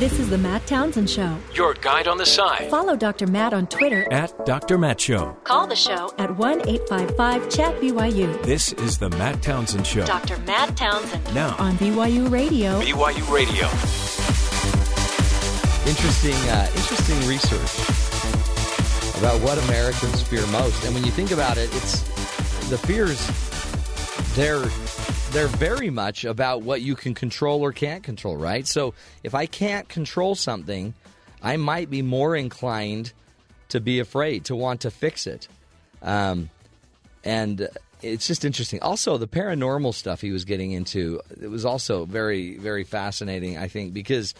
This is the Matt Townsend Show. Your guide on the side. Follow Dr. Matt on Twitter at Dr. Matt Show. Call the show at 1 855 Chat BYU. This is the Matt Townsend Show. Dr. Matt Townsend. Now on BYU Radio. BYU Radio. Interesting, uh, interesting research about what Americans fear most. And when you think about it, it's the fears. They're they're very much about what you can control or can't control, right? So if I can't control something, I might be more inclined to be afraid, to want to fix it. Um, and it's just interesting. Also, the paranormal stuff he was getting into, it was also very, very fascinating, I think, because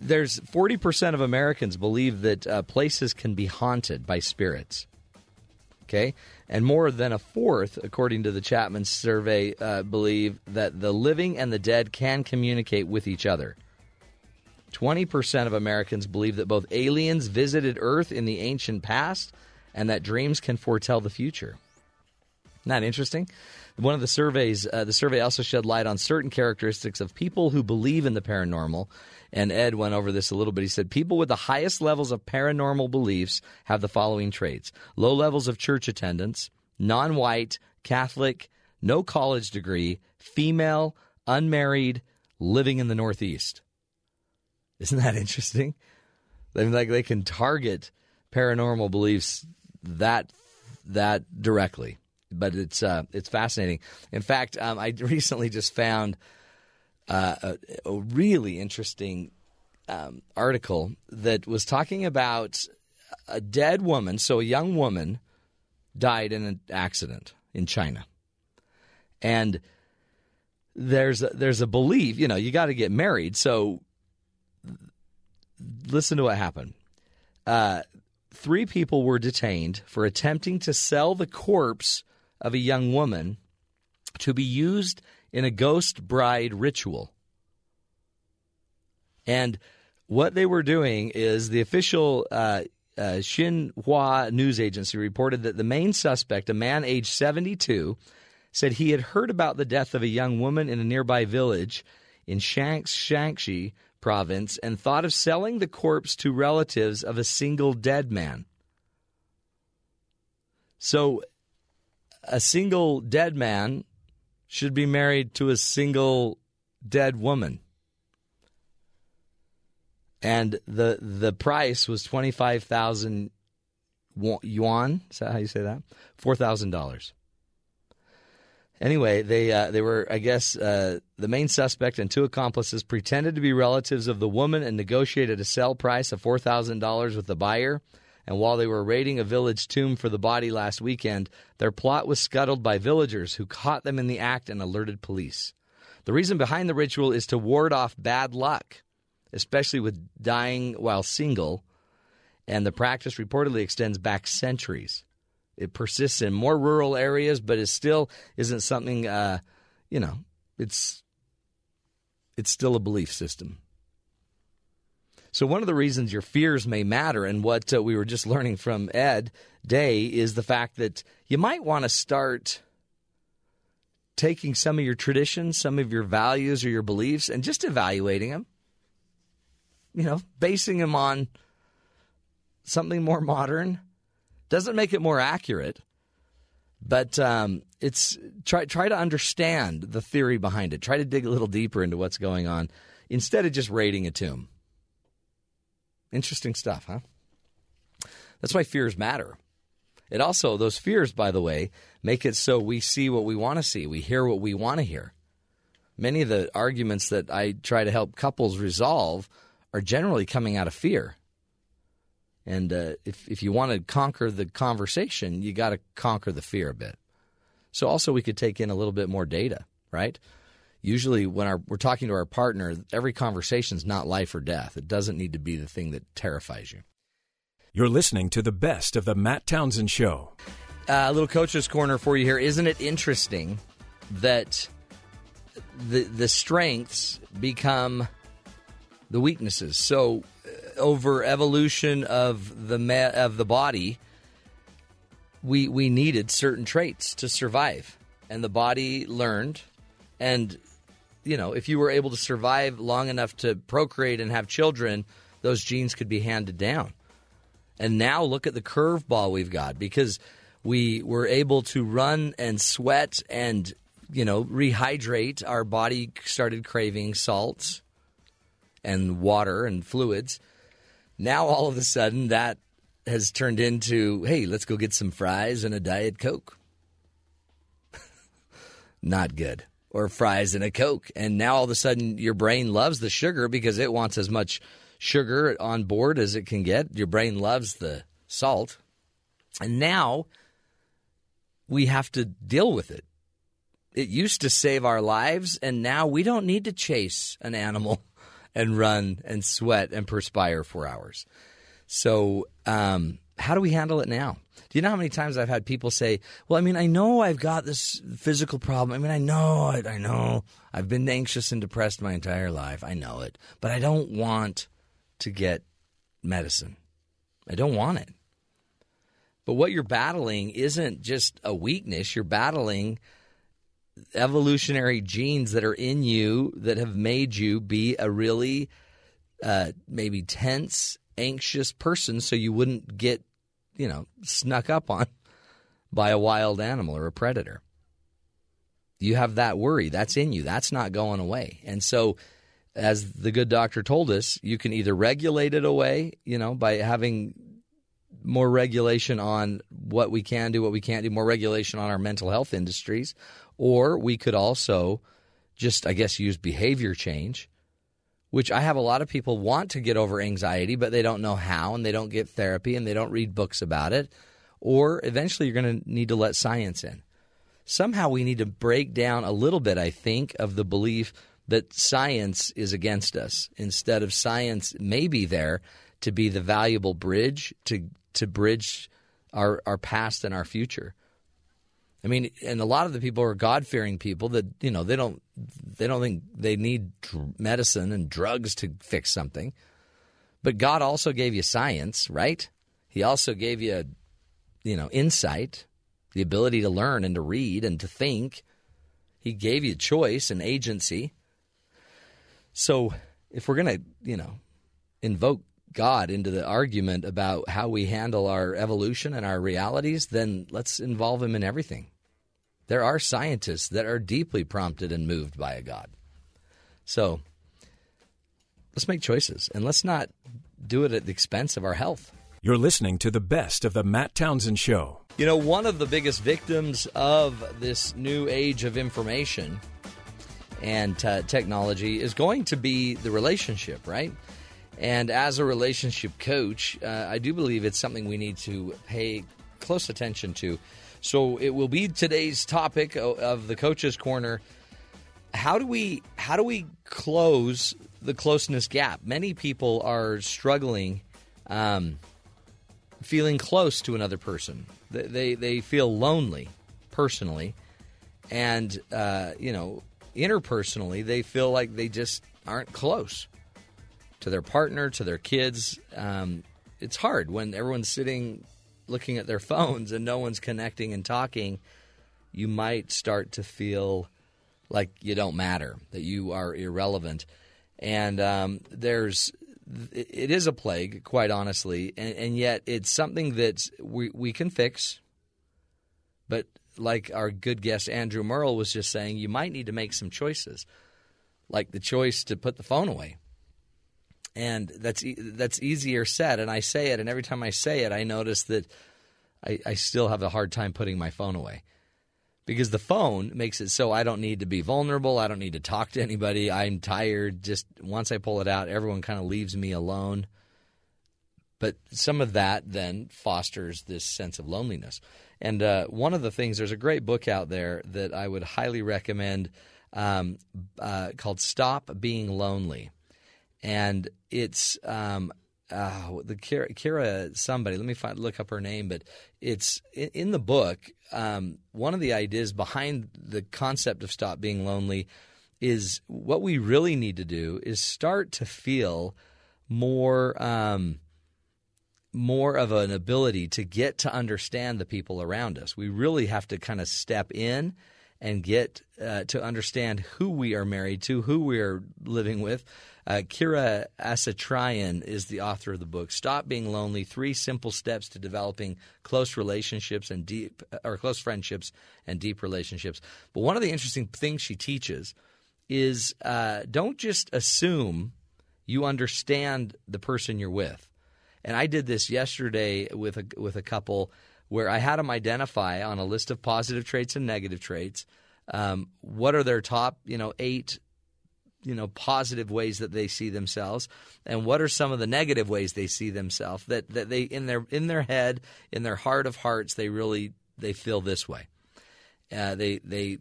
there's 40% of Americans believe that uh, places can be haunted by spirits. Okay? And more than a fourth, according to the Chapman survey, uh, believe that the living and the dead can communicate with each other. 20% of Americans believe that both aliens visited Earth in the ancient past and that dreams can foretell the future. That interesting? One of the surveys, uh, the survey also shed light on certain characteristics of people who believe in the paranormal. And Ed went over this a little bit. He said people with the highest levels of paranormal beliefs have the following traits low levels of church attendance, non white, Catholic, no college degree, female, unmarried, living in the Northeast. Isn't that interesting? I mean, like they can target paranormal beliefs that that directly but it's uh, it's fascinating. In fact, um, I recently just found uh, a, a, really interesting um, article that was talking about a dead woman. So a young woman died in an accident in China, and there's a, there's a belief. You know, you got to get married. So listen to what happened. Uh, three people were detained for attempting to sell the corpse of a young woman to be used in a ghost bride ritual. And what they were doing is the official uh, uh, Xinhua news agency reported that the main suspect, a man aged 72, said he had heard about the death of a young woman in a nearby village in Shaanxi province and thought of selling the corpse to relatives of a single dead man. So a single dead man should be married to a single dead woman. And the the price was twenty five thousand yuan. Is that how you say that? Four thousand dollars. Anyway, they uh, they were, I guess, uh, the main suspect and two accomplices pretended to be relatives of the woman and negotiated a sell price of four thousand dollars with the buyer. And while they were raiding a village tomb for the body last weekend, their plot was scuttled by villagers who caught them in the act and alerted police. The reason behind the ritual is to ward off bad luck, especially with dying while single, and the practice reportedly extends back centuries. It persists in more rural areas, but it still isn't something, uh, you know, it's it's still a belief system. So, one of the reasons your fears may matter, and what uh, we were just learning from Ed Day, is the fact that you might want to start taking some of your traditions, some of your values or your beliefs, and just evaluating them. You know, basing them on something more modern. Doesn't make it more accurate, but um, it's try try to understand the theory behind it. Try to dig a little deeper into what's going on instead of just raiding a tomb. Interesting stuff, huh? That's why fears matter. It also, those fears, by the way, make it so we see what we want to see. We hear what we want to hear. Many of the arguments that I try to help couples resolve are generally coming out of fear. And uh, if, if you want to conquer the conversation, you got to conquer the fear a bit. So, also, we could take in a little bit more data, right? Usually when our, we're talking to our partner, every conversation is not life or death. It doesn't need to be the thing that terrifies you. You're listening to the best of the Matt Townsend Show. Uh, a little coach's corner for you here. Isn't it interesting that the the strengths become the weaknesses? So, uh, over evolution of the ma- of the body, we we needed certain traits to survive, and the body learned and you know, if you were able to survive long enough to procreate and have children, those genes could be handed down. And now look at the curveball we've got because we were able to run and sweat and you know rehydrate. Our body started craving salts and water and fluids. Now all of a sudden that has turned into hey, let's go get some fries and a diet coke. Not good. Or fries and a coke. And now all of a sudden your brain loves the sugar because it wants as much sugar on board as it can get. Your brain loves the salt. And now we have to deal with it. It used to save our lives, and now we don't need to chase an animal and run and sweat and perspire for hours. So, um, how do we handle it now? Do you know how many times I've had people say, "Well, I mean, I know I've got this physical problem. I mean, I know it. I know I've been anxious and depressed my entire life. I know it, but I don't want to get medicine. I don't want it." But what you're battling isn't just a weakness. You're battling evolutionary genes that are in you that have made you be a really uh, maybe tense, anxious person so you wouldn't get, you know, snuck up on by a wild animal or a predator. You have that worry. That's in you. That's not going away. And so, as the good doctor told us, you can either regulate it away, you know, by having more regulation on what we can do, what we can't do, more regulation on our mental health industries, or we could also just, I guess, use behavior change, which I have a lot of people want to get over anxiety, but they don't know how, and they don't get therapy, and they don't read books about it. Or eventually, you're going to need to let science in. Somehow, we need to break down a little bit, I think, of the belief that science is against us instead of science may be there to be the valuable bridge to to bridge our our past and our future. I mean, and a lot of the people are God fearing people that you know they don't they don't think they need medicine and drugs to fix something. But God also gave you science, right? He also gave you, you know, insight, the ability to learn and to read and to think. He gave you choice and agency. So if we're to, you know, invoke God into the argument about how we handle our evolution and our realities, then let's involve him in everything. There are scientists that are deeply prompted and moved by a God. So let's make choices and let's not do it at the expense of our health. You're listening to the best of the Matt Townsend Show. You know, one of the biggest victims of this new age of information and uh, technology is going to be the relationship, right? And as a relationship coach, uh, I do believe it's something we need to pay close attention to. So it will be today's topic of the coach's corner. How do we how do we close the closeness gap? Many people are struggling, um, feeling close to another person. They they, they feel lonely personally, and uh, you know interpersonally they feel like they just aren't close to their partner, to their kids. Um, it's hard when everyone's sitting looking at their phones and no one's connecting and talking. You might start to feel like you don't matter, that you are irrelevant. And um, there's it is a plague, quite honestly, and, and yet it's something that we, we can fix. But like our good guest Andrew Murrell was just saying, you might need to make some choices, like the choice to put the phone away and that's that's easier said. And I say it, and every time I say it, I notice that I, I still have a hard time putting my phone away because the phone makes it so I don't need to be vulnerable. I don't need to talk to anybody. I'm tired. Just once I pull it out, everyone kind of leaves me alone. But some of that then fosters this sense of loneliness. And uh, one of the things, there's a great book out there that I would highly recommend um, uh, called Stop Being Lonely and it's um, uh, the Kira, Kira, somebody. Let me find look up her name, but it's in, in the book. Um, one of the ideas behind the concept of stop being lonely is what we really need to do is start to feel more. Um, more of an ability to get to understand the people around us. We really have to kind of step in and get uh, to understand who we are married to, who we are living with. Uh, Kira Asatryan is the author of the book. Stop being lonely: Three simple steps to developing close relationships and deep, or close friendships and deep relationships. But one of the interesting things she teaches is uh, don't just assume you understand the person you're with. And I did this yesterday with a with a couple where I had them identify on a list of positive traits and negative traits. Um, what are their top, you know, eight, you know, positive ways that they see themselves, and what are some of the negative ways they see themselves that that they in their in their head, in their heart of hearts, they really they feel this way. Uh, they they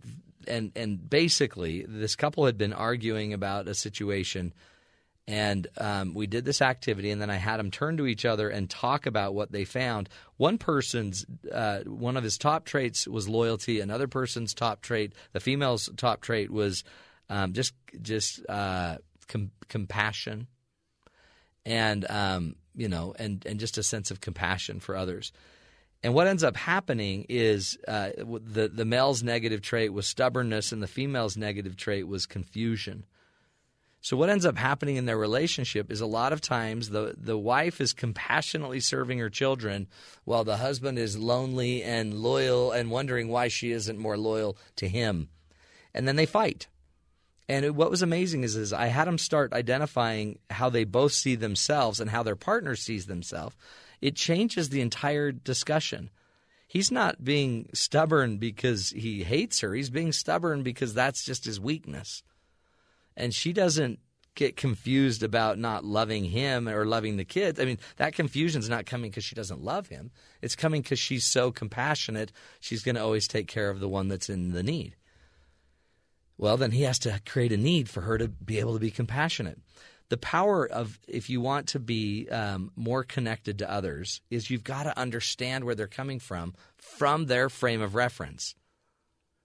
and and basically this couple had been arguing about a situation and um, we did this activity, and then I had them turn to each other and talk about what they found. One person's, uh, one of his top traits was loyalty. Another person's top trait, the female's top trait was um, just just uh, com- compassion, and um, you know, and and just a sense of compassion for others. And what ends up happening is uh, the the male's negative trait was stubbornness, and the female's negative trait was confusion. So what ends up happening in their relationship is a lot of times the the wife is compassionately serving her children while the husband is lonely and loyal and wondering why she isn't more loyal to him. And then they fight. And what was amazing is, is I had them start identifying how they both see themselves and how their partner sees themselves. It changes the entire discussion. He's not being stubborn because he hates her. He's being stubborn because that's just his weakness and she doesn't get confused about not loving him or loving the kids. I mean, that confusion's not coming because she doesn't love him. It's coming because she's so compassionate. She's going to always take care of the one that's in the need. Well, then he has to create a need for her to be able to be compassionate. The power of, if you want to be um, more connected to others, is you've got to understand where they're coming from, from their frame of reference.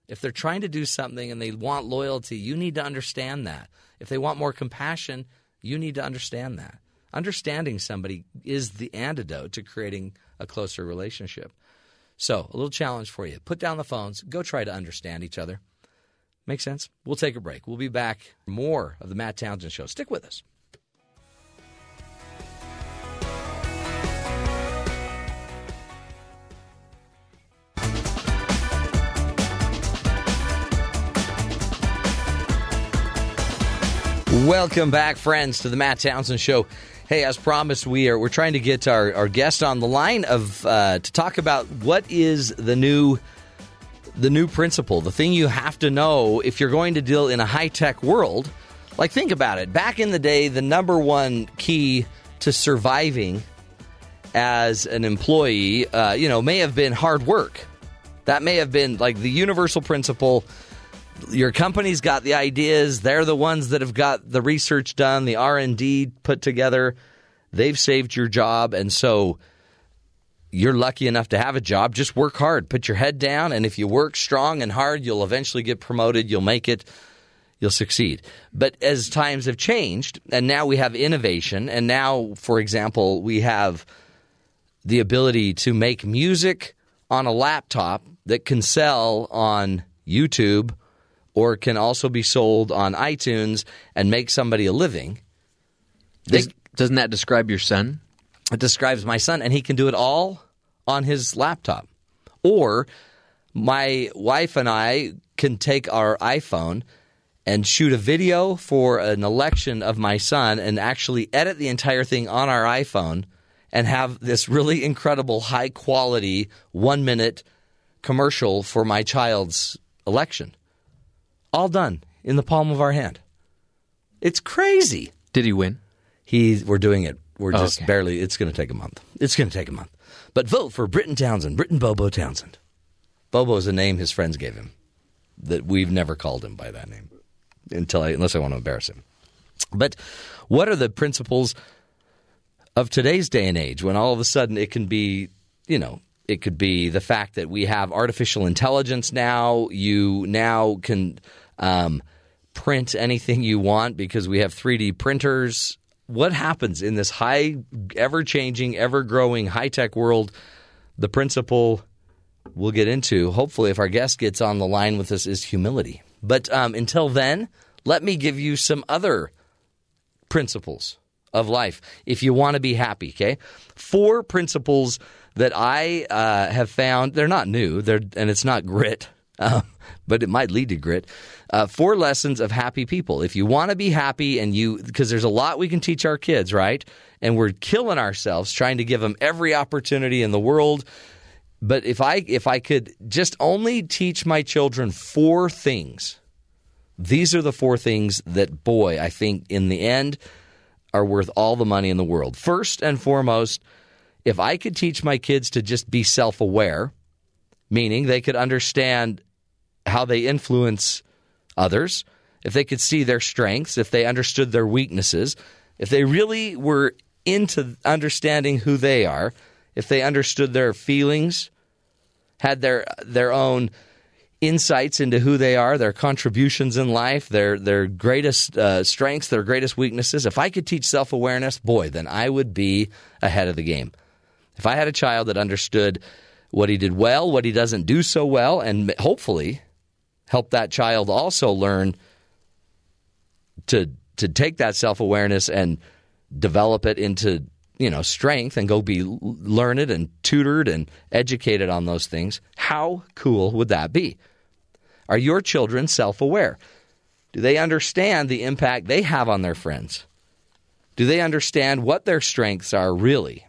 If they're trying to do something and they want loyalty, you need to understand that. If they want more compassion, you need to understand that. Understanding somebody is the antidote to creating a closer relationship. So, a little challenge for you. Put down the phones, go try to understand each other. Make sense? We'll take a break. We'll be back more of the Matt Townsend Show. Stick with us. Welcome back, friends, to the Matt Townsend Show. Hey, as promised, we are we're trying to get our, our guest on the line of uh, to talk about what is the new the new principle, the thing you have to know if you're going to deal in a high tech world. Like, think about it. Back in the day, the number one key to surviving as an employee, uh, you know, may have been hard work. That may have been like the universal principle your company's got the ideas they're the ones that have got the research done the r&d put together they've saved your job and so you're lucky enough to have a job just work hard put your head down and if you work strong and hard you'll eventually get promoted you'll make it you'll succeed but as times have changed and now we have innovation and now for example we have the ability to make music on a laptop that can sell on YouTube or can also be sold on iTunes and make somebody a living. They, doesn't that describe your son? It describes my son, and he can do it all on his laptop. Or my wife and I can take our iPhone and shoot a video for an election of my son and actually edit the entire thing on our iPhone and have this really incredible high quality one minute commercial for my child's election. All done in the palm of our hand. It's crazy. Did he win? He, we're doing it. We're just Okay. barely. It's going to take a month. It's going to take a month. But vote for Britton Townsend, Britton Bobo Townsend. Bobo is a name his friends gave him that we've never called him by that name until I, unless I want to embarrass him. But what are the principles of today's day and age when all of a sudden it can be, you know, it could be the fact that we have artificial intelligence now. You now can um, print anything you want because we have 3D printers. What happens in this high, ever changing, ever growing, high tech world? The principle we'll get into, hopefully, if our guest gets on the line with us, is humility. But um, until then, let me give you some other principles of life if you want to be happy, okay? Four principles that I uh, have found, they're not new, they're, and it's not grit. Um, but it might lead to grit. Uh, four lessons of happy people. If you want to be happy, and you, because there's a lot we can teach our kids, right? And we're killing ourselves trying to give them every opportunity in the world. But if I if I could just only teach my children four things, these are the four things that, boy, I think in the end are worth all the money in the world. First and foremost, if I could teach my kids to just be self aware, meaning they could understand how they influence others, if they could see their strengths, if they understood their weaknesses, if they really were into understanding who they are, if they understood their feelings, had their their own insights into who they are, their contributions in life, their their greatest uh, strengths, their greatest weaknesses. If I could teach self awareness, boy, then I would be ahead of the game. If I had a child that understood what he did well, what he doesn't do so well, and hopefully help that child also learn to to take that self awareness and develop it into you know strength and go be learned and tutored and educated on those things. How cool would that be? Are your children self aware? Do they understand the impact they have on their friends? Do they understand what their strengths are really?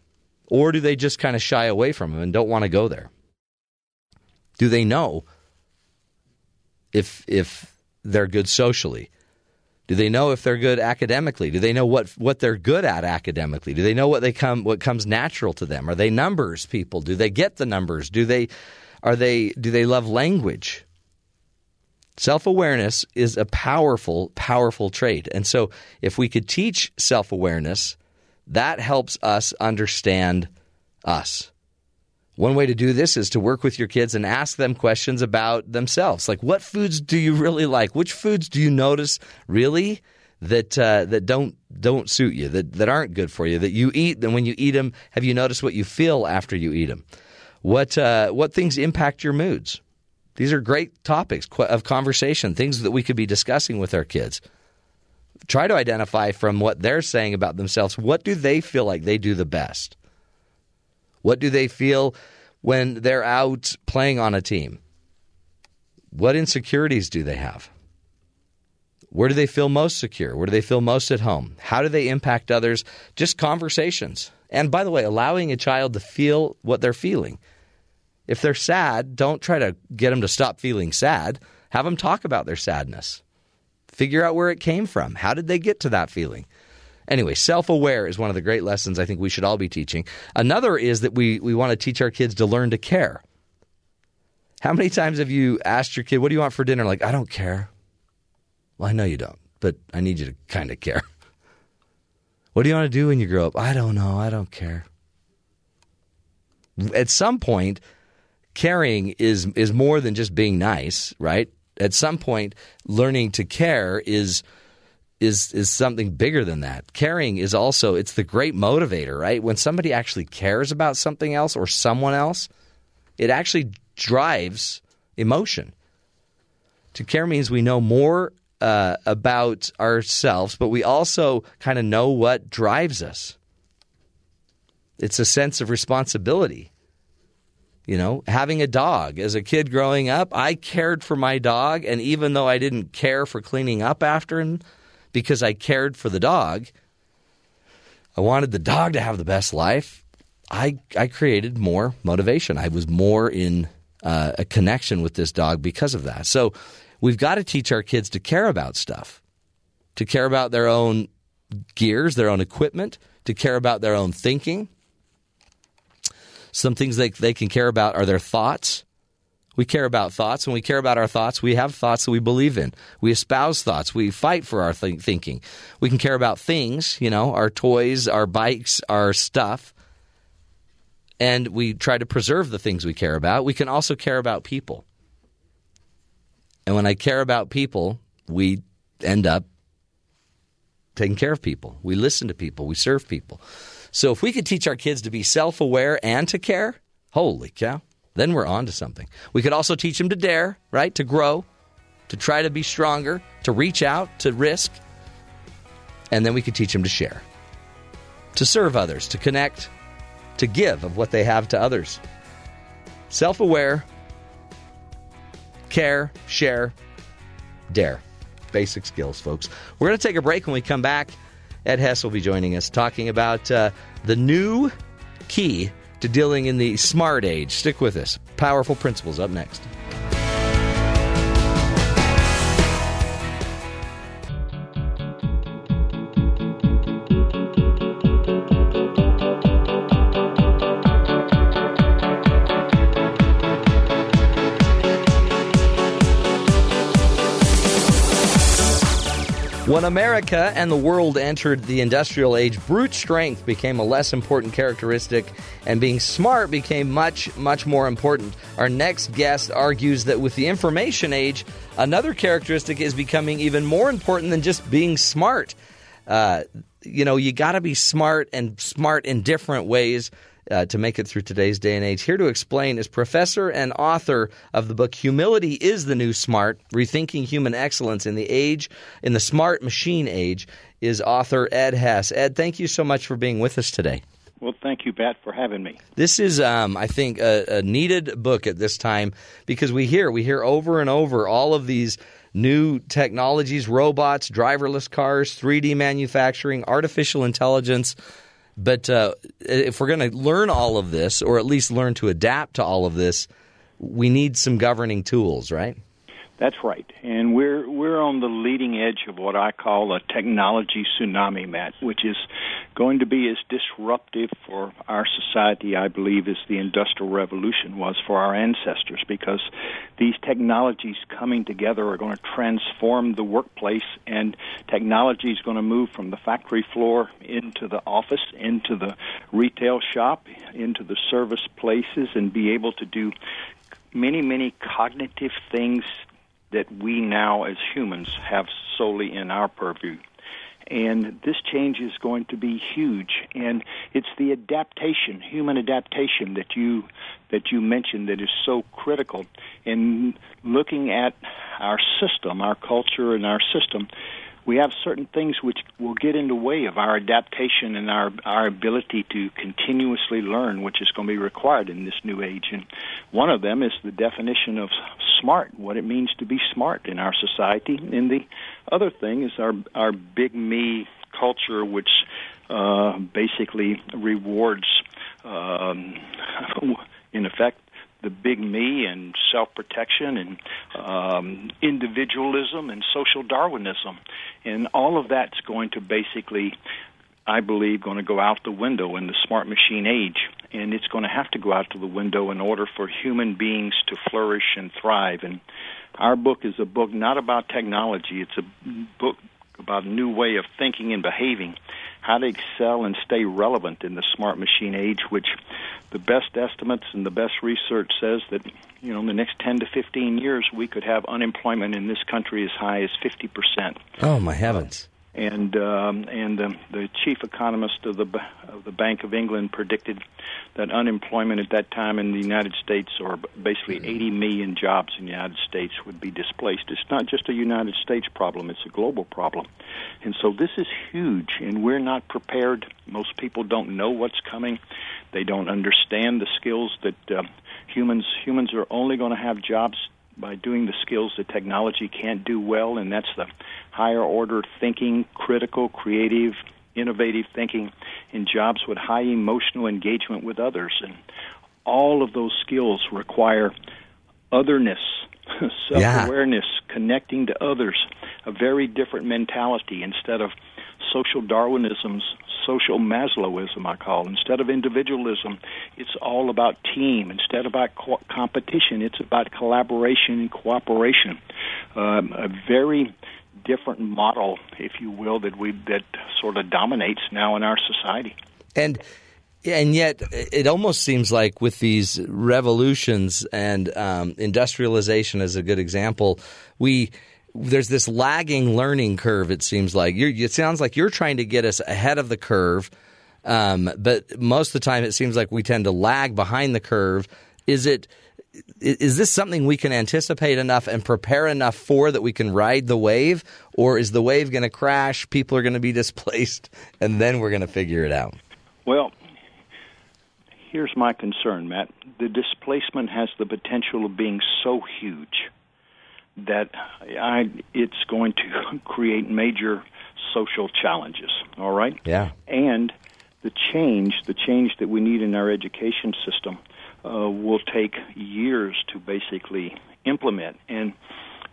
Or do they just kind of shy away from them and don't want to go there? Do they know if if they're good socially? Do they know if they're good academically? Do they know what what they're good at academically? Do they know what they come what comes natural to them? Are they numbers people? Do they get the numbers? Do they are they do they love language? Self-awareness is a powerful powerful trait. And so if we could teach self-awareness, that helps us understand us. One way to do this is to work with your kids and ask them questions about themselves. Like, what foods do you really like? Which foods do you notice really that uh, that don't don't suit you, that that aren't good for you, that you eat? And when you eat them, have you noticed what you feel after you eat them? What uh, what things impact your moods? These are great topics of conversation, things that we could be discussing with our kids. Try to identify from what they're saying about themselves. What do they feel like they do the best? What do they feel when they're out playing on a team? What insecurities do they have? Where do they feel most secure? Where do they feel most at home? How do they impact others? Just conversations. And by the way, allowing a child to feel what they're feeling. If they're sad, don't try to get them to stop feeling sad. Have them talk about their sadness. Figure out where it came from. How did they get to that feeling? Anyway, self aware is one of the great lessons I think we should all be teaching. Another is that we, we want to teach our kids to learn to care. How many times have you asked your kid, What do you want for dinner? Like, I don't care. Well, I know you don't, but I need you to kind of care. What do you want to do when you grow up? I don't know. I don't care. At some point, caring is is more than just being nice, right? At some point, learning to care is is is something bigger than that. Caring is also it's the great motivator, right? When somebody actually cares about something else or someone else, it actually drives emotion. To care means we know more uh, about ourselves, but we also kind of know what drives us. It's a sense of responsibility. You know, having a dog. As a kid growing up, I cared for my dog, and even though I didn't care for cleaning up after him, because I cared for the dog. I wanted the dog to have the best life. I I created more motivation. I was more in uh, a connection with this dog because of that. So we've got to teach our kids to care about stuff, to care about their own gears, their own equipment, to care about their own thinking. Some things they, they can care about are their thoughts. We care about thoughts. When we care about our thoughts, we have thoughts that we believe in. We espouse thoughts. We fight for our th- thinking. We can care about things, you know, our toys, our bikes, our stuff. And we try to preserve the things we care about. We can also care about people. And when I care about people, we end up taking care of people. We listen to people. We serve people. So if we could teach our kids to be self aware and to care, holy cow then we're on to something. We could also teach them to dare, right? To grow, to try to be stronger, to reach out, to risk. And then we could teach them to share, to serve others, to connect, to give of what they have to others. Self aware, care, share, dare. Basic skills, folks. We're going to take a break when we come back. Ed Hess will be joining us talking about uh, the new key to dealing in the smart age. Stick with us. Powerful principles up next. When America and the world entered the industrial age, brute strength became a less important characteristic, and being smart became much, much more important. Our next guest argues that with the information age, another characteristic is becoming even more important than just being smart. Uh, you know, you got to be smart and smart in different ways uh, to make it through today's day and age. Here to explain is professor and author of the book Humility is the New Smart Rethinking Human Excellence in the Age, in the Smart Machine Age, is author Ed Hess. Ed, thank you so much for being with us today. Well, thank you, Pat, for having me. This is, um, I think, a, a needed book at this time because we hear we hear over and over all of these new technologies, robots, driverless cars, 3D manufacturing, artificial intelligence. But uh, if we're going to learn all of this, or at least learn to adapt to all of this, we need some governing tools, right? That's right, and we're we're on the leading edge of what I call a technology tsunami, Matt, which is going to be as disruptive for our society, I believe, as the Industrial Revolution was for our ancestors, because these technologies coming together are going to transform the workplace, and technology is going to move from the factory floor into the office, into the retail shop, into the service places, and be able to do many, many cognitive things that we now as humans have solely in our purview. And this change is going to be huge, and it's the adaptation, human adaptation that you that you mentioned that is so critical. In looking at our system, our culture, and our system we have certain things which will get in the way of our adaptation and our our ability to continuously learn, which is going to be required in this new age. And one of them is the definition of smart, what it means to be smart in our society. And the other thing is our our big me culture, which uh, basically rewards, um, in effect, the big me and self protection and um, individualism and social Darwinism. And all of that's going to basically, I believe, going to go out the window in the smart machine age. And it's going to have to go out to the window in order for human beings to flourish and thrive. And our book is a book not about technology, it's a book about a new way of thinking and behaving, how to excel and stay relevant in the smart machine age, which the best estimates and the best research says that you know in the next 10 to 15 years we could have unemployment in this country as high as 50%. Oh my heavens and um, and the, the chief economist of the of the Bank of England predicted that unemployment at that time in the United States, or basically mm-hmm. 80 million jobs in the United States, would be displaced. It's not just a United States problem; it's a global problem, and so this is huge, and we're not prepared. Most people don't know what's coming; they don't understand the skills that. Uh, humans humans are only going to have jobs by doing the skills that technology can't do well, and that's the higher order thinking, critical, creative, innovative thinking in jobs with high emotional engagement with others. And all of those skills require otherness, self awareness, yeah. connecting to others, a very different mentality instead of social Darwinism's social Maslowism, I call. It. Instead of individualism, it's all about team. Instead of about co- competition, it's about collaboration and cooperation. Um, a very different model, if you will, that we that sort of dominates now in our society. And and yet, it almost seems like with these revolutions and um, industrialization, is a good example, we there's this lagging learning curve. It seems like you're, it sounds like you're trying to get us ahead of the curve, um, but most of the time it seems like we tend to lag behind the curve Is it is this something we can anticipate enough and prepare enough for that we can ride the wave? Or is the wave going to crash people are going to be displaced and then we're going to figure it out? Well here's my concern matt. The displacement has the potential of being so huge that I, it's going to create major social challenges all right? Yeah. And the change the change that we need in our education system uh, will take years to basically implement. And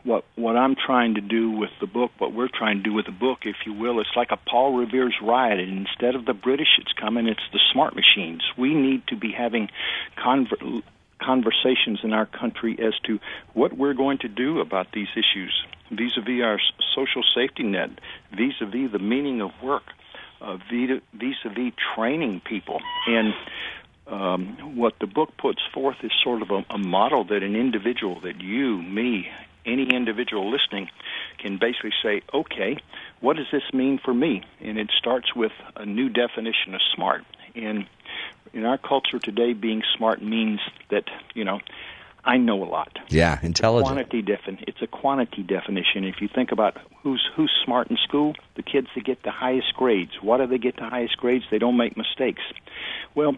what what I'm trying to do with the book, what we're trying to do with the book, if you will, it's like a Paul Revere's riot. And instead of the British, it's coming. It's the smart machines. We need to be having conver- conversations in our country as to what we're going to do about these issues vis-a-vis our social safety net, vis-a-vis the meaning of work, uh, vis-a-vis training people, and um, what the book puts forth is sort of a, a model that an individual, that you, me, any individual listening can basically say, okay, what does this mean for me? And it starts with a new definition of smart. And in our culture today, being smart means that, you know, I know a lot. Yeah, intelligent. It's a quantity defin- It's a quantity definition. If you think about who's who's smart in school, the kids that get the highest grades. Why do they get the highest grades? They don't make mistakes. Well,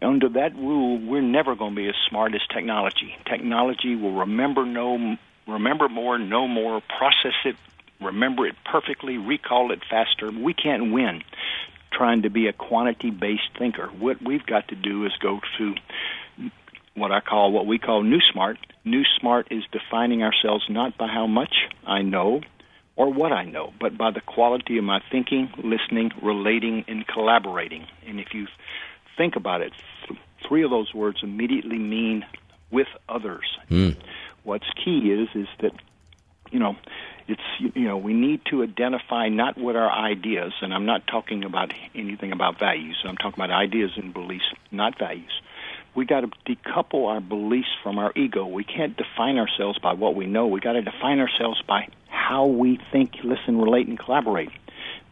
under that rule, we're never going to be as smart as technology. Technology will remember no, remember more, know more, process it, remember it perfectly, recall it faster. We can't win trying to be a quantity-based thinker. What we've got to do is go to what I call what we call new smart. New smart is defining ourselves not by how much I know or what I know, but by the quality of my thinking, listening, relating, and collaborating. And if you think about it, three of those words immediately mean with others. Mm. What's key is is that you know it's you know we need to identify not what our ideas and I'm not talking about anything about values. I'm talking about ideas and beliefs, not values. We got to decouple our beliefs from our ego. We can't define ourselves by what we know. We got to define ourselves by how we think, listen, relate, and collaborate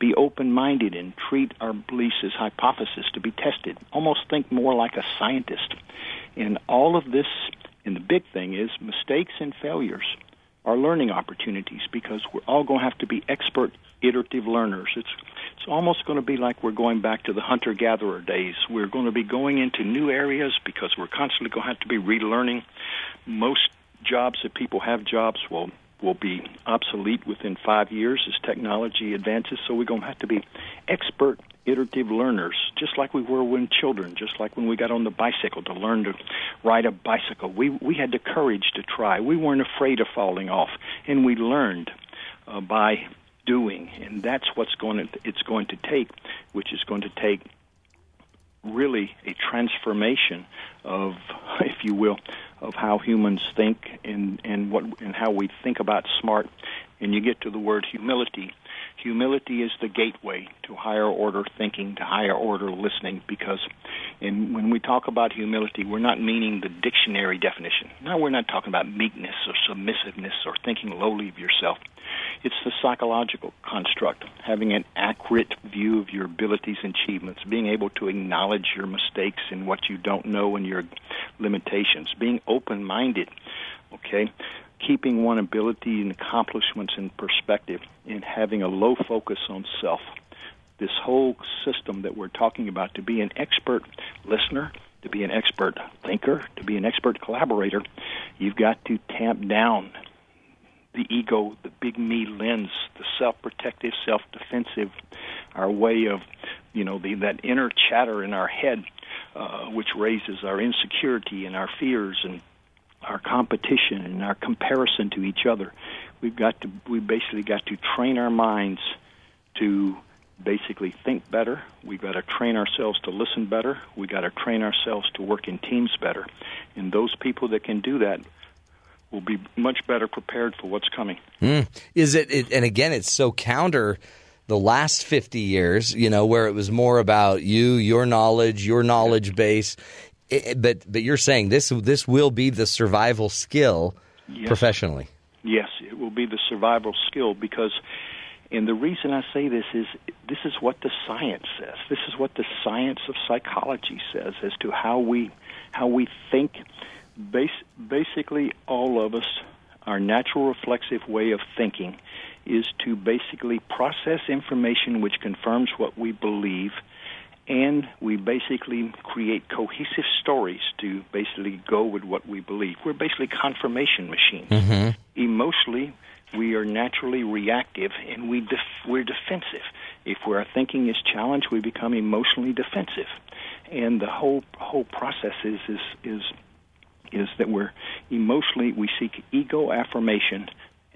be open minded and treat our beliefs as hypotheses to be tested. Almost think more like a scientist. And all of this, and the big thing is mistakes and failures are learning opportunities because we're all going to have to be expert iterative learners. It's it's almost going to be like we're going back to the hunter gatherer days. We're going to be going into new areas because we're constantly going to have to be relearning. Most jobs that people have jobs will will be obsolete within five years as technology advances. So we're going to have to be expert, iterative learners, just like we were when children, just like when we got on the bicycle to learn to ride a bicycle. We we had the courage to try. We weren't afraid of falling off, and we learned uh, by doing. And that's what's going to it's going to take, which is going to take really a transformation of, if you will, of how humans think and and what and how we think about smart. And you get to the word humility. Humility is the gateway to higher order thinking, to higher order listening, because in, when we talk about humility, we're not meaning the dictionary definition. No, we're not talking about meekness or submissiveness or thinking lowly of yourself. It's the psychological construct, having an accurate view of your abilities and achievements, being able to acknowledge your mistakes and what you don't know and your limitations, being open minded, okay? Keeping one ability and accomplishments in perspective, and having a low focus on self. This whole system that we're talking about to be an expert listener, to be an expert thinker, to be an expert collaborator, you've got to tamp down the ego, the big me lens, the self-protective, self-defensive, our way of, you know, the, that inner chatter in our head, uh, which raises our insecurity and our fears and our competition and our comparison to each other. We've got to, we basically got to train our minds to basically think better. We've got to train ourselves to listen better. We've got to train ourselves to work in teams better. And those people that can do that will be much better prepared for what's coming. Mm. Is it, it? And again, it's so counter the last 50 years, you know, where it was more about you, your knowledge, your knowledge base. It, but but you're saying this this will be the survival skill yes. professionally. Yes, it will be the survival skill because And the reason I say this is this is what the science says. This is what the science of psychology says as to how we how we think. Bas- basically, all of us, our natural reflexive way of thinking is to basically process information which confirms what we believe and we basically create cohesive stories to basically go with what we believe. We're basically confirmation machines. Mm-hmm. Emotionally, we are naturally reactive and we def- we're defensive. If our thinking is challenged, we become emotionally defensive, and the whole whole process is is is is that we're emotionally we seek ego affirmation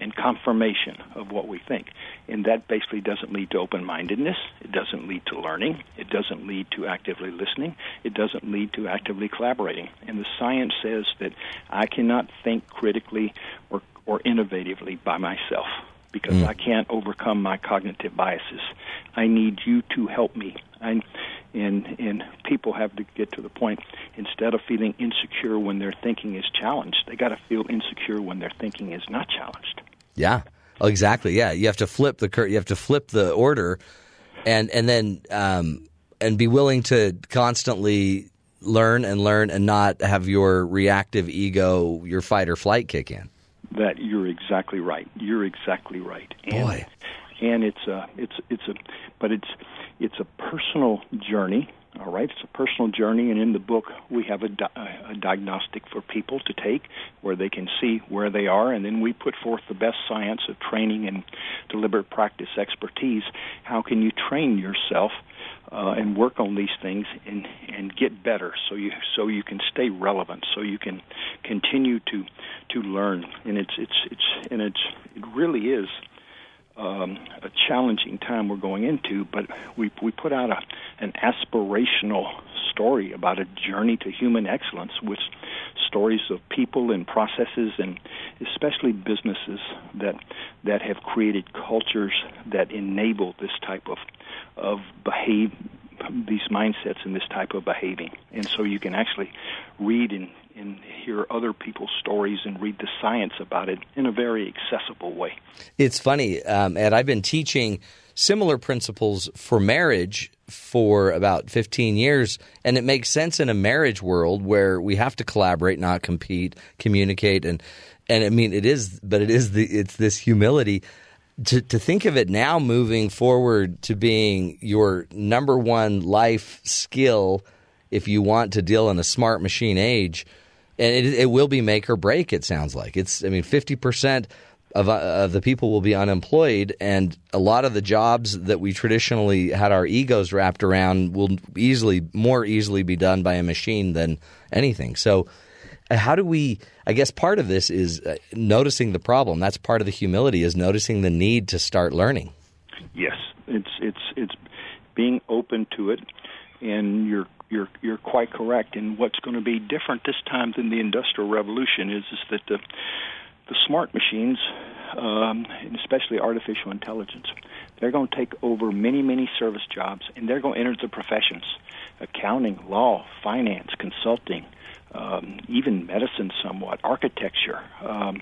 and confirmation of what we think. And that basically doesn't lead to open mindedness. It doesn't lead to learning. It doesn't lead to actively listening. It doesn't lead to actively collaborating. And the science says that I cannot think critically or, or innovatively by myself because Mm. I can't overcome my cognitive biases. I need you to help me. I, and and people have to get to the point instead of feeling insecure when their thinking is challenged, they got to feel insecure when their thinking is not challenged. Yeah. Oh, exactly. Yeah, you have to flip the cur- you have to flip the order, and and then um, and be willing to constantly learn and learn and not have your reactive ego, your fight or flight kick in. That you're exactly right. You're exactly right. And, Boy. and it's a it's it's a but it's it's a personal journey. All right, it's a personal journey, and in the book we have a, di- a diagnostic for people to take where they can see where they are, and then we put forth the best science of training and deliberate practice expertise. How can you train yourself uh, and work on these things and and get better, so you so you can stay relevant, so you can continue to to learn, and it's it's it's and it's it really is um, a challenging time we're going into, but we we put out a an aspirational story about a journey to human excellence with stories of people and processes and especially businesses that that have created cultures that enable this type of of behave these mindsets and this type of behaving. And so you can actually read and, and hear other people's stories and read the science about it in a very accessible way. It's funny, um, Ed. I've been teaching similar principles for marriage for about 15 years, and it makes sense in a marriage world where we have to collaborate, not compete, communicate, and and I mean it is, but it is the it's this humility. To, to think of it now moving forward to being your number one life skill if you want to deal in a smart machine age, and it, it will be make or break. It sounds like it's. I mean, fifty percent of, uh, of the people will be unemployed, and a lot of the jobs that we traditionally had our egos wrapped around will easily, more easily, be done by a machine than anything. So, how do we? I guess part of this is uh, noticing the problem. That's part of the humility is noticing the need to start learning. Yes, it's it's it's being open to it, and you're you're you're quite correct. And what's going to be different this time than the Industrial Revolution is is that the the smart machines, um, and especially artificial intelligence, they're going to take over many many service jobs, and they're going to enter the professions, accounting, law, finance, consulting. Um, even medicine, somewhat architecture, um,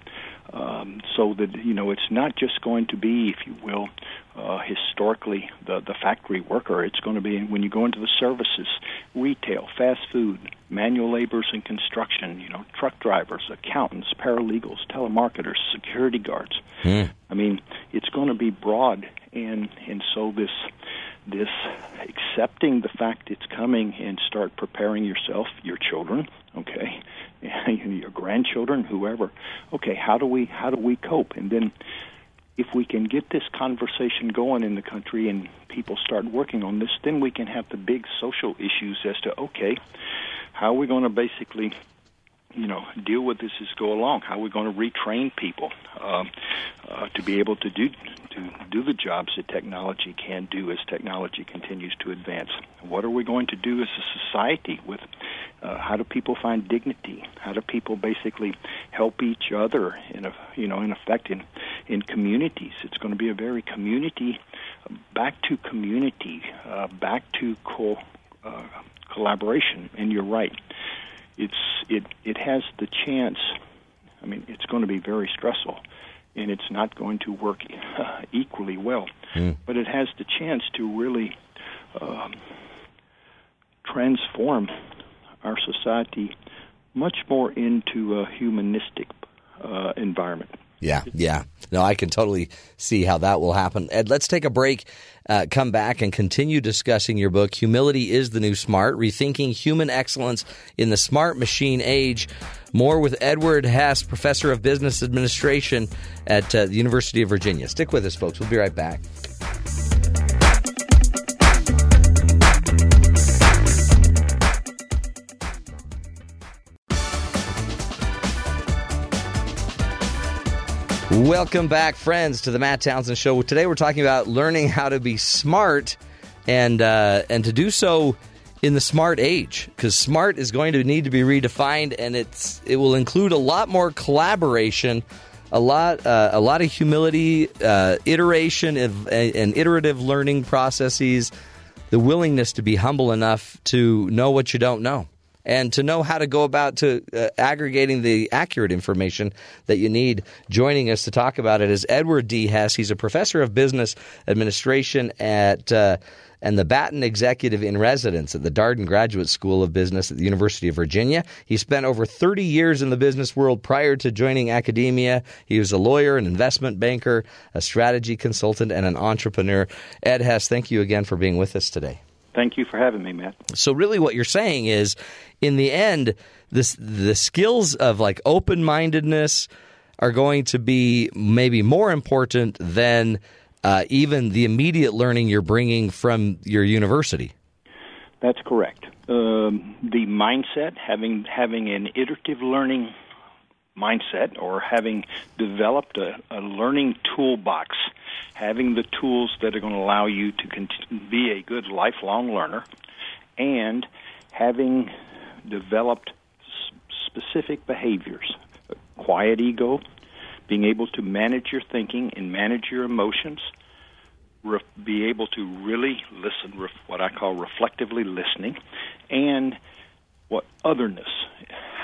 um, so that you know it's not just going to be, if you will, uh, historically the the factory worker. It's going to be when you go into the services, retail, fast food, manual laborers in construction. You know, truck drivers, accountants, paralegals, telemarketers, security guards. I mean, it's going to be broad, and and so this this accepting the fact it's coming and start preparing yourself, your children, okay, your grandchildren, whoever. Okay, how do we how do we cope? And then if we can get this conversation going in the country and people start working on this, then we can have the big social issues as to okay, how are we going to basically you know deal with this as go along? How are we going to retrain people um, uh, to be able to do to do the jobs that technology can do as technology continues to advance? What are we going to do as a society with? Uh, how do people find dignity? How do people basically help each other in a you know in effect in in communities? It's going to be a very community back to community, uh, back to co- uh, collaboration. And you're right it's it it has the chance. I mean, it's going to be very stressful, and it's not going to work uh, equally well. mm. but it has the chance to really um, transform our society much more into a humanistic uh, environment. Yeah, yeah. No, I can totally see how that will happen. Ed, let's take a break, uh, come back, and continue discussing your book, Humility is the New Smart Rethinking Human Excellence in the Smart Machine Age. More with Edward Hess, Professor of Business Administration at uh, the University of Virginia. Stick with us, folks. We'll be right back. Welcome back, friends, to the Matt Townsend Show. Today we're talking about learning how to be smart and uh, and to do so in the smart age because smart is going to need to be redefined and it's it will include a lot more collaboration a lot uh, a lot of humility uh, iteration and, and iterative learning processes the willingness to be humble enough to know what you don't know and to know how to go about to uh, aggregating the accurate information that you need. Joining us to talk about it is Edward D. Hess. He's a professor of business administration at uh, and the Batten Executive in Residence at the Darden Graduate School of Business at the University of Virginia. He spent over 30 years in the business world prior to joining academia. He was a lawyer, an investment banker, a strategy consultant, and an entrepreneur. Ed Hess, thank you again for being with us today. Thank you for having me, Matt. So, really, what you're saying is in the end, this the skills of like open mindedness are going to be maybe more important than uh, even the immediate learning you're bringing from your university. That's correct. Um, the mindset, having having an iterative learning mindset, or having developed a, a learning toolbox, having the tools that are going to allow you to cont- be a good lifelong learner, and having developed specific behaviors quiet ego, being able to manage your thinking and manage your emotions, re- be able to really listen, ref- what I call reflectively listening, and what otherness,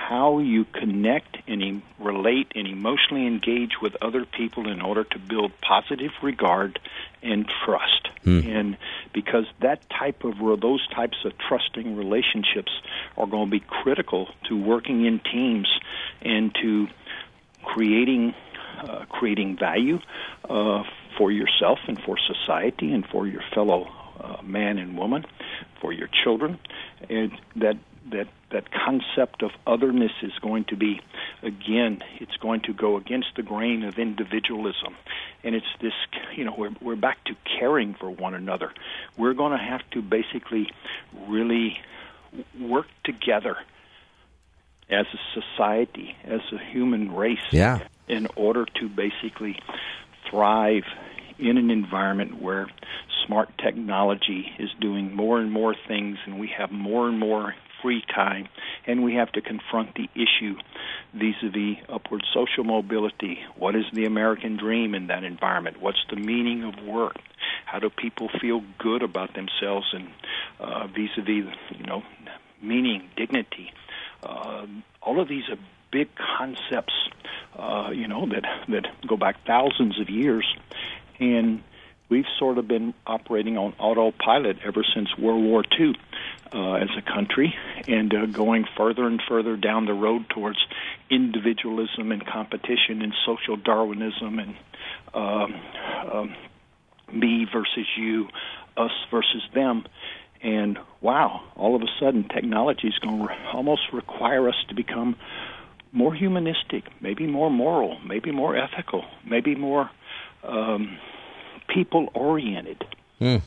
how you connect and relate and emotionally engage with other people in order to build positive regard and trust. Hmm. And because that type of those types of trusting relationships are going to be critical to working in teams and to creating uh, creating value uh, for yourself and for society and for your fellow uh, man and woman, for your children, and that that that concept of otherness is going to be again it's going to go against the grain of individualism and it's this you know we're we're back to caring for one another we're going to have to basically really work together as a society as a human race yeah. in order to basically thrive in an environment where smart technology is doing more and more things and we have more and more free time, and we have to confront the issue vis-a-vis upward social mobility. What is the American dream in that environment? What's the meaning of work? How do people feel good about themselves and uh, vis-a-vis, you know, meaning, dignity? Uh, all of these are big concepts, uh, you know, that that go back thousands of years, and we've sort of been operating on autopilot ever since World War II uh, as a country, and uh, going further and further down the road towards individualism and competition and social Darwinism and um, um, me versus you, us versus them. And wow, all of a sudden, technology is going to re- almost require us to become more humanistic, maybe more moral, maybe more ethical, maybe more um, people oriented. Mm.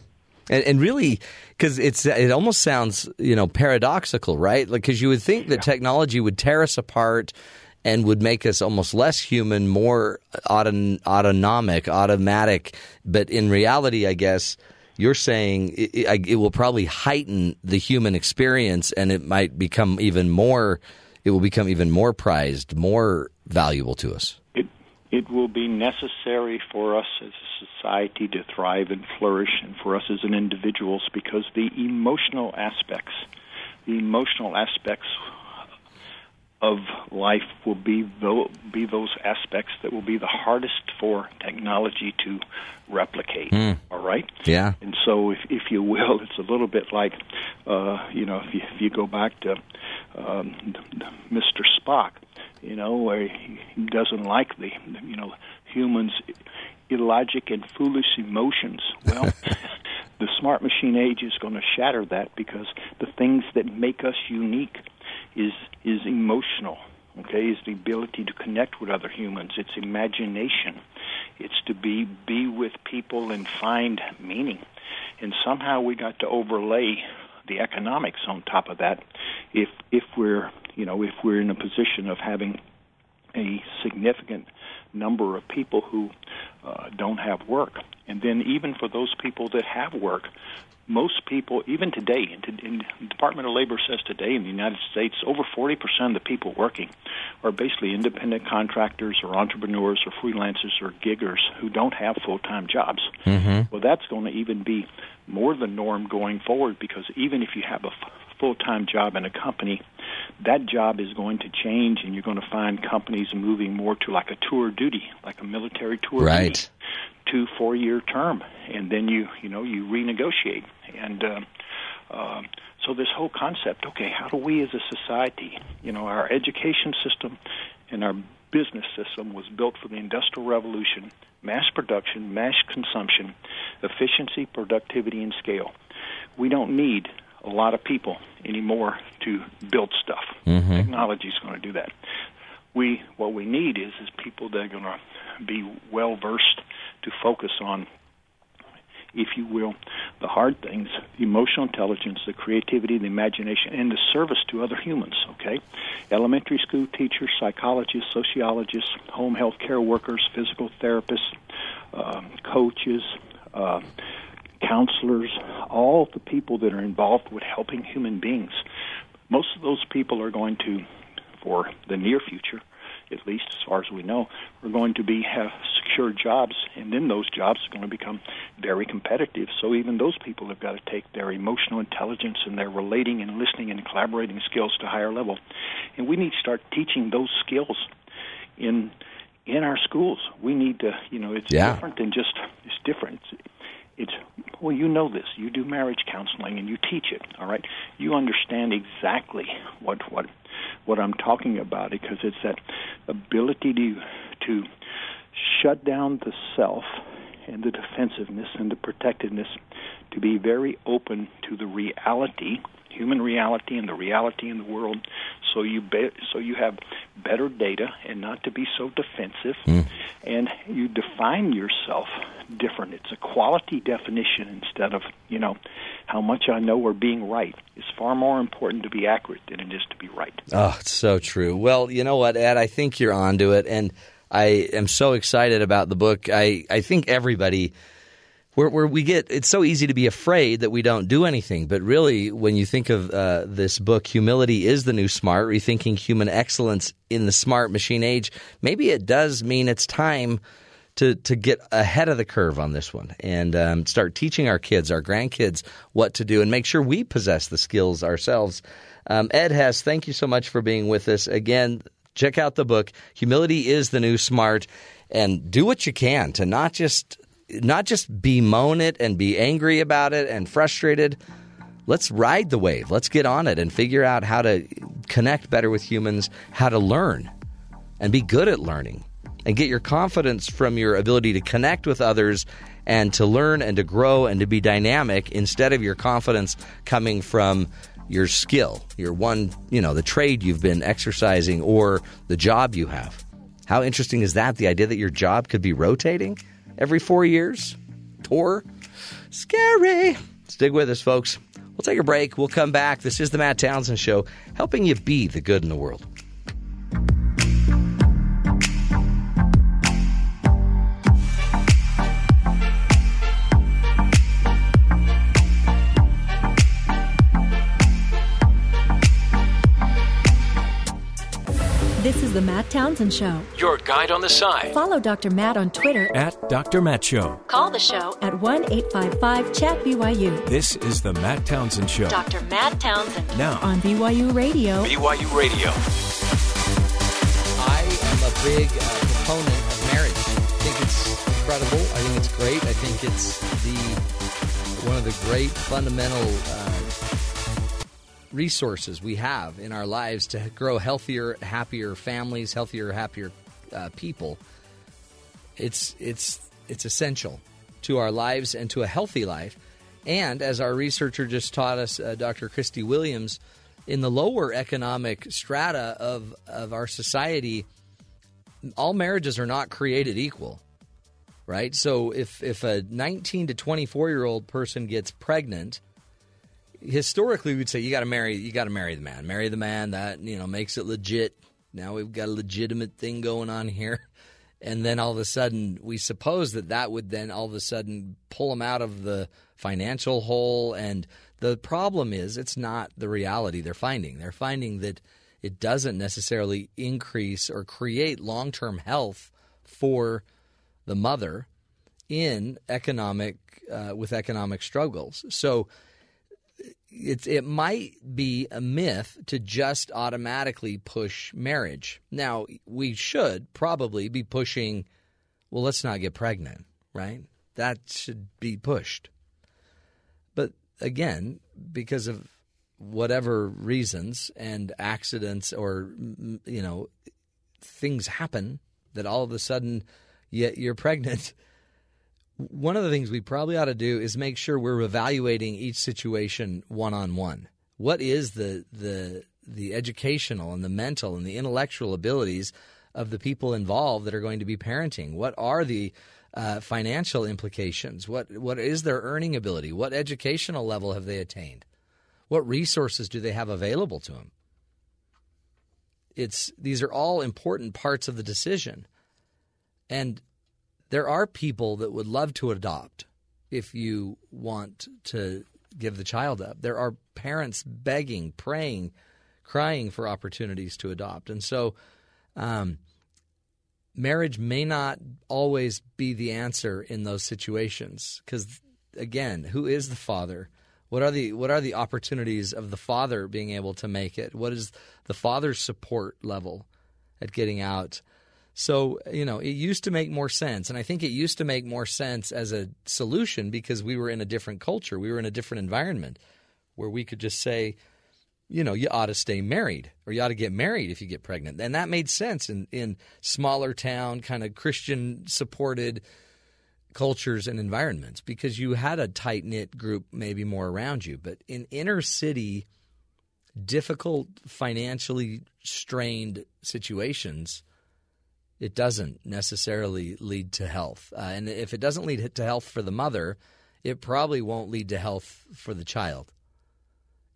And, and really, because it's it almost sounds you know paradoxical, right? Like because you would think that yeah. technology would tear us apart and would make us almost less human, more auton- autonomic, automatic. But in reality, I guess you're saying it, it, will probably heighten the human experience, and it might become even more. It will become even more prized, more valuable to us. It will be necessary for us as a society to thrive and flourish, and for us as an individuals, because the emotional aspects, the emotional aspects of life will be tho- be those aspects that will be the hardest for technology to replicate. All right. Yeah. And so, if if you will, it's a little bit like, uh, you know, if you, if you go back to um, Mr. Spock, you know, where he he doesn't like the, you know, humans' illogic and foolish emotions. Well, the smart machine age is going to shatter that because the things that make us unique is is emotional. Okay, is the ability to connect with other humans. It's imagination. It's to be be with people and find meaning. And somehow we got to overlay the economics on top of that. If if we're you know if we're in a position of having a significant number of people who uh, don't have work. And then, even for those people that have work, most people, even today, in the Department of Labor says today in the United States, over 40% of the people working are basically independent contractors or entrepreneurs or freelancers or giggers who don't have full time jobs. Mm-hmm. Well, that's going to even be more the norm going forward because even if you have a full time job in a company, that job is going to change and you're going to find companies moving more to like a tour duty, like a military tour Right. duty, two four year term, and then you you know you renegotiate and. Uh, uh, so this whole concept, okay, how do we as a society, you know, our education system and our business system was built for the industrial revolution, mass production, mass consumption, efficiency, productivity, and scale. We don't need a lot of people anymore to build stuff. Technology is going to do that. We what we need is is people that are going to be well versed to focus on if you will, the hard things, the emotional intelligence, the creativity, the imagination, and the service to other humans, okay? Elementary school teachers, psychologists, sociologists, home health care workers, physical therapists, um, coaches, uh, counselors, all the people that are involved with helping human beings. Most of those people are going to, for the near future, at least as far as we know, are going to be have secure jobs, and then those jobs are going to become very competitive. So even those people have got to take their emotional intelligence and their relating and listening and collaborating skills to a higher level, and we need to start teaching those skills in in our schools. We need to, you know, it's Yeah. different than just it's different. It's, well, you know this. You do marriage counseling and you teach it. All right, you understand exactly what what what I'm talking about because it's that ability to to shut down the self and the defensiveness and the protectiveness to be very open to the reality human reality and the reality in the world so you be, so you have better data and not to be so defensive hmm. and you define yourself different it's a quality definition instead of you know how much I know or being right it's far more important to be accurate than it is to be right Oh, it's so true. Well, you know what, Ed? I think you're onto it, and I am so excited about the book. I, I think everybody, where, where we get, it's so easy to be afraid that we don't do anything. But really, when you think of uh, this book, Humility is the New Smart, rethinking human excellence in the smart machine age, maybe it does mean it's time to to get ahead of the curve on this one and um, start teaching our kids, our grandkids, what to do, and make sure we possess the skills ourselves. Um, Ed Hess, thank you so much for being with us again. Check out the book. Humility is the new smart, and do what you can to not just not just bemoan it and be angry about it and frustrated. Let's ride the wave. Let's get on it and figure out how to connect better with humans, how to learn and be good at learning and get your confidence from your ability to connect with others and to learn and to grow and to be dynamic instead of your confidence coming from your skill, your one, you know, the trade you've been exercising or the job you have. How interesting is that? The idea that your job could be rotating every four years? Tour? Scary. Stick with us, folks. We'll take a break. We'll come back. This is the Matt Townsend Show, helping you be the good in the world. Is the Matt Townsend Show. Your guide on the side Follow Dr. Matt on Twitter. at Dr. Matt Show. Call the show at 1 855 Chat BYU. This is the Matt Townsend Show. Dr. Matt Townsend Now, on BYU Radio. BYU Radio. I am a big uh, proponent of marriage. I think it's incredible. I think it's great. I think it's the one of the great fundamental uh, resources we have in our lives to grow healthier, happier families, healthier, happier uh, people. It's it's it's essential to our lives and to a healthy life. And as our researcher just taught us, uh, Dr. Christy Williams, in the lower economic strata of, of our society, all marriages are not created equal, right? So if, if a 19 to 24 year old person gets pregnant, historically we'd say you got to marry you got to marry the man, marry the man that you know makes it legit. Now we've got a legitimate thing going on here. And then all of a sudden, we suppose that that would then all of a sudden pull them out of the financial hole. And the problem is, it's not the reality they're finding. They're finding that it doesn't necessarily increase or create long term health for the mother in economic uh, with economic struggles. So it it might be a myth to just automatically push marriage. Now we should probably be pushing. Well, let's not get pregnant, right? That should be pushed. But again, because of whatever reasons and accidents or you know things happen that all of a sudden yet you're pregnant one of the things we probably ought to do is make sure we're evaluating each situation one on one what is the the the educational and the mental and the intellectual abilities of the people involved that are going to be parenting? What are the uh, financial implications? What what is their earning ability? What educational level have they attained? What resources do they have available to them? It's these are all important parts of the decision. And there are people that would love to adopt if you want to give the child up. There are parents begging, praying, crying for opportunities to adopt. And so um, marriage may not always be the answer in those situations because again, who is the father? What are the what are the opportunities of the father being able to make it? What is the father's support level at getting out? So, you know, it used to make more sense. And I think it used to make more sense as a solution because we were in a different culture. We were in a different environment where we could just say, you know, you ought to stay married or you ought to get married if you get pregnant. And that made sense in, in smaller town, kind of Christian supported cultures and environments because you had a tight knit group maybe more around you. But in inner city, difficult, financially strained situations, it doesn't necessarily lead to health. Uh, and if it doesn't lead to health for the mother, it probably won't lead to health for the child.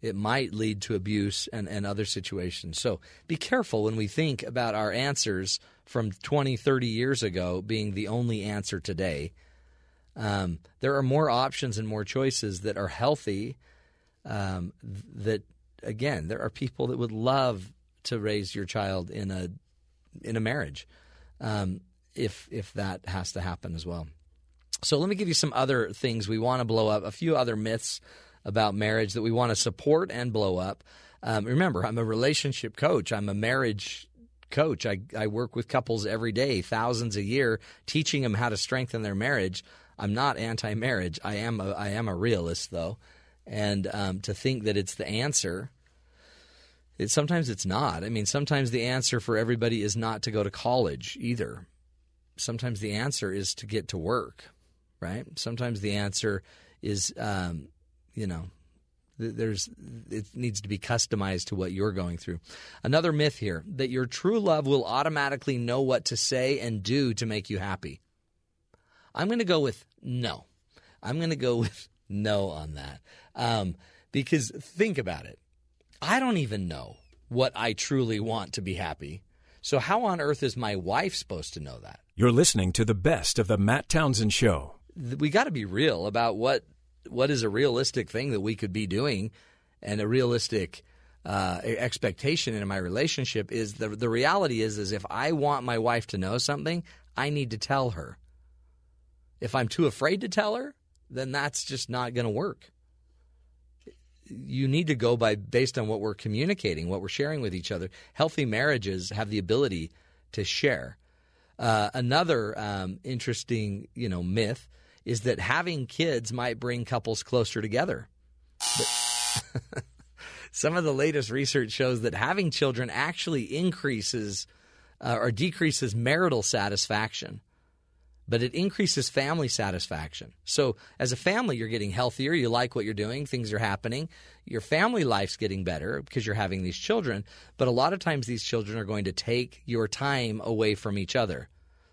It might lead to abuse and, and other situations. So be careful when we think about our answers from 20, 30 years ago being the only answer today um, there are more options and more choices that are healthy. Um, that again, there are people that would love to raise your child in a in a marriage, um, if if that has to happen as well. So let me give you some other things we want to blow up. A few other myths about marriage that we want to support and blow up. Um, remember, I'm a relationship coach. I'm a marriage coach. I, I work with couples every day, thousands a year, teaching them how to strengthen their marriage. I'm not anti-marriage. I am a, I am a realist though, and um, to think that it's the answer. It, sometimes it's not. I mean, sometimes the answer for everybody is not to go to college either. Sometimes the answer is to get to work, right? Sometimes the answer is, um, you know, there's it needs to be customized to what you're going through. Another myth here that your true love will automatically know what to say and do to make you happy. I'm going to go with no. I'm going to go with no on that. Um, because think about it. I don't even know what I truly want to be happy. So, how on earth is my wife supposed to know that? You're listening to the best of the Matt Townsend Show. We got to be real about what what is a realistic thing that we could be doing, and a realistic uh, expectation in my relationship is the the reality is is if I want my wife to know something, I need to tell her. If I'm too afraid to tell her, then that's just not going to work. You need to go by based on what we're communicating, what we're sharing with each other. Healthy marriages have the ability to share. Uh, another um, interesting, you know, myth is that having kids might bring couples closer together. But some of the latest research shows that having children actually increases uh, or decreases marital satisfaction but it increases family satisfaction. So, as a family, you're getting healthier. You like what you're doing. Things are happening. Your family life's getting better because you're having these children. But a lot of times, these children are going to take your time away from each other.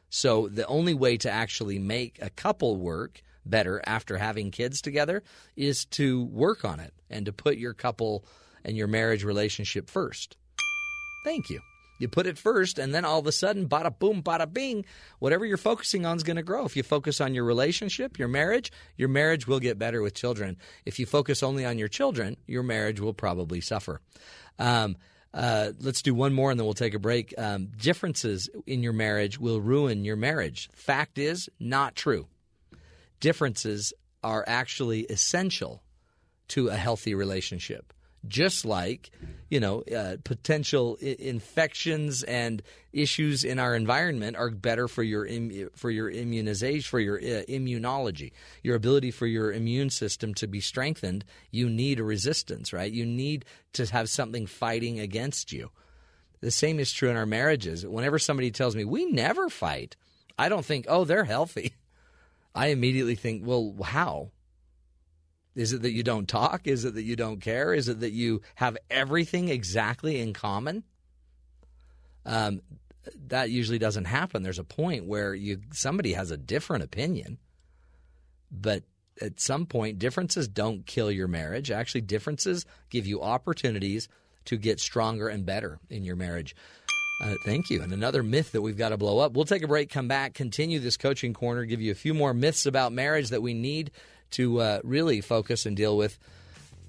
So, the only way to actually make a couple work better after having kids together is to work on it and to put your couple and your marriage relationship first. Thank you. You put it first, and then all of a sudden, bada boom, bada bing, whatever you're focusing on is going to grow. If you focus on your relationship, your marriage, your marriage will get better with children. If you focus only on your children, your marriage will probably suffer. Um, uh, let's do one more and then we'll take a break. Um, differences in your marriage will ruin your marriage. Fact is, not true. Differences are actually essential to a healthy relationship just like you know uh, potential I- infections and issues in our environment are better for your Im- for your immunization for your uh, immunology. Your ability for your immune system to be strengthened you need a resistance right? You need to have something fighting against you. The same is true in our marriages. Whenever somebody tells me we never fight i don't think oh they're healthy. I immediately think well how is it that you don't talk? Is it that you don't care? Is it that you have everything exactly in common? Um, that usually doesn't happen. There's a point where you somebody has a different opinion, but at some point, differences don't kill your marriage. Actually, differences give you opportunities to get stronger and better in your marriage. Uh, thank you. And another myth that we've got to blow up. We'll take a break, come back, continue this coaching corner, give you a few more myths about marriage that we need to uh, really focus and deal with.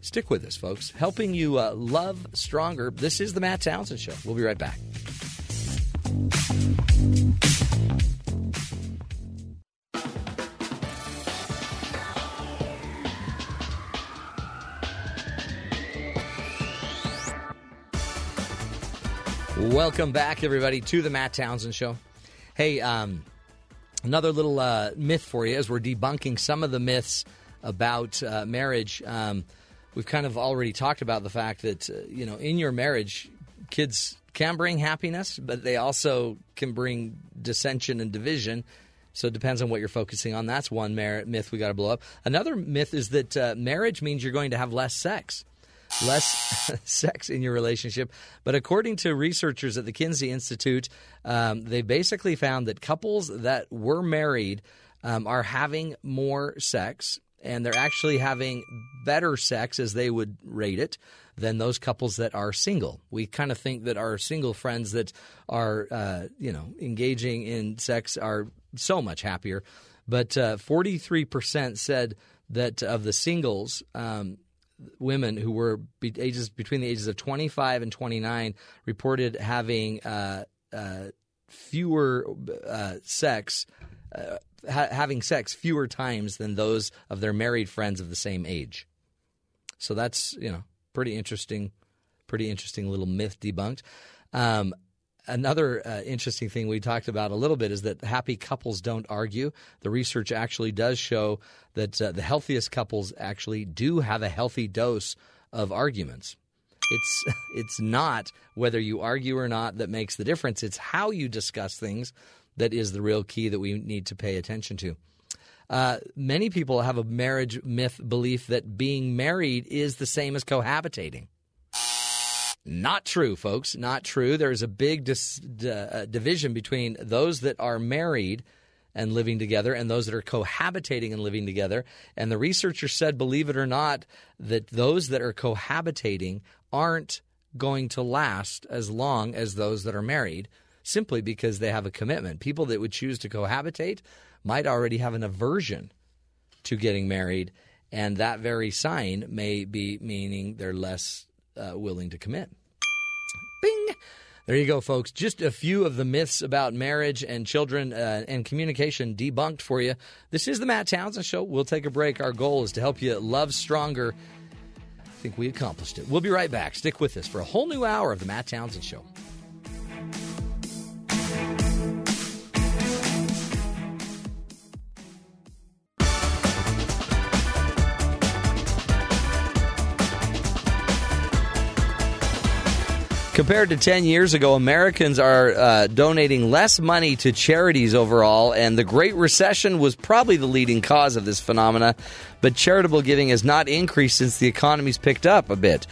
Stick with us, folks. Helping you uh, love stronger. This is the Matt Townsend Show. We'll be right back. Welcome back, everybody, to the Matt Townsend Show. Hey, um, another little uh, myth for you as we're debunking some of the myths about uh, marriage. Um, we've kind of already talked about the fact that, uh, you know, in your marriage, kids can bring happiness, but they also can bring dissension and division. So it depends on what you're focusing on. That's one myth we got to blow up. Another myth is that uh, marriage means you're going to have less sex less sex in your relationship. But according to researchers at the Kinsey Institute, um, they basically found that couples that were married um, are having more sex. And they're actually having better sex, as they would rate it, than those couples that are single. We kind of think that our single friends that are, uh, you know, engaging in sex are so much happier. But uh, 43% said that of the singles, um, women who were be- ages between the ages of 25 and 29 reported having uh, uh, fewer uh, sex, uh, ha- having sex fewer times than those of their married friends of the same age. So that's you know pretty interesting, pretty interesting little myth debunked. Um, Another uh, interesting thing we talked about a little bit is that happy couples don't argue. The research actually does show that uh, the healthiest couples actually do have a healthy dose of arguments. It's it's not whether you argue or not that makes the difference. It's how you discuss things that is the real key that we need to pay attention to. Uh, many people have a marriage myth belief that being married is the same as cohabitating. Not true, folks. Not true. There's a big dis- d- uh, division between those that are married and living together and those that are cohabitating and living together. And the researcher said, believe it or not, that those that are cohabitating aren't going to last as long as those that are married simply because they have a commitment. People that would choose to cohabitate might already have an aversion to getting married, and that very sign may be meaning they're less uh, willing to commit. Bing! There you go, folks. Just a few of the myths about marriage and children uh, and communication debunked for you. This is the Matt Townsend Show. We'll take a break. Our goal is to help you love stronger. I think we accomplished it. We'll be right back. Stick with us for a whole new hour of the Matt Townsend Show. Compared to 10 years ago, Americans are uh, donating less money to charities overall, and the Great Recession was probably the leading cause of this phenomena. But charitable giving has not increased since the economy's picked up a bit.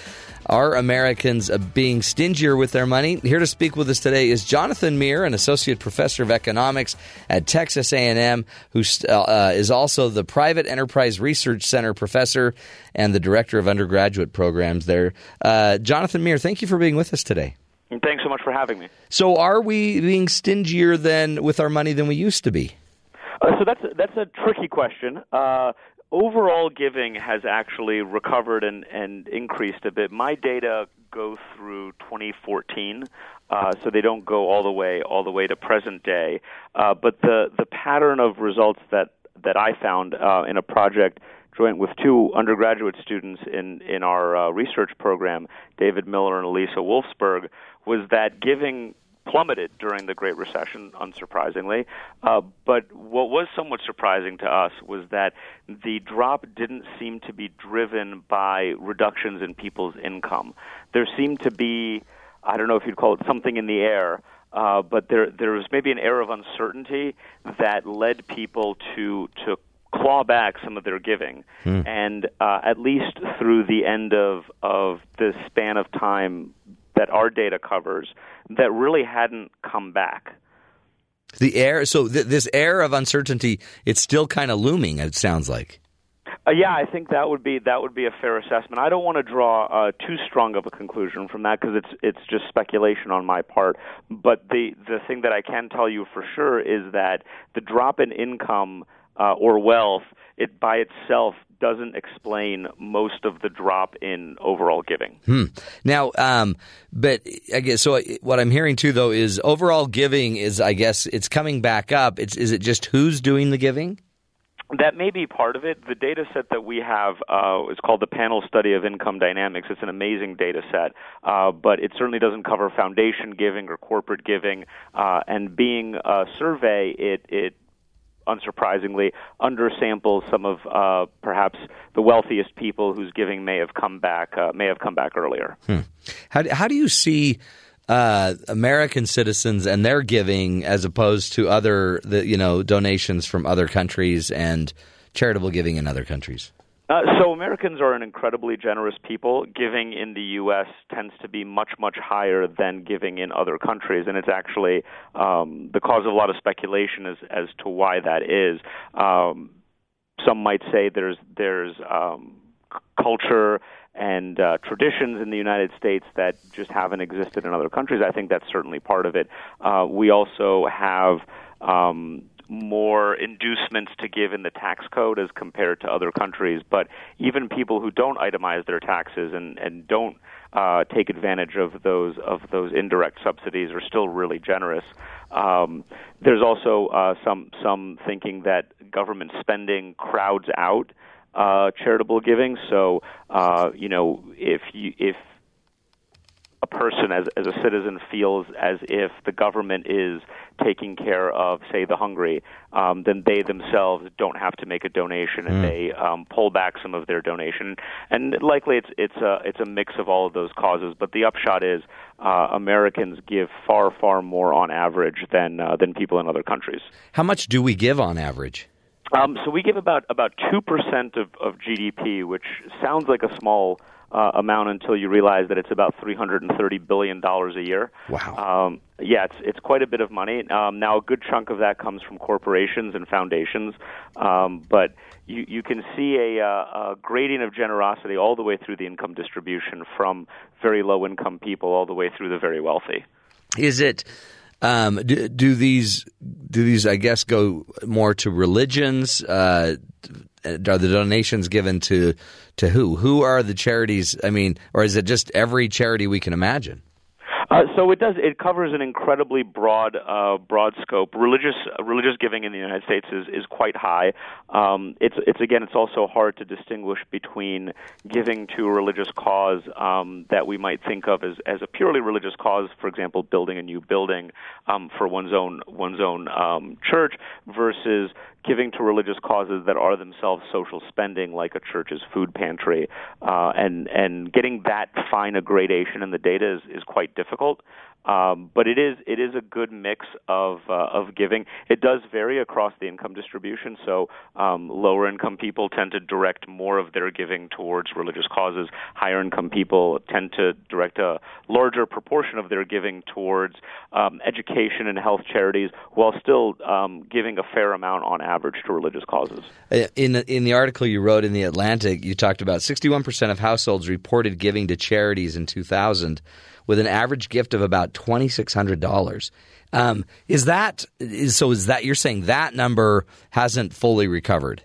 Are Americans uh, being stingier with their money? Here to speak with us today is Jonathan Meer, an associate professor of economics at Texas A&M, who uh, is also the Private Enterprise Research Center professor and the director of undergraduate programs there. Uh, Jonathan Meer, thank you for being with us today. Thanks so much for having me. So, are we being stingier than with our money than we used to be? Uh, so that's that's a tricky question. Uh, overall giving has actually recovered and, and increased a bit. My data go through 2014, uh, so they don't go all the way all the way to present day. Uh, but the the pattern of results that that I found uh, in a project joint with two undergraduate students in in our uh, research program, David Miller and Elisa Wulfsberg, was that giving plummeted during the Great Recession, unsurprisingly. Uh, but what was somewhat surprising to us was that the drop didn't seem to be driven by reductions in people's income. There seemed to be, I don't know if you'd call it something in the air. Uh, but there, there was maybe an air of uncertainty that led people to to claw back some of their giving, hmm. and uh, at least through the end of of the span of time that our data covers that really hadn't come back. The air, so th- this air of uncertainty, it's still kind of looming. It sounds like. Uh, yeah, I think that would be that would be a fair assessment. I don't want to draw uh, too strong of a conclusion from that because it's it's just speculation on my part. But the the thing that I can tell you for sure is that the drop in income uh, or wealth, it by itself doesn't explain most of the drop in overall giving. Hmm. Now, um, but I guess so. What I'm hearing too, though, is overall giving is, I guess, it's coming back up. It's is it just who's doing the giving? That may be part of it. The data set that we have uh, is called the Panel Study of Income Dynamics. It's an amazing data set, uh, but it certainly doesn't cover foundation giving or corporate giving. Uh, and being a survey, it, it unsurprisingly, undersamples some of uh, perhaps the wealthiest people whose giving may have come back uh, may have come back earlier. Hmm. How, how do you see uh, American citizens and their giving as opposed to other the, you know donations from other countries and charitable giving in other countries? Uh, so Americans are an incredibly generous people. Giving in the U.S. tends to be much, much higher than giving in other countries, and it's actually um, the cause of a lot of speculation as as to why that is. Um, some might say there's there's um, culture and uh, traditions in the United States that just haven't existed in other countries. I think that's certainly part of it. Uh, we also have um, more inducements to give in the tax code as compared to other countries. But even people who don't itemize their taxes and, and don't uh, take advantage of those of those indirect subsidies are still really generous. Um, there's also uh, some some thinking that government spending crowds out uh, charitable giving. So uh, you know if you if person as, as a citizen feels as if the government is taking care of, say, the hungry, um, then they themselves don't have to make a donation and mm. they um, pull back some of their donation. And likely it's it's a it's a mix of all of those causes. But the upshot is uh, Americans give far far more on average than uh, than people in other countries. How much do we give on average? Um, so we give about about two percent of, of GDP, which sounds like a small uh, amount until you realize that it's about 330 billion dollars a year. Wow. Um, yeah, it's it's quite a bit of money. Um, now, a good chunk of that comes from corporations and foundations, um, but you you can see a, uh, a gradient of generosity all the way through the income distribution, from very low income people all the way through the very wealthy. Is it? Um, do, do, these do these I guess go more to religions? Uh, are the donations given to to who? Who are the charities? I mean, or is it just every charity we can imagine? Uh, so it does. It covers an incredibly broad, uh, broad scope. Religious religious giving in the United States is is quite high. Um, it's it's again it's also hard to distinguish between giving to a religious cause um, that we might think of as, as a purely religious cause, for example, building a new building um, for one's own one's own um, church, versus giving to religious causes that are themselves social spending, like a church's food pantry, uh, and and getting that fine a gradation in the data is, is quite difficult. Um, but it is it is a good mix of uh, of giving. It does vary across the income distribution. So um, lower income people tend to direct more of their giving towards religious causes. Higher income people tend to direct a larger proportion of their giving towards um, education and health charities, while still um, giving a fair amount on average to religious causes. Uh, in in the article you wrote in the Atlantic, you talked about 61% of households reported giving to charities in 2000 with an average gift of about twenty six hundred dollars. Um, is that is, so? Is that you're saying that number hasn't fully recovered?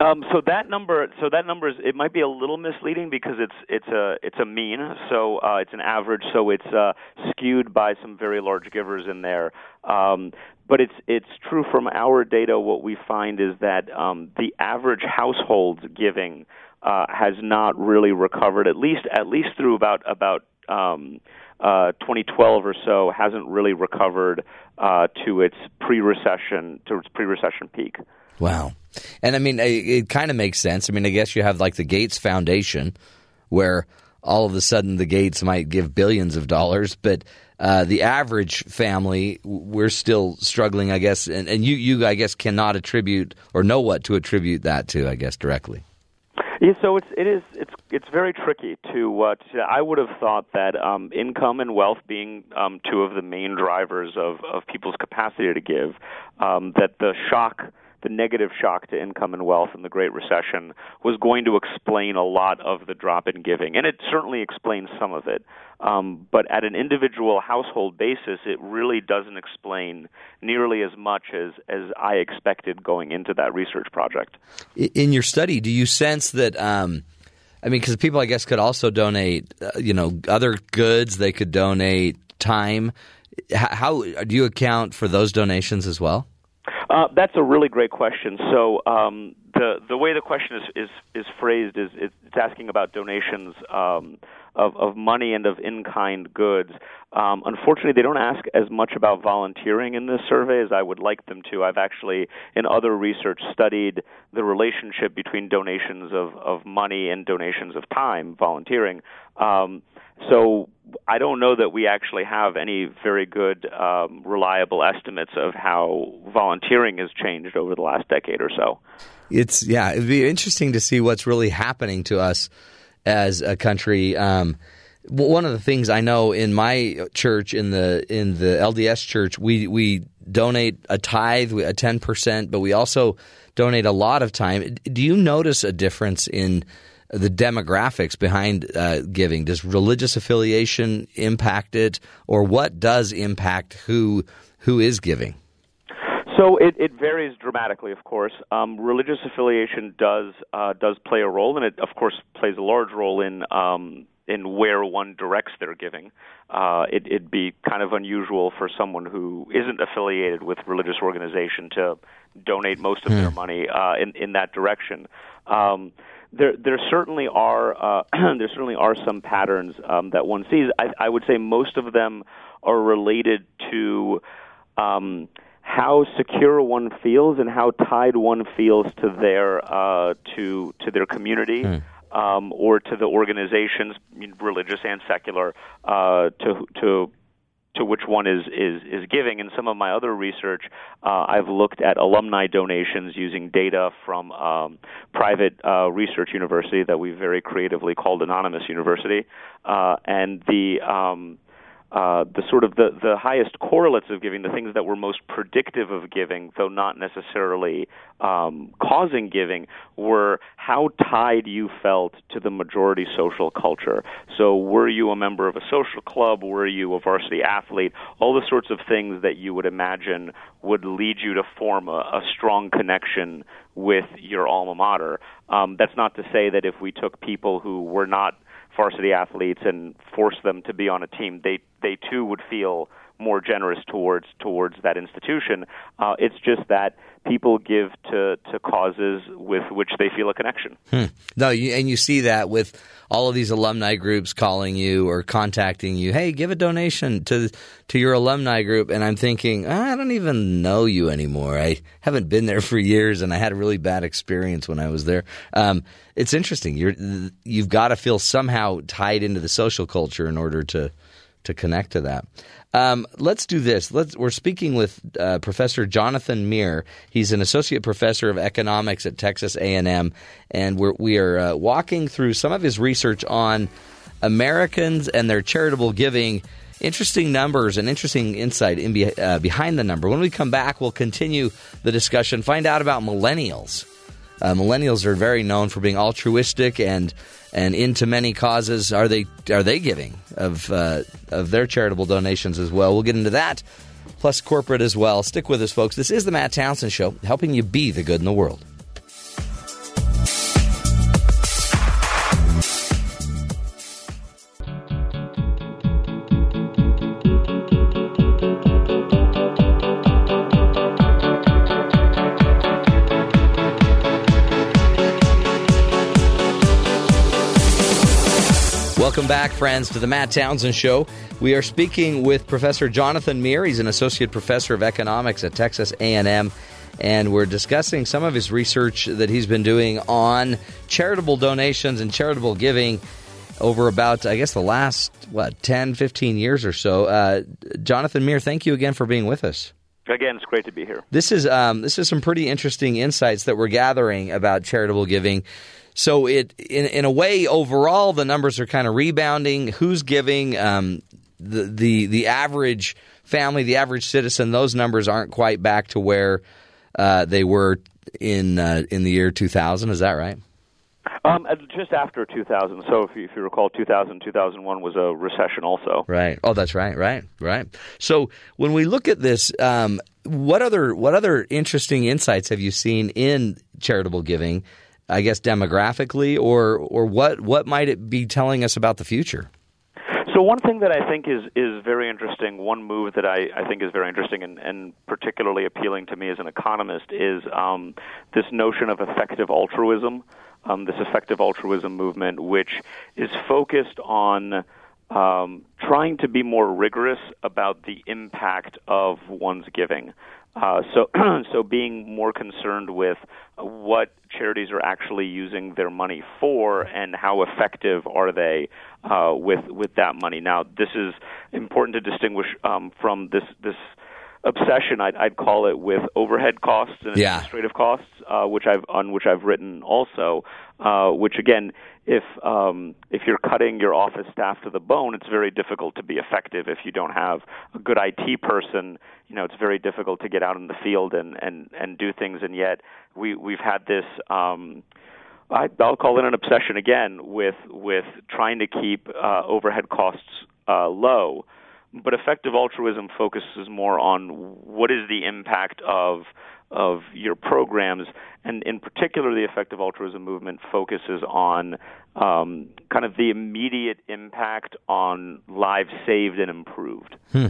Um, so that number, so that number is it might be a little misleading because it's it's a it's a mean, so uh, it's an average, so it's uh, skewed by some very large givers in there. Um, but it's it's true from our data. What we find is that um, the average household's giving uh, has not really recovered, at least at least through about about um, uh, 2012 or so hasn't really recovered uh, to its pre-recession to its pre-recession peak. Wow, and I mean it, it kind of makes sense. I mean, I guess you have like the Gates Foundation, where all of a sudden the Gates might give billions of dollars, but uh, the average family, we're still struggling, I guess, and, and you, you, I guess, cannot attribute or know what to attribute that to, I guess, directly. Yeah, so it's it is it's it's very tricky to. Uh, to I would have thought that um, income and wealth being um, two of the main drivers of of people's capacity to give, um, that the shock the negative shock to income and wealth in the Great Recession was going to explain a lot of the drop in giving, and it certainly explains some of it. Um, but at an individual household basis, it really doesn't explain nearly as much as, as I expected going into that research project. In your study, do you sense that? Um, I mean, because people, I guess, could also donate, uh, you know, other goods. They could donate time. How do you account for those donations as well? Uh, that's a really great question. So um, the the way the question is is, is phrased is it's asking about donations um, of of money and of in kind goods. Um, unfortunately, they don't ask as much about volunteering in this survey as I would like them to. I've actually, in other research, studied the relationship between donations of of money and donations of time, volunteering. Um, so I don't know that we actually have any very good, um, reliable estimates of how volunteering has changed over the last decade or so. It's yeah, it'd be interesting to see what's really happening to us as a country. Um, one of the things I know in my church, in the in the LDS church, we we donate a tithe, a ten percent, but we also donate a lot of time. Do you notice a difference in the demographics behind uh, giving? Does religious affiliation impact it, or what does impact who who is giving? So it, it varies dramatically, of course. Um, religious affiliation does uh, does play a role, and it of course plays a large role in um, in where one directs their giving. Uh, it, it'd be kind of unusual for someone who isn't affiliated with religious organization to donate most of their hmm. money uh, in in that direction. Um, there there certainly are uh, there certainly are some patterns um, that one sees. I, I would say most of them are related to um, how secure one feels and how tied one feels to their uh, to to their community. Mm. Um, or to the organizations, religious and secular, uh, to to to which one is is is giving. In some of my other research, uh, I've looked at alumni donations using data from um, private uh, research university that we very creatively called Anonymous University, uh, and the um, uh, the sort of the, the highest correlates of giving, the things that were most predictive of giving, though not necessarily um, causing giving, were how tied you felt to the majority social culture. So, were you a member of a social club? Were you a varsity athlete? All the sorts of things that you would imagine would lead you to form a, a strong connection with your alma mater. Um, that's not to say that if we took people who were not varsity athletes and force them to be on a team, they they too would feel more generous towards towards that institution. Uh, it's just that people give to to causes with which they feel a connection. Hmm. No, you, and you see that with all of these alumni groups calling you or contacting you. Hey, give a donation to to your alumni group, and I'm thinking I don't even know you anymore. I haven't been there for years, and I had a really bad experience when I was there. Um, it's interesting. You're you've got to feel somehow tied into the social culture in order to to connect to that. Um, let's do this. Let's, we're speaking with uh, Professor Jonathan Meer. He's an associate professor of economics at Texas A&M, and we're, we are uh, walking through some of his research on Americans and their charitable giving. Interesting numbers and interesting insight in be, uh, behind the number. When we come back, we'll continue the discussion. Find out about millennials. Uh, millennials are very known for being altruistic and and into many causes. Are they are they giving of uh, of their charitable donations as well? We'll get into that, plus corporate as well. Stick with us, folks. This is the Matt Townsend Show, helping you be the good in the world. Back, friends, to the Matt Townsend Show. We are speaking with Professor Jonathan Meer. He's an associate professor of economics at Texas A&M, and we're discussing some of his research that he's been doing on charitable donations and charitable giving over about, I guess, the last what 10, 15 years or so. Uh, Jonathan Meer, thank you again for being with us. Again, it's great to be here. This is um, this is some pretty interesting insights that we're gathering about charitable giving. So it in in a way overall the numbers are kind of rebounding. Who's giving um, the the the average family, the average citizen? Those numbers aren't quite back to where uh, they were in uh, in the year 2000. Is that right? Um, just after 2000. So if you, if you recall, 2000, 2001 was a recession also. Right. Oh, that's right. Right. Right. So when we look at this, um, what other what other interesting insights have you seen in charitable giving? I guess demographically, or or what what might it be telling us about the future? So one thing that I think is is very interesting, one move that I, I think is very interesting and, and particularly appealing to me as an economist is um, this notion of effective altruism, um, this effective altruism movement, which is focused on um, trying to be more rigorous about the impact of one's giving. Uh, so, so being more concerned with what charities are actually using their money for and how effective are they uh, with with that money. Now, this is important to distinguish um, from this this obsession I'd, I'd call it with overhead costs and yeah. administrative costs, uh, which I've on which I've written also. Uh, which again, if um, if you're cutting your office staff to the bone, it's very difficult to be effective. If you don't have a good IT person, you know it's very difficult to get out in the field and and and do things. And yet we we've had this. Um, I, I'll call it an obsession again with with trying to keep uh, overhead costs uh, low but effective altruism focuses more on what is the impact of of your programs, and in particular, the effective altruism movement focuses on um, kind of the immediate impact on lives saved and improved. Hmm.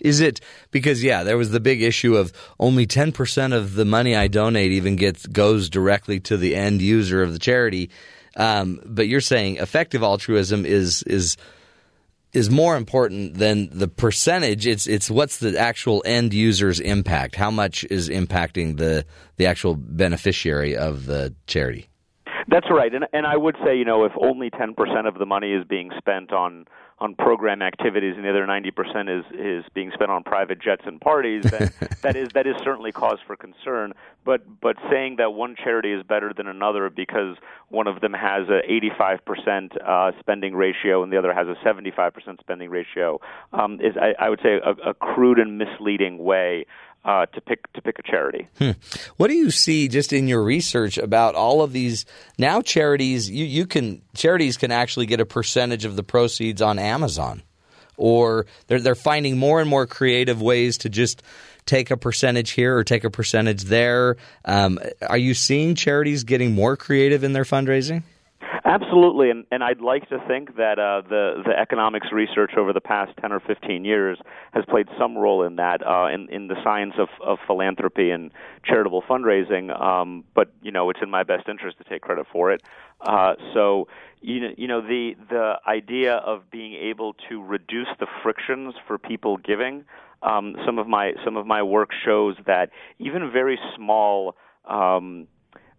Is it because yeah, there was the big issue of only ten percent of the money I donate even gets goes directly to the end user of the charity, um, but you're saying effective altruism is is is more important than the percentage. It's it's what's the actual end user's impact. How much is impacting the the actual beneficiary of the charity? That's right, and and I would say you know if only ten percent of the money is being spent on on program activities and the other 90% is is being spent on private jets and parties then that is that is certainly cause for concern. But but saying that one charity is better than another because one of them has a 85% uh, spending ratio and the other has a 75% spending ratio um, is I, I would say a, a crude and misleading way uh, to pick to pick a charity. Hmm. What do you see just in your research about all of these now charities? You, you can charities can actually get a percentage of the proceeds on Amazon, or they're they're finding more and more creative ways to just take a percentage here or take a percentage there. Um, are you seeing charities getting more creative in their fundraising? Absolutely, and, and I'd like to think that uh, the the economics research over the past ten or fifteen years has played some role in that, uh, in in the science of, of philanthropy and charitable fundraising. Um, but you know, it's in my best interest to take credit for it. Uh, so you know, you know the the idea of being able to reduce the frictions for people giving. Um, some of my some of my work shows that even very small um,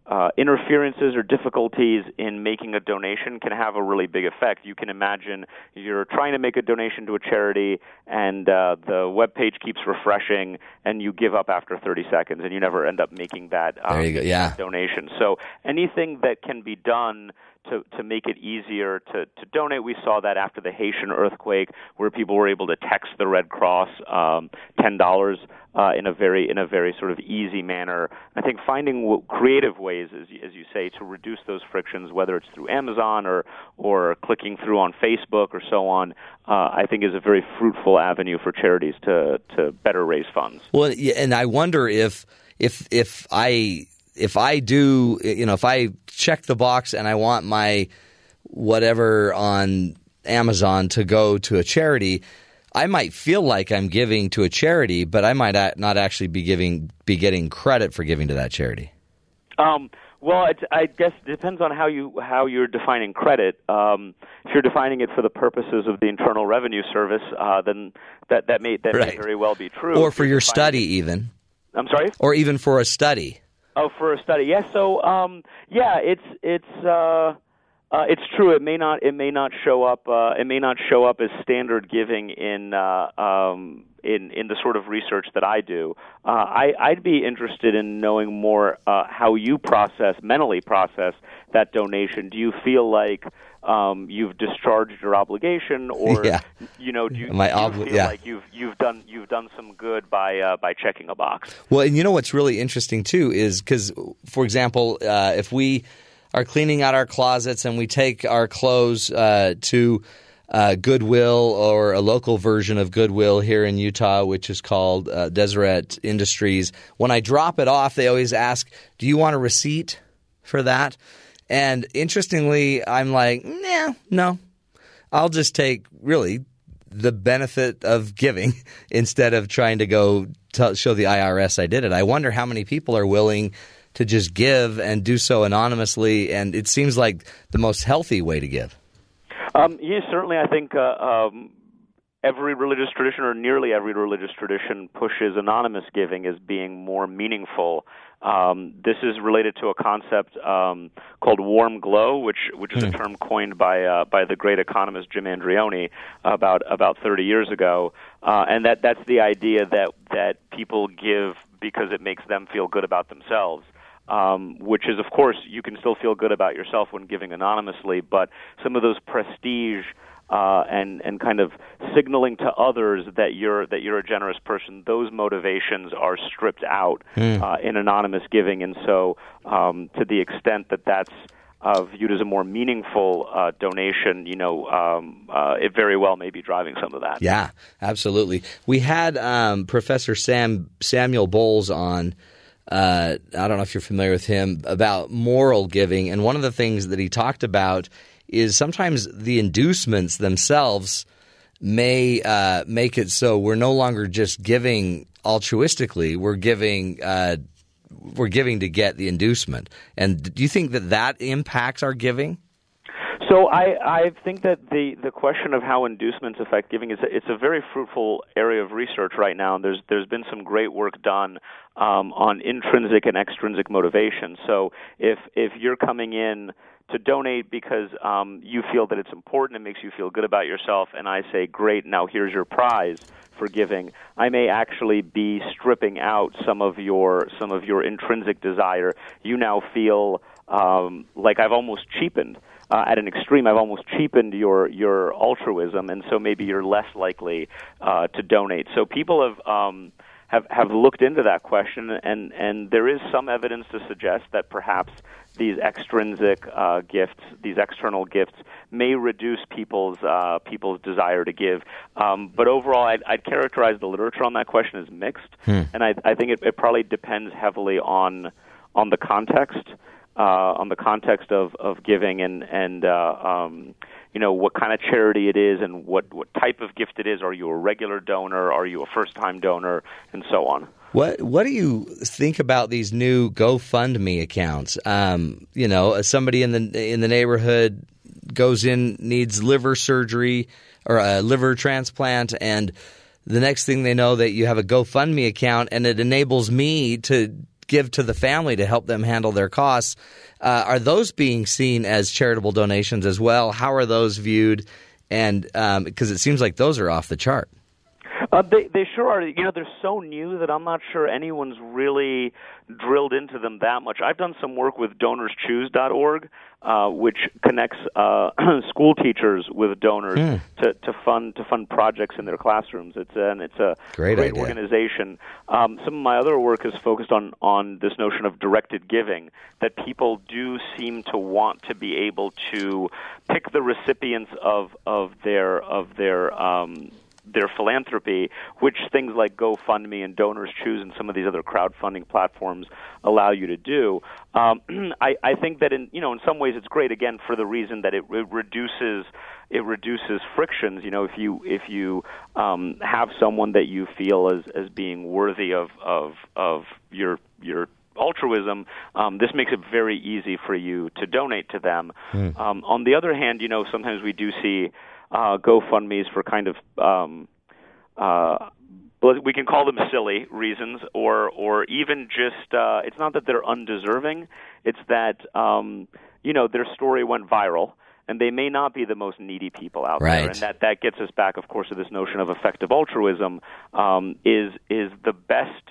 uh, interferences or difficulties in making a donation can have a really big effect. You can imagine you're trying to make a donation to a charity, and uh, the web page keeps refreshing, and you give up after 30 seconds, and you never end up making that, um, there you go. Yeah. donation. So anything that can be done to, to make it easier to, to donate. We saw that after the Haitian earthquake, where people were able to text the Red Cross um, ten dollars uh, in a very in a very sort of easy manner. I think finding w- creative ways, as, as you say, to reduce those frictions, whether it's through Amazon or or clicking through on Facebook or so on, uh, I think is a very fruitful avenue for charities to to better raise funds. Well, and I wonder if if if I if I do, you know, if I check the box and I want my whatever on Amazon to go to a charity, I might feel like I'm giving to a charity, but I might not actually be giving be getting credit for giving to that charity. Um, well, it, I guess it depends on how you how you're defining credit. Um, if you're defining it for the purposes of the Internal Revenue Service, uh, then that that may that right. may very well be true. Or for your study, it, even. I'm sorry. Or even for a study. Oh, for a study. Yes. So, um, yeah, it's it's uh, uh, it's true. It may not it may not show up. Uh, it may not show up as standard giving in uh, um, in in the sort of research that I do. Uh, I, I'd be interested in knowing more uh, how you process mentally process that donation. Do you feel like um, you've discharged your obligation, or yeah. you know, do you, My do you feel yeah. like you've you've done you've done some good by uh, by checking a box? Well, and you know what's really interesting too is because, for example, uh, if we are cleaning out our closets and we take our clothes uh, to uh, Goodwill or a local version of Goodwill here in Utah, which is called uh, Deseret Industries. When I drop it off, they always ask, "Do you want a receipt for that?" And interestingly, I'm like, "Nah, no. I'll just take really the benefit of giving instead of trying to go show the IRS I did it." I wonder how many people are willing to just give and do so anonymously, and it seems like the most healthy way to give. Um, yes, certainly. I think uh, um, every religious tradition, or nearly every religious tradition, pushes anonymous giving as being more meaningful. Um, this is related to a concept um, called warm glow, which which is a term coined by uh, by the great economist Jim Andreoni about about 30 years ago, uh, and that that's the idea that that people give because it makes them feel good about themselves um, which is, of course, you can still feel good about yourself when giving anonymously, but some of those prestige uh, and and kind of signaling to others that you're that you're a generous person, those motivations are stripped out mm. uh, in anonymous giving, and so um, to the extent that that's uh, viewed as a more meaningful uh, donation, you know, um, uh, it very well may be driving some of that. Yeah, absolutely. We had um, Professor Sam Samuel Bowles on uh, I don't know if you're familiar with him, about moral giving. And one of the things that he talked about is sometimes the inducements themselves may uh, make it so we're no longer just giving altruistically, we're giving. Uh, we're giving to get the inducement, and do you think that that impacts our giving? So I, I think that the, the question of how inducements affect giving is a, it's a very fruitful area of research right now, and there's there's been some great work done um, on intrinsic and extrinsic motivation. So if if you're coming in to donate because um, you feel that it's important, it makes you feel good about yourself, and I say, great, now here's your prize for giving. I may actually be stripping out some of your some of your intrinsic desire. You now feel um, like I've almost cheapened uh, at an extreme, I've almost cheapened your your altruism, and so maybe you're less likely uh, to donate. So people have. Um, have have looked into that question, and and there is some evidence to suggest that perhaps these extrinsic uh, gifts, these external gifts, may reduce people's uh, people's desire to give. Um, but overall, I'd, I'd characterize the literature on that question as mixed, hmm. and I, I think it, it probably depends heavily on on the context uh, on the context of of giving and and uh, um, you know what kind of charity it is and what what type of gift it is. Are you a regular donor? Are you a first time donor? And so on. What What do you think about these new GoFundMe accounts? Um, you know, somebody in the in the neighborhood goes in needs liver surgery or a liver transplant, and the next thing they know that you have a GoFundMe account, and it enables me to give to the family to help them handle their costs. Uh, are those being seen as charitable donations as well? How are those viewed? And because um, it seems like those are off the chart. Uh, they they sure are. You know, they're so new that I'm not sure anyone's really drilled into them that much. I've done some work with DonorsChoose.org, uh, which connects uh, school teachers with donors hmm. to, to fund to fund projects in their classrooms. It's a, and it's a great, great organization. Um, some of my other work is focused on on this notion of directed giving. That people do seem to want to be able to pick the recipients of of their of their um, their philanthropy, which things like GoFundMe and Donors Choose and some of these other crowdfunding platforms allow you to do. Um, I, I think that in you know in some ways it's great again for the reason that it, it reduces it reduces frictions. You know, if you if you um, have someone that you feel as as being worthy of of of your your altruism, um, this makes it very easy for you to donate to them. Mm. Um, on the other hand, you know, sometimes we do see uh, GoFundmes for kind of um, uh, we can call them silly reasons, or or even just uh, it's not that they're undeserving, it's that um, you know their story went viral. And they may not be the most needy people out right. there, and that that gets us back, of course, to this notion of effective altruism. Um, is is the best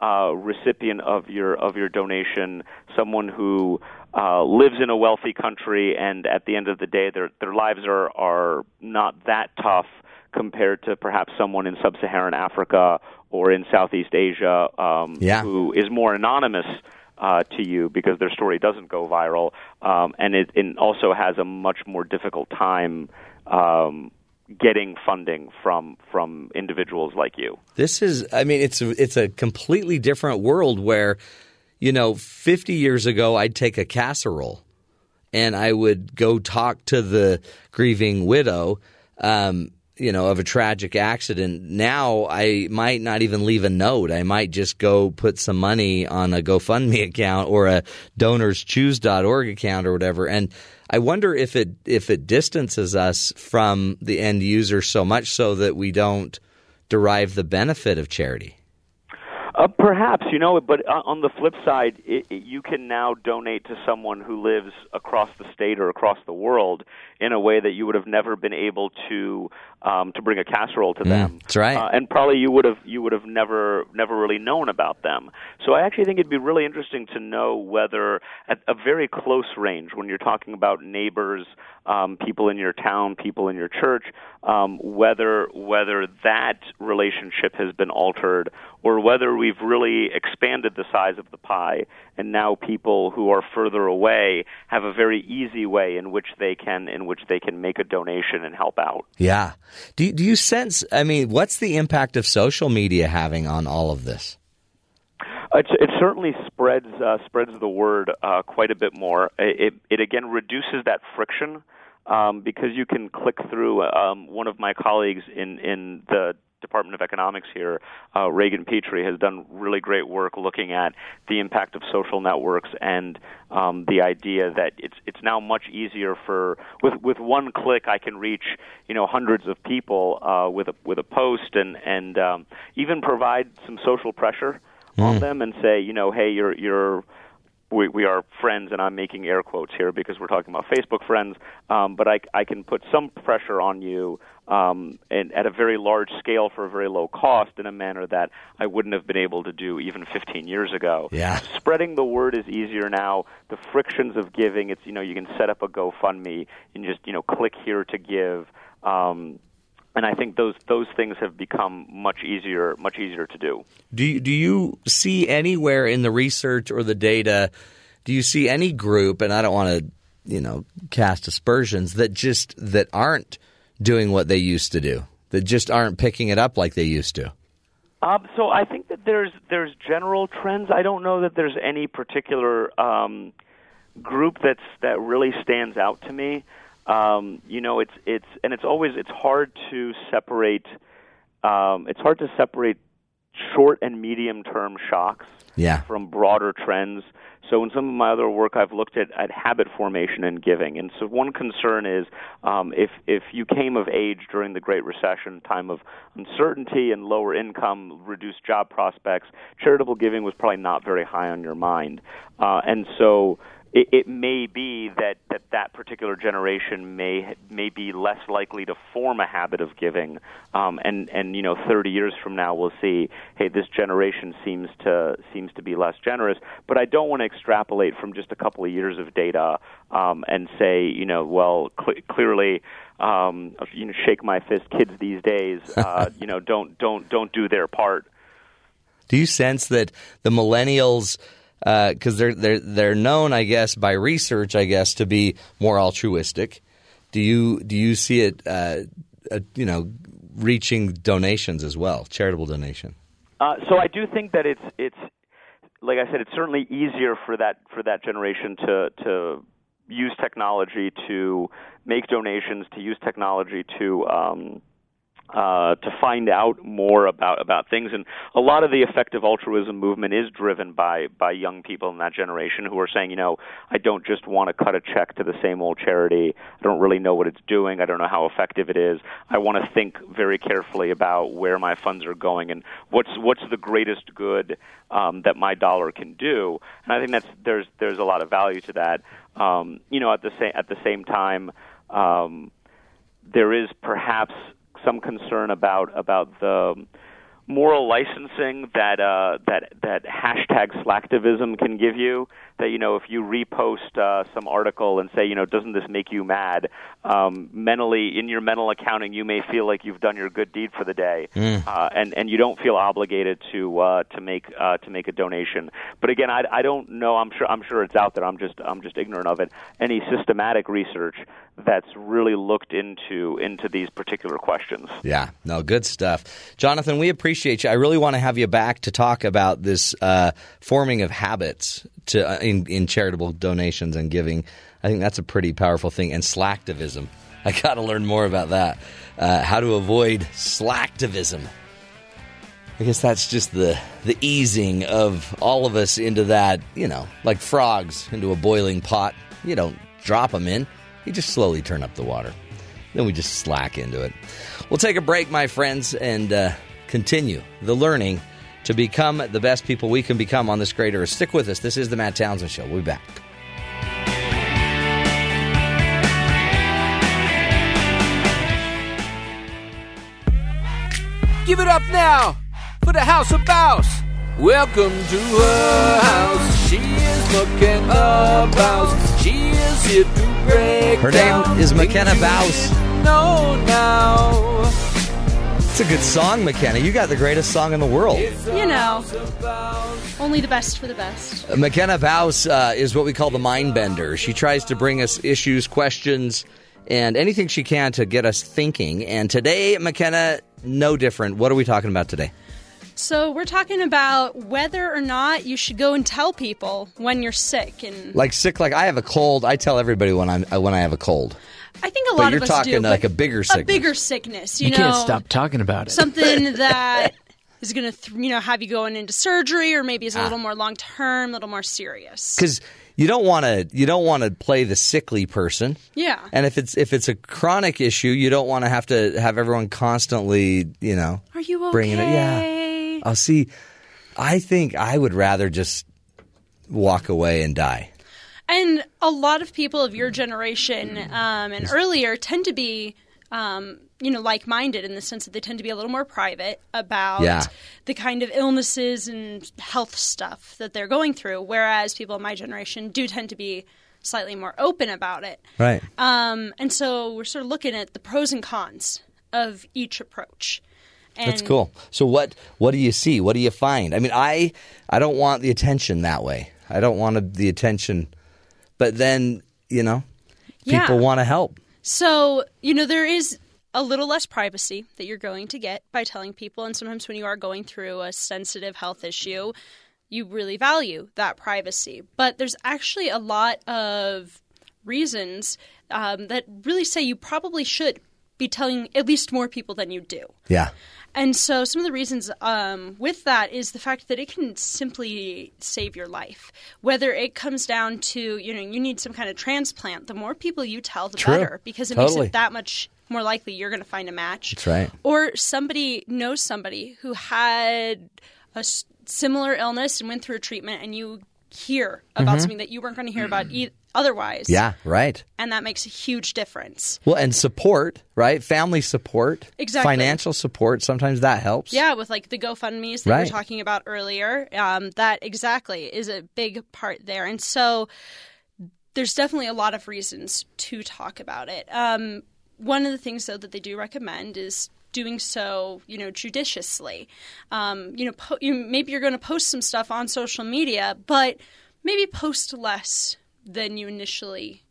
uh, recipient of your of your donation someone who uh, lives in a wealthy country, and at the end of the day, their their lives are are not that tough compared to perhaps someone in sub-Saharan Africa or in Southeast Asia um, yeah. who is more anonymous. Uh, to you because their story doesn't go viral, um, and it, it also has a much more difficult time um, getting funding from from individuals like you. This is I mean it's a, it's a completely different world where you know 50 years ago I'd take a casserole and I would go talk to the grieving widow um, you know of a tragic accident. Now i might not even leave a note. I might just go put some money on a gofundme account or a donorschoose.org account or whatever. And I wonder if it if it distances us from the end user so much so that we don't derive the benefit of charity. Uh, perhaps you know, but uh, on the flip side, it, it, you can now donate to someone who lives across the state or across the world in a way that you would have never been able to um, to bring a casserole to mm, them. That's right. Uh, and probably you would have you would have never never really known about them. So I actually think it'd be really interesting to know whether at a very close range, when you're talking about neighbors, um, people in your town, people in your church, um, whether whether that relationship has been altered or whether we've really expanded the size of the pie and now people who are further away have a very easy way in which they can in which they can make a donation and help out. Yeah. Do do you sense I mean what's the impact of social media having on all of this? It, it certainly spreads uh, spreads the word uh, quite a bit more. It, it again reduces that friction um, because you can click through. Um, one of my colleagues in in the Department of Economics here, uh, Ragan Petrie, has done really great work looking at the impact of social networks and um, the idea that it's it's now much easier for with with one click I can reach you know hundreds of people uh, with a with a post and and um, even provide some social pressure mm. on them and say you know hey you're you're we, we are friends, and I'm making air quotes here because we're talking about Facebook friends. Um, but I, I can put some pressure on you um, and at a very large scale for a very low cost in a manner that I wouldn't have been able to do even 15 years ago. Yeah. Spreading the word is easier now. The frictions of giving, it's you know you can set up a GoFundMe and just you know click here to give. Um, and I think those those things have become much easier much easier to do. Do you, do you see anywhere in the research or the data? Do you see any group? And I don't want to you know cast aspersions that just that aren't doing what they used to do that just aren't picking it up like they used to. Um, so I think that there's there's general trends. I don't know that there's any particular um, group that's that really stands out to me. Um, you know, it's it's and it's always it's hard to separate. Um, it's hard to separate short and medium term shocks Yeah. from broader trends. So in some of my other work, I've looked at, at habit formation and giving. And so one concern is um, if if you came of age during the Great Recession, time of uncertainty and lower income, reduced job prospects, charitable giving was probably not very high on your mind. Uh, and so it, it may be that, that that particular generation may may be less likely to form a habit of giving, um, and and you know 30 years from now we'll see, hey, this generation seems to seems to be less generous. But I don't want to extrapolate from just a couple of years of data um, and say, you know, well, cl- clearly. Um, you know, shake my fist. Kids these days, uh, you know, don't don't don't do their part. Do you sense that the millennials, because they're they're they're known, I guess, by research, I guess, to be more altruistic? Do you do you see it, uh, uh, you know, reaching donations as well, charitable donation? Uh, so I do think that it's it's like I said, it's certainly easier for that for that generation to to use technology to make donations, to use technology to um, uh, to find out more about about things. And a lot of the effective altruism movement is driven by by young people in that generation who are saying, you know, I don't just want to cut a check to the same old charity. I don't really know what it's doing. I don't know how effective it is. I want to think very carefully about where my funds are going and what's what's the greatest good um, that my dollar can do. And I think that's there's there's a lot of value to that. Um, you know, at the same at the same time. Um, there is perhaps some concern about about the moral licensing that uh, that that hashtag slacktivism can give you. That you know, if you repost uh, some article and say, you know, doesn't this make you mad? Um, mentally, in your mental accounting, you may feel like you've done your good deed for the day, uh, and and you don't feel obligated to uh, to make uh, to make a donation. But again, I, I don't know. I'm sure I'm sure it's out there. I'm just I'm just ignorant of it. Any systematic research that's really looked into into these particular questions. Yeah, no, good stuff. Jonathan, we appreciate you. I really want to have you back to talk about this uh, forming of habits to uh, in, in charitable donations and giving. I think that's a pretty powerful thing. And slacktivism. I got to learn more about that. Uh, how to avoid slacktivism. I guess that's just the the easing of all of us into that, you know, like frogs into a boiling pot. You don't drop them in. You just slowly turn up the water. Then we just slack into it. We'll take a break, my friends, and uh, continue the learning to become the best people we can become on this great earth. Stick with us. This is the Matt Townsend Show. We'll be back. Give it up now for the House of Bouse. Welcome to her house. She is McKenna Bouse. She is here to break Her name is McKenna Bouse. didn't now. It's a good song, McKenna. You got the greatest song in the world. You know, only the best for the best. McKenna Baus uh, is what we call the mind bender. She tries to bring us issues, questions, and anything she can to get us thinking. And today, McKenna, no different. What are we talking about today? So we're talking about whether or not you should go and tell people when you're sick, and Like sick, like I have a cold. I tell everybody when I'm uh, when I have a cold. I think a lot But lot you're of us talking do. like but a bigger sickness. A sickness. bigger sickness, you, You know, can't stop talking about it. something that is going to, th- you know, have you going into surgery, or maybe Ah. is a little more long term, a little more serious. because you don't want to you don't want to play the sickly person. Yeah. And if it's if it's a chronic issue, you don't want to have to have everyone constantly, you know, Are you okay? bringing it. Yeah. I'll see, I think I would rather just walk away and die. And a lot of people of your generation um, and earlier tend to be, um, you know, like-minded in the sense that they tend to be a little more private about Yeah. the kind of illnesses and health stuff that they're going through, whereas people of my generation do tend to be slightly more open about it. Right. Um, and so we're sort of looking at the pros and cons of each approach. And That's cool. So what what do you see? What do you find? I mean, I I don't want the attention that way. I don't want the attention, but then you know, Yeah. people want to help. So, you know, there is a little less privacy that you're going to get by telling people. And sometimes when you are going through a sensitive health issue, you really value that privacy. But there's actually a lot of reasons um, that really say you probably should be telling at least more people than you do. Yeah. And so, some of the reasons um, with that is the fact that it can simply save your life. Whether it comes down to, you know, you need some kind of transplant, the more people you tell, the True. better, because it Totally. makes it that much more likely you're going to find a match. That's right. Or somebody knows somebody who had a similar illness and went through a treatment, and you hear about something that you weren't going to hear about e- otherwise. Yeah, right. And that makes a huge difference. Well, and support, right? Family support, Exactly. financial support. Sometimes that helps. Yeah, with like the GoFundMe's that Right. we were talking about earlier, um, that exactly is a big part there. And so there's definitely a lot of reasons to talk about it. Um, one of the things, though, that they do recommend is doing so, you know, judiciously. Um, you know, po- you, maybe you're going to post some stuff on social media, but maybe post less than you initially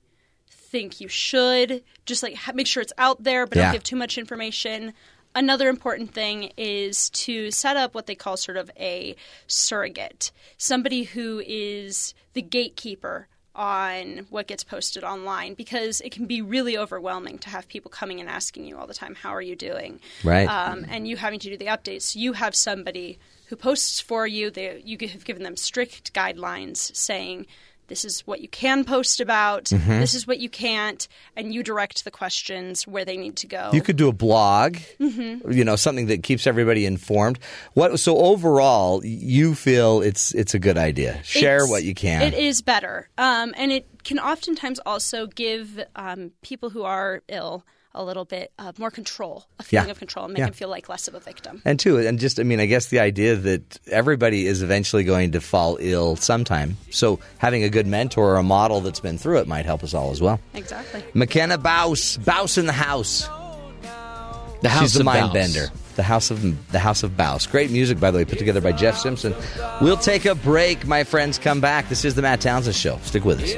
think you should. Just like ha- make sure it's out there, but Yeah. don't give too much information. Another important thing is to set up what they call sort of a surrogate, somebody who is the gatekeeper on what gets posted online because it can be really overwhelming to have people coming and asking you all the time, How are you doing? Right. Um, and you having to do the updates. You have somebody who posts for you. They, you have given them strict guidelines saying, this is what you can post about, Mm-hmm. this is what you can't, and you direct the questions where they need to go. You could do a blog, Mm-hmm. you know, something that keeps everybody informed. What? So overall, you feel it's it's a good idea. Share It's- what you can. It is better, um, and it can oftentimes also give um, people who are ill a little bit uh, more control, a feeling Yeah. of control, and make Yeah. them feel like less of a victim. And two, and just I mean, I guess the idea that everybody is eventually going to fall ill sometime. So having a good mentor or a model that's been through it might help us all as well. Exactly. McKenna Bouse, Bouse in the house. The House She's the of mind Baus. bender. The house of the House of Baus. Great music, by the way, put together by Jeff Simpson. We'll take a break, my friends. Come back. This is the Matt Townsend Show. Stick with us.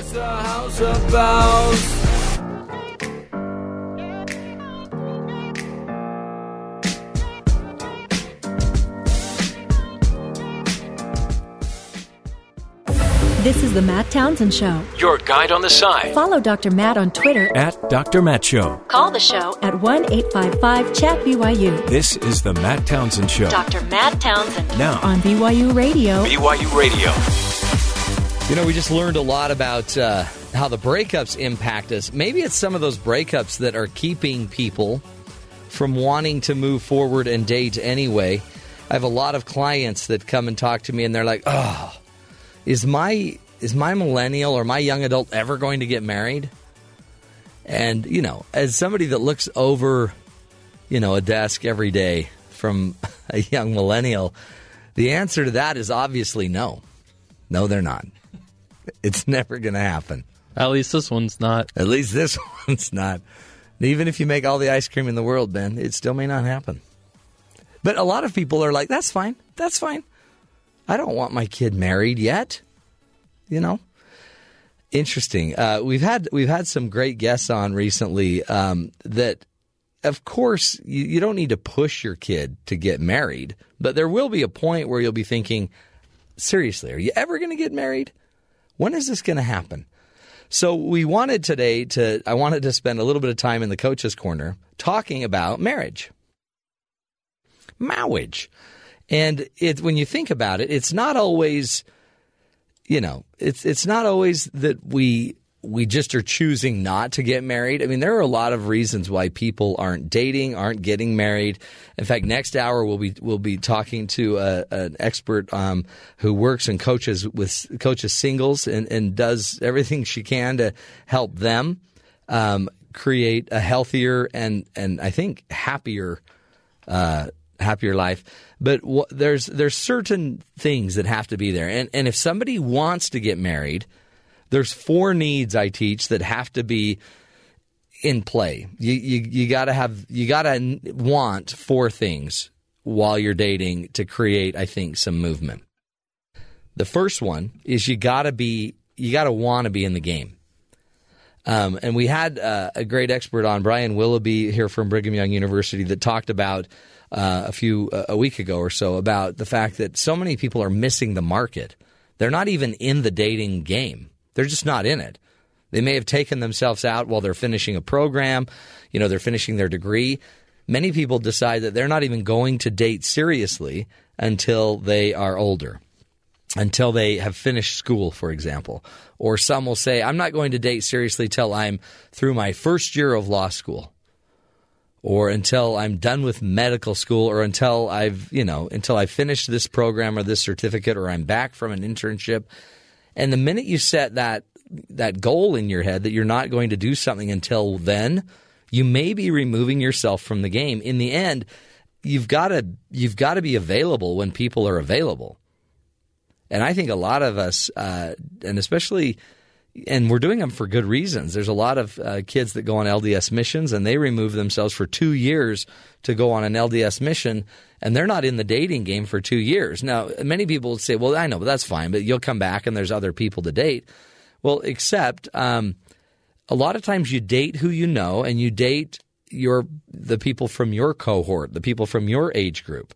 This is the Matt Townsend Show. Your guide on the side Follow Dr. Matt on Twitter. at Dr. Matt Show. Call the show at 1 855 Chat BYU. This is the Matt Townsend Show. Dr. Matt Townsend Now, on BYU Radio. BYU Radio. You know, we just learned a lot about uh, how the breakups impact us. Maybe it's some of those breakups that are keeping people from wanting to move forward and date anyway. I have a lot of clients that come and talk to me, and they're like, "Oh, is my is my millennial or my young adult ever going to get married?" And you know, as somebody that looks over, you know, a desk every day from a young millennial, the answer to that is obviously no. No, they're not. It's never going to happen. At least this one's not. At least this one's not. Even if you make all the ice cream in the world, Ben, it still may not happen. But a lot of people are like, that's fine. That's fine. I don't want my kid married yet. You know? Interesting. Uh, we've had we've had some great guests on recently um, that of course you, you don't need to push your kid to get married, but there will be a point where you'll be thinking, seriously, are you ever going to get married? When is this going to happen? So we wanted today to I wanted to spend a little bit of time in the coaches corner talking about marriage. Marriage. And it when you think about it, it's not always you know, it's it's not always that we we just are choosing not to get married. I mean, there are a lot of reasons why people aren't dating, aren't getting married. In fact, next hour we'll be we'll be talking to a, an expert um, who works and coaches with coaches singles and, and does everything she can to help them um, create a healthier and and I think happier uh, happier life. But w- there's there's certain things that have to be there, and and if somebody wants to get married, there's four needs I teach that have to be in play. You you, you got to have you got to want four things while you're dating to create, I think, some movement. The first one is you got to be you got to want to be in the game. Um, and we had uh, a great expert on, Brian Willoughby, here from Brigham Young University, that talked about uh, a few uh, a week ago or so about the fact that so many people are missing the market. They're not even in the dating game. They're just not in it. They may have taken themselves out while they're finishing a program, you know, they're finishing their degree. Many people decide that they're not even going to date seriously until they are older, until they have finished school, for example. Or some will say, I'm not going to date seriously till I'm through my first year of law school or until I'm done with medical school or until I've, you know, until I finish this program or this certificate or I'm back from an internship. And the minute you set that that goal in your head that you're not going to do something until then, you may be removing yourself from the game. In the end, you've got to you've got to be available when people are available. And I think a lot of us, uh, and especially and we're doing them for good reasons. There's a lot of uh, kids that go on LDS missions and they remove themselves for two years to go on an LDS mission, and they're not in the dating game for two years. Now, many people would say, "Well, I know, but that's fine. But you'll come back and there's other people to date." Well, except um, a lot of times you date who you know, and you date your the people from your cohort, the people from your age group.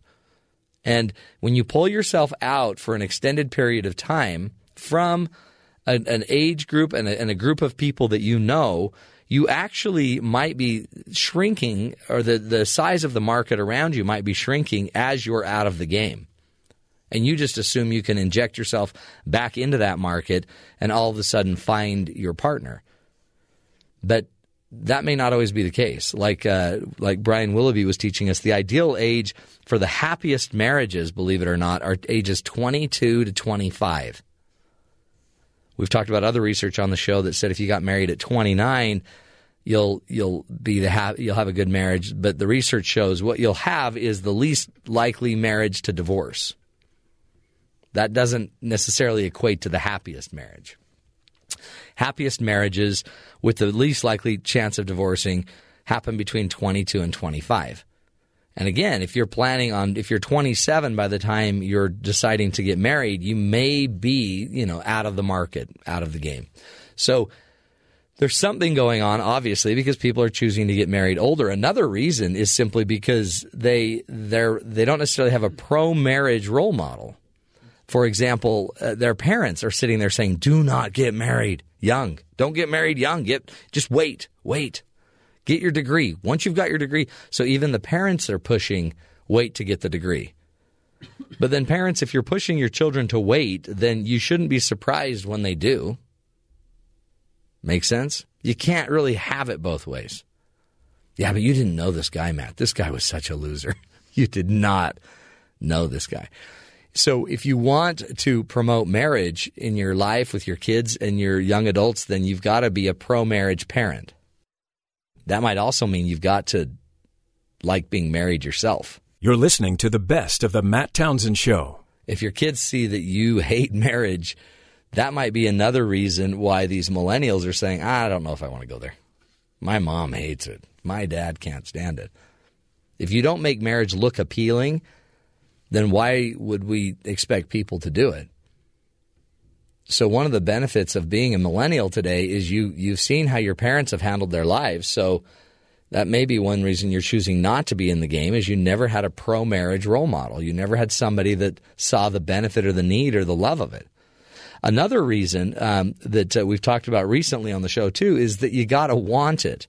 And when you pull yourself out for an extended period of time from an, an age group and a, and a group of people that you know, you actually might be shrinking, or the, the size of the market around you might be shrinking as you're out of the game. And you just assume you can inject yourself back into that market and all of a sudden find your partner. But that may not always be the case. Like uh, like Brian Willoughby was teaching us, the ideal age for the happiest marriages, believe it or not, are ages 22 to 25. We've talked about other research on the show that said if you got married at 29, you'll you'll be the ha- you'll have a good marriage. But the research shows what you'll have is the least likely marriage to divorce. That doesn't necessarily equate to the happiest marriage. Happiest marriages with the least likely chance of divorcing happen between 22 and 25. And again, if you're planning on, if you're 27 by the time you're deciding to get married, you may be, you know, out of the market, out of the game. So there's something going on, obviously, because people are choosing to get married older. Another reason is simply because they they're they don't necessarily have a pro marriage role model. For example, uh, their parents are sitting there saying, "Do not get married young. Don't get married young. Get just wait, wait." Get your degree. Once you've got your degree, so even the parents are pushing wait to get the degree. But then, parents, if you're pushing your children to wait, then you shouldn't be surprised when they do. Make sense? You can't really have it both ways. Yeah, but you didn't know this guy, Matt. This guy was such a loser. You did not know this guy. So, if you want to promote marriage in your life with your kids and your young adults, then you've got to be a pro marriage parent. That might also mean you've got to like being married yourself. You're listening to the best of the Matt Townsend Show. If your kids see that you hate marriage, that might be another reason why these millennials are saying, I don't know if I want to go there. My mom hates it. My dad can't stand it. If you don't make marriage look appealing, then why would we expect people to do it? So one of the benefits of being a millennial today is you you've seen how your parents have handled their lives. So that may be one reason you're choosing not to be in the game is you never had a pro marriage role model. You never had somebody that saw the benefit or the need or the love of it. Another reason um, that uh, we've talked about recently on the show too is that you got to want it.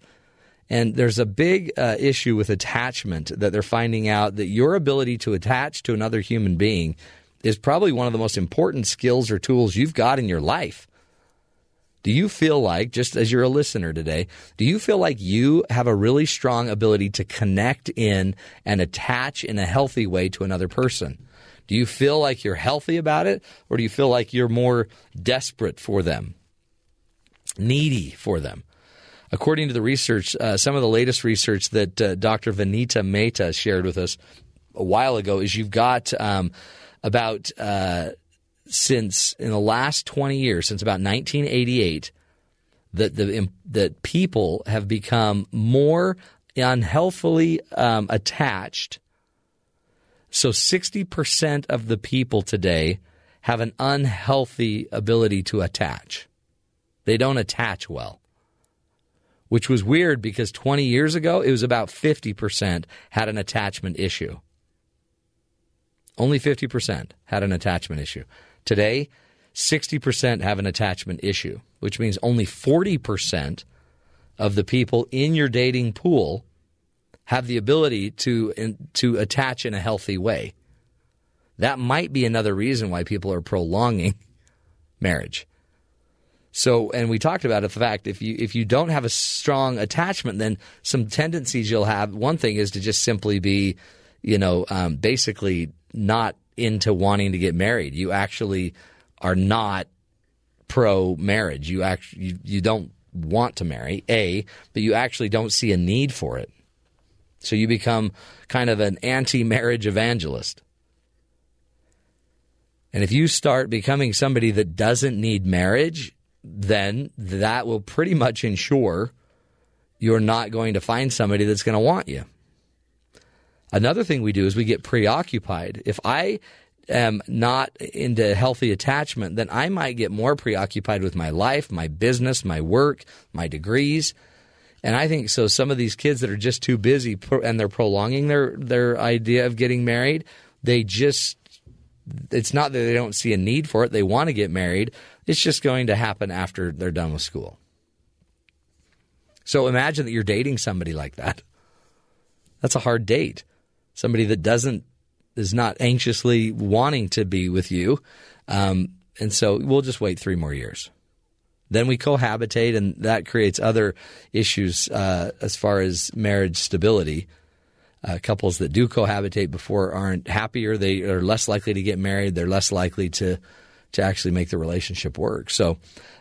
And there's a big uh, issue with attachment that they're finding out that your ability to attach to another human being is probably one of the most important skills or tools you've got in your life. Do you feel like, just as you're a listener today, do you feel like you have a really strong ability to connect in and attach in a healthy way to another person? Do you feel like you're healthy about it, or do you feel like you're more desperate for them, needy for them? According to the research, uh, some of the latest research that uh, Dr. Vanita Mehta shared with us a while ago is you've got um, about uh, since in the last 20 years, since about 1988, that the that people have become more unhealthily um, attached. So 60% of the people today have an unhealthy ability to attach. They don't attach well which was weird because 20 years ago it was about 50% had an attachment issue. Only 50% had an attachment issue. Today, 60% have an attachment issue, which means only 40% of the people in your dating pool have the ability to to attach in a healthy way. That might be another reason why people are prolonging marriage. So, and we talked about the fact if you if you don't have a strong attachment, then some tendencies you'll have. One thing is to just simply be, you know, um, basically not into wanting to get married. You actually are not pro marriage. You actually you, you don't want to marry, A, but you actually don't see a need for it. So you become kind of an anti marriage evangelist. And if you start becoming somebody that doesn't need marriage, then that will pretty much ensure you're not going to find somebody that's going to want you. Another thing we do is we get preoccupied. If I am not into healthy attachment, then I might get more preoccupied with my life, my business, my work, my degrees. And I think so. Some of these kids that are just too busy and they're prolonging their, their idea of getting married, they just, it's not that they don't see a need for it. They want to get married. It's just going to happen after they're done with school. So imagine that you're dating somebody like that. That's a hard date. Somebody that doesn't is not anxiously wanting to be with you. Um, and so we'll just wait three more years. Then we cohabitate, and that creates other issues uh, as far as marriage stability. Uh, couples that do cohabitate before aren't happier. They are less likely to get married. They're less likely to to actually make the relationship work. So,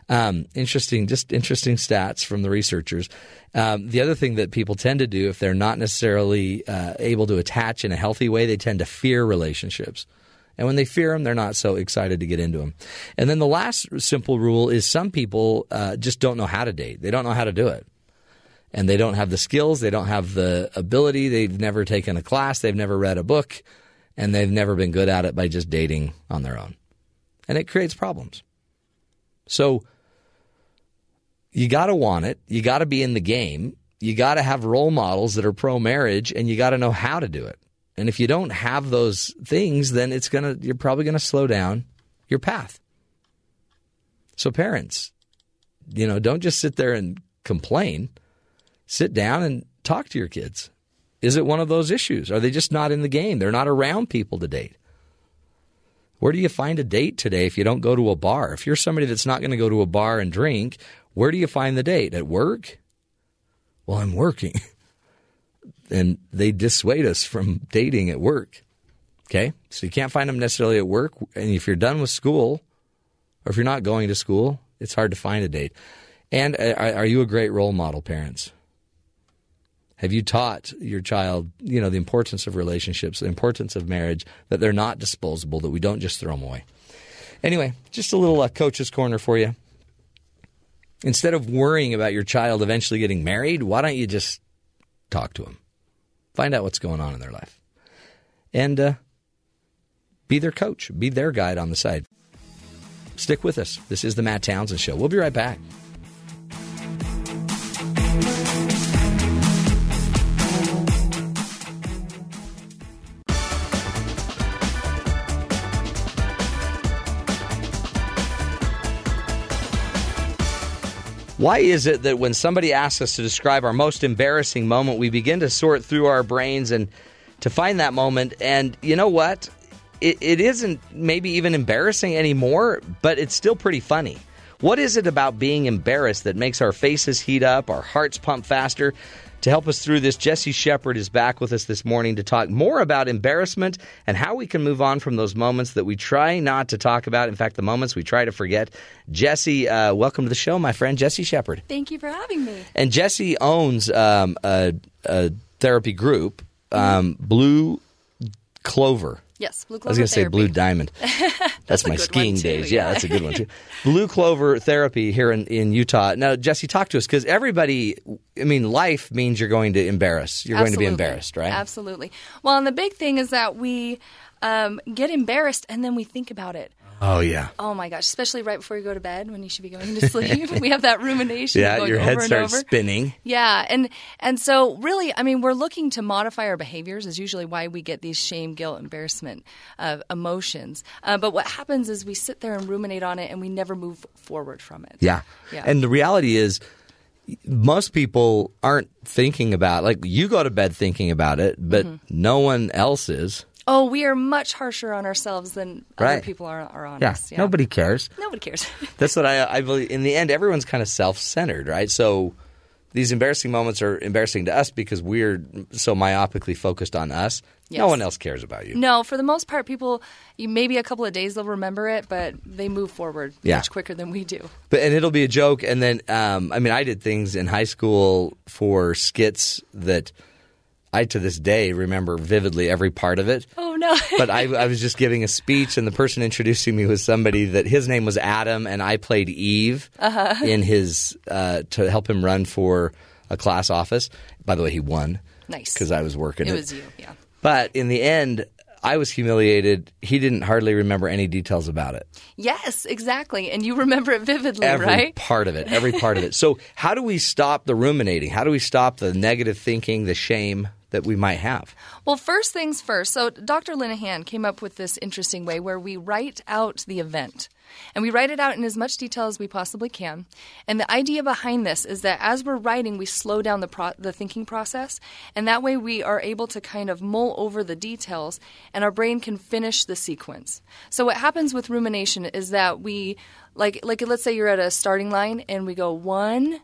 um, interesting, just interesting stats from the researchers. Um, the other thing that people tend to do if they're not necessarily uh, able to attach in a healthy way, they tend to fear relationships. And when they fear them, they're not so excited to get into them. And then the last simple rule is some people uh, just don't know how to date. They don't know how to do it. And they don't have the skills, they don't have the ability, they've never taken a class, they've never read a book, and they've never been good at it by just dating on their own. And it creates problems. So you got to want it. You got to be in the game. You got to have role models that are pro marriage and you got to know how to do it. And if you don't have those things, then it's going to you're probably going to slow down your path. So parents, you know, don't just sit there and complain. Sit down and talk to your kids. Is it one of those issues? Are they just not in the game? They're not around people to date. Where do you find a date today if you don't go to a bar? If you're somebody that's not going to go to a bar and drink, where do you find the date? At work? Well, I'm working. and they dissuade us from dating at work. Okay? So you can't find them necessarily at work. And if you're done with school, or if you're not going to school, it's hard to find a date. And uh, are you a great role model, parents? Have you taught your child, you know, the importance of relationships, the importance of marriage, that they're not disposable, that we don't just throw them away? Anyway, just a little uh, coach's corner for you. Instead of worrying about your child eventually getting married, why don't you just talk to them? Find out what's going on in their life. And uh, be their coach, be their guide on the side. Stick with us. This is the Matt Townsend Show. We'll be right back. Why is it that when somebody asks us to describe our most embarrassing moment, we begin to sort through our brains and to find that moment? And you know what? It, it isn't maybe even embarrassing anymore, but it's still pretty funny. What is it about being embarrassed that makes our faces heat up, our hearts pump faster? To help us through this, Jesse Shepard is back with us this morning to talk more about embarrassment and how we can move on from those moments that we try not to talk about. In fact, the moments we try to forget. Jesse, uh, welcome to the show, my friend, Jesse Shepard. Thank you for having me. And Jesse owns um, a, a, therapy group, um, Blue Clover. Yes, Blue Clover. I was going to say Blue Diamond. That's, that's my skiing days. Yeah. yeah, that's a good one too. Blue Clover Therapy here in, in Utah. Now, Jesse, talk to us because everybody, I mean, life means you're going to embarrass. You're Absolutely. going to be embarrassed, right? Absolutely. Well, and the big thing is that we um, get embarrassed and then we think about it. Oh yeah. Oh my gosh, especially right before you go to bed when you should be going to sleep. we have that rumination Yeah, going your head starts spinning. Yeah, and and so really, I mean, we're looking to modify our behaviors. Is usually why we get these shame, guilt, embarrassment uh, emotions. Uh, but what happens is we sit there and ruminate on it, and we never move forward from it. Yeah. Yeah. And the reality is, most people aren't thinking about like you go to bed thinking about it, but Mm-hmm. no one else is. Oh, we are much harsher on ourselves than other people are, are on Yeah. us. Yeah. Nobody cares. Nobody cares. That's what I, I believe. In the end, everyone's kind of self-centered, right? So these embarrassing moments are embarrassing to us because we're so myopically focused on us. No one else cares about you. No, for the most part, people, maybe a couple of days they'll remember it, but they move forward Yeah. much quicker than we do. But and it'll be a joke. And then, um, I mean, I did things in high school for skits that I to this day remember vividly every part of it. Oh no! but I, I was just giving a speech, and the person introducing me was somebody that his name was Adam, and I played Eve Uh-huh. in his uh, to help him run for a class office. By the way, he won. Nice. because I was working. it it. was you, yeah. But in the end, I was humiliated. He didn't hardly remember any details about it. Yes, exactly, and you remember it vividly, Every right? part of it. Every part of it. So, how do we stop the ruminating? How do we stop the negative thinking, the shame that we might have? Well, first things first. So, Dr. Linehan came up with this interesting way where we write out the event. And we write it out in as much detail as we possibly can. And the idea behind this is that as we're writing, we slow down the, pro- the thinking process. And that way we are able to kind of mull over the details and our brain can finish the sequence. So, what happens with rumination is that we, like, like let's say you're at a starting line and we go one,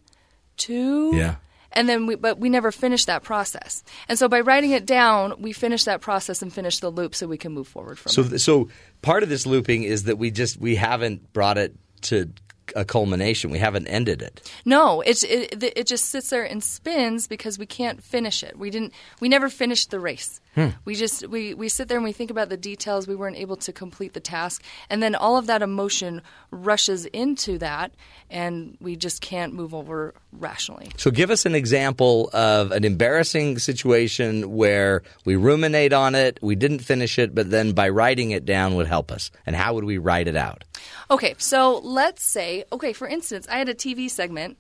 two, Yeah. And then we but we never finish that process and so by writing it down we finish that process and finish the loop so we can move forward from So, it so part of this looping is that we just we haven't brought it to a culmination. We haven't ended it. no it's it, it just sits there and spins because we can't finish it we didn't we never finished the race Hmm. we just we, we sit there and we think about the details we weren't able to complete the task and then all of that emotion rushes into that and we just can't move over rationally So, give us an example of an embarrassing situation where we ruminate on it, we didn't finish it, but then by writing it down would help us. And how would we write it out? Okay, so let's say, okay, for instance, I had a TV segment,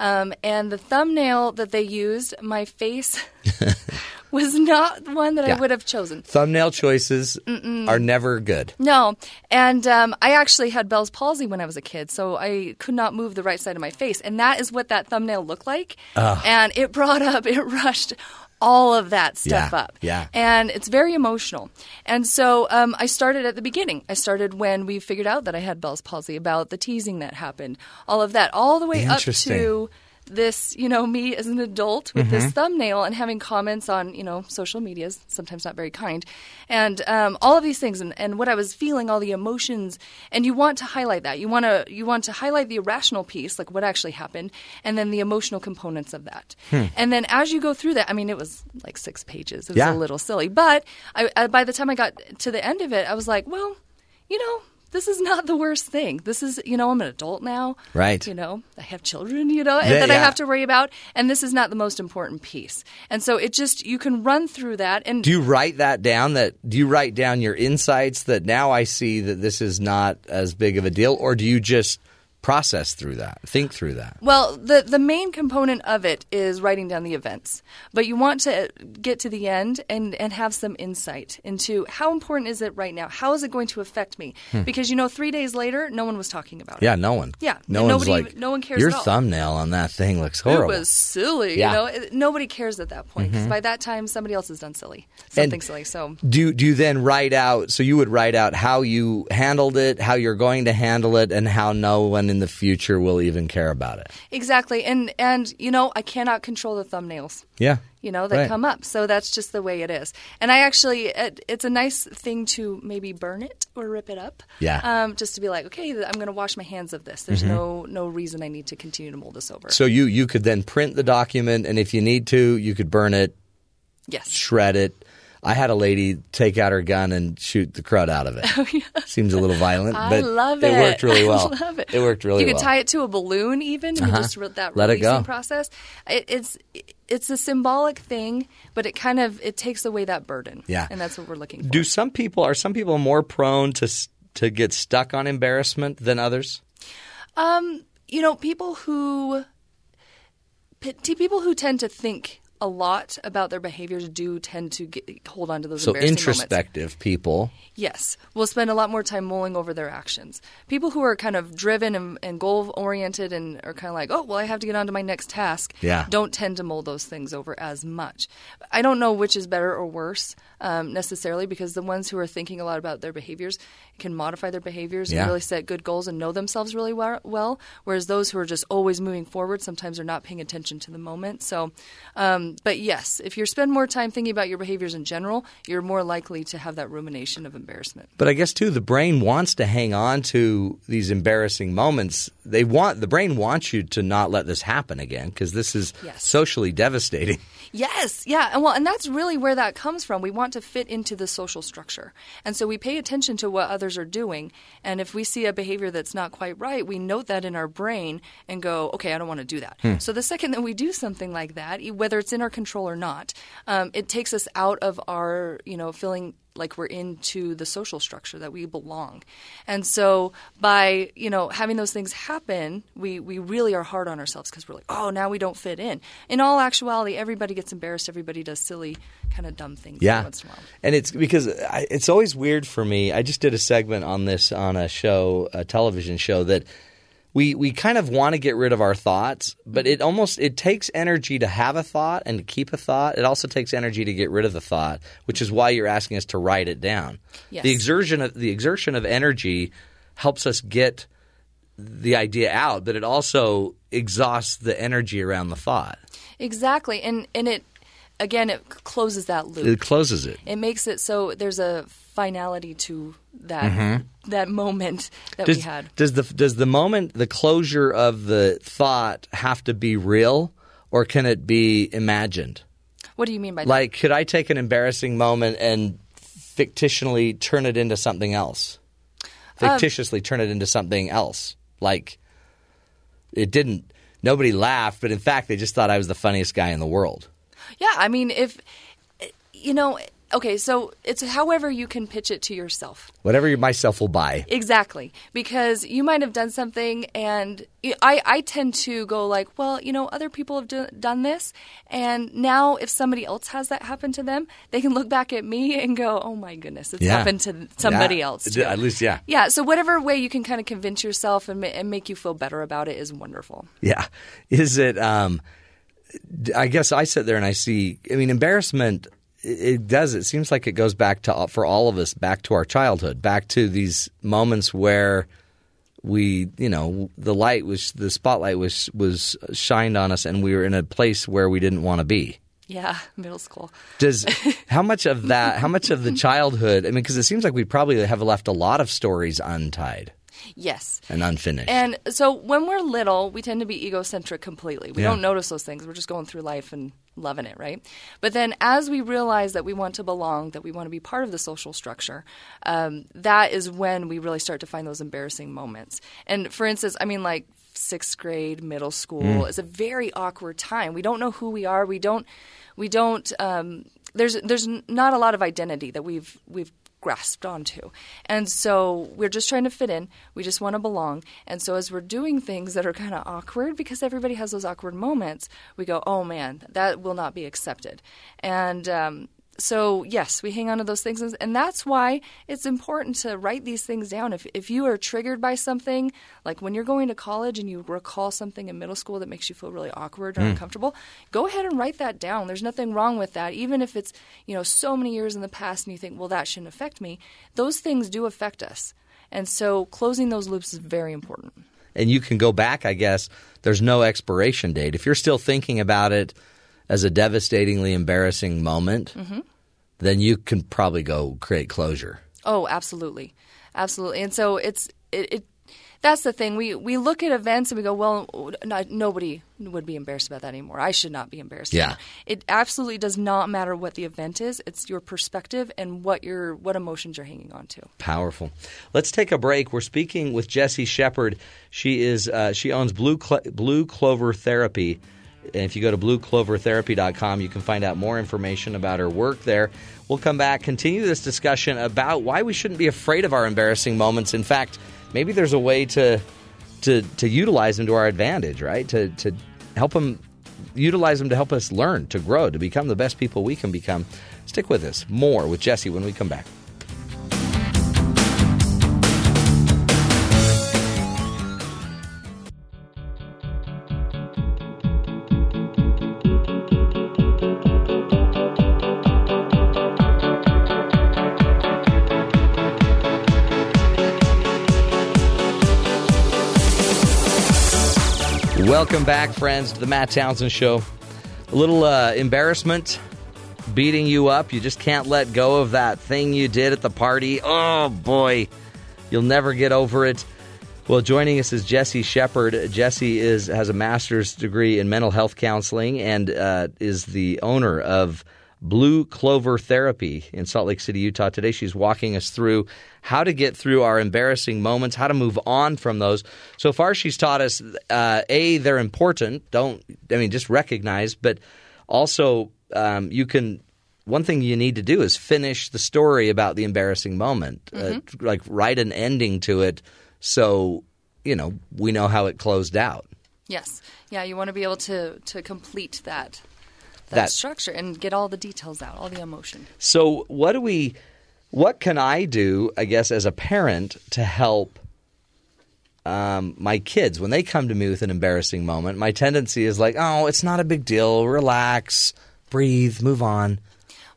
um, and the thumbnail that they used, my face was not one that Yeah. I would have chosen. Thumbnail choices are never good. No, and um, I actually had Bell's palsy when I was a kid, so I could not move the right side of my face, and that is what that thumbnail looked like. And it brought up, it rushed all of that stuff Yeah, up. yeah. And it's very emotional. And so um, I started at the beginning. I started when we figured out that I had Bell's palsy, about the teasing that happened, all of that, all the way up to this, you know, me as an adult with Mm-hmm. this thumbnail and having comments on, you know, social medias, sometimes not very kind, and um, all of these things, and, and what I was feeling, all the emotions, and you want to highlight that. You want to you want to highlight the irrational piece, like what actually happened, and then the emotional components of that. Hmm. And then as you go through that, I mean, it was like six pages. It was Yeah. a little silly, but I, I, by the time I got to the end of it, I was like, well, you know. This is not the worst thing. This is, you know, I'm an adult now. Right. You know, I have children, you know, Yeah, that I have to worry about. And this is not the most important piece. And so it just, you can run through that. And Do you write that down? That do you write down your insights that now I see that this is not as big of a deal, or do you just process through that, think through that? Well, the the main component of it is writing down the events, but you want to get to the end and and have some insight into how important is it right now? How is it going to affect me? Because you know, three days later, no one was talking about Hmm. Yeah, it. no one. Yeah, no one's nobody like no one cares Your at all." thumbnail on that thing looks horrible. It was silly, Yeah. you know. It, nobody cares at that point because by that time, somebody else has done silly, something silly. So do do you then write out? So you would write out how you handled it, how you're going to handle it, and how no one in the future will even care about it. exactly, and and you know, I cannot control the thumbnails. Yeah, you know, that Right. come up. So that's just the way it is. And I actually, it, it's a nice thing to maybe burn it or rip it up. Yeah. Mm-hmm. Um, just to be like, okay, I'm going to wash my hands of this. There's no no reason I need to continue to mold this over. So you you could then print the document, and if you need to, you could burn it, yes. shred it. I had a lady take out her gun and shoot the crud out of it. Seems a little violent, Oh, I but love it. it worked really well. I love it. worked really well. You well. could tie it to a balloon, even. You just that Let it releasing go. process. It, it's it's a symbolic thing, but it kind of it takes away that burden. Yeah. and that's what we're looking for. Do some people are some people more prone to to get stuck on embarrassment than others? Um, you know, people who people who tend to think a lot about their behaviors do tend to get, hold on to those So embarrassing moments. introspective people. Yes, will spend a lot more time mulling over their actions. People who are kind of driven and, and goal oriented and are kind of like, oh, well, I have to get on to my next task. Yeah. Don't tend to mull those things over as much. I don't know which is better or worse um, necessarily because the ones who are thinking a lot about their behaviors can modify their behaviors Yeah. and really set good goals and know themselves really well. Whereas those who are just always moving forward sometimes are not paying attention to the moment. So, um, but yes, if you spend more time thinking about your behaviors in general, you're more likely to have that rumination of embarrassment. But I guess too, the brain wants to hang on to these embarrassing moments. They want the brain wants you to not let this happen again because this is Yes. socially devastating. Yes, yeah, and well, and that's really where that comes from. We want to fit into the social structure, and so we pay attention to what others are doing. And if we see a behavior that's not quite right, we note that in our brain and go, "Okay, I don't want to do that." Hmm. So the second that we do something like that, whether it's in our control or not, um, it takes us out of our, you know, feeling like we're into the social structure that we belong. And so by, you know, having those things happen, we, we really are hard on ourselves because we're like, oh, now we don't fit in. In all actuality, everybody gets embarrassed. Everybody does silly, kind of dumb things Yeah, once in a while. and it's because I, it's always weird for me. I just did a segment on this on a show, a television show that we we kind of want to get rid of our thoughts, but it almost it takes energy to have a thought and to keep a thought. It also takes energy to get rid of the thought, which is why you're asking us to write it down. Yes. The exertion of the exertion of energy helps us get the idea out, but it also exhausts the energy around the thought. Exactly. And, and it, again, it closes that loop. It closes it. It makes it so there's a finality to that Mhm. that moment that does, we had. Does the does the moment the closure of the thought have to be real, or can it be imagined? What do you mean by that? Like, could I take an embarrassing moment and fictionally turn it into something else? Um, Fictitiously turn it into something else. Like, it didn't. Nobody laughed, but in fact, they just thought I was the funniest guy in the world. Yeah, I mean, if you know, okay, so it's however you can pitch it to yourself. Whatever myself will buy. Exactly, because you might have done something, and I, I tend to go like, well, you know, other people have do, done this, and now if somebody else has that happen to them, they can look back at me and go, oh my goodness, it's Yeah. happened to somebody Yeah. else. Too. At least, yeah. Yeah, so whatever way you can kind of convince yourself and, and make you feel better about it is wonderful. Yeah. Is it, um, I guess I sit there and I see, I mean, embarrassment, it, does, it seems like it goes back to, for all of us, back to our childhood, back to these moments where we, you know, the light was, the spotlight was, was shined on us and we were in a place where we didn't want to be. Yeah, middle school. Does how much of that? How much of the childhood? I mean, because it seems like we probably have left a lot of stories untied Yes. and unfinished. And so when we're little, we tend to be egocentric completely. We Yeah. don't notice those things. We're just going through life and loving it, right? But then as we realize that we want to belong, that we want to be part of the social structure, um, that is when we really start to find those embarrassing moments. And for instance, I mean, like sixth grade, middle school Mm. is a very awkward time. We don't know who we are. We don't. We don't. Um, there's there's not a lot of identity that we've we've grasped onto. And so we're just trying to fit in. We just want to belong. And so as we're doing things that are kind of awkward, because everybody has those awkward moments, we go, oh man, that will not be accepted. And um, so, yes, we hang on to those things. And that's why it's important to write these things down. If, if you are triggered by something, like when you're going to college and you recall something in middle school that makes you feel really awkward or Mm. uncomfortable, go ahead and write that down. There's nothing wrong with that. Even if it's, you know, so many years in the past and you think, well, that shouldn't affect me, those things do affect us. And so closing those loops is very important. and you can go back, I guess. There's no expiration date. If you're still thinking about it as a devastatingly embarrassing moment, Mhm. then you can probably go create closure. Oh, absolutely, absolutely. And so it's it. it that's the thing. We we look at events and we go, well, not, nobody would be embarrassed about that anymore. I should not be embarrassed. Yeah. It absolutely does not matter what the event is. It's your perspective and what your what emotions you're hanging on to. Powerful. Let's take a break. We're speaking with Jessie Shepard. She is uh, she owns Blue Cl- Blue Clover Therapy. And if you go to blueclovertherapy.com, you can find out more information about her work there. We'll come back, continue this discussion about why we shouldn't be afraid of our embarrassing moments. In fact, maybe there's a way to to to utilize them to our advantage, right? To to help them utilize them to help us learn, to grow, to become the best people we can become. Stick with us. More with Jesse when we come back. Welcome back, friends, to the Matt Townsend Show. A little uh, embarrassment beating you up. You just can't let go of that thing you did at the party. Oh, boy. You'll never get over it. Well, joining us is Jesse Shepard. Jesse is has a master's degree in mental health counseling and uh, is the owner of Blue Clover Therapy in Salt Lake City, Utah. Today, she's walking us through how to get through our embarrassing moments, how to move on from those. So far, she's taught us uh, a they're important. Don't I mean just recognize, but also um, you can. One thing you need to do is finish the story about the embarrassing moment, uh, like write an ending to it, so you know we know how it closed out. Yes. Yeah, you want to be able to to complete that that, That- structure and get all the details out, all the emotion. So what do we what can I do, I guess, as a parent to help um, my kids when they come to me with an embarrassing moment? My tendency is like, oh, it's not a big deal. Relax, breathe, move on.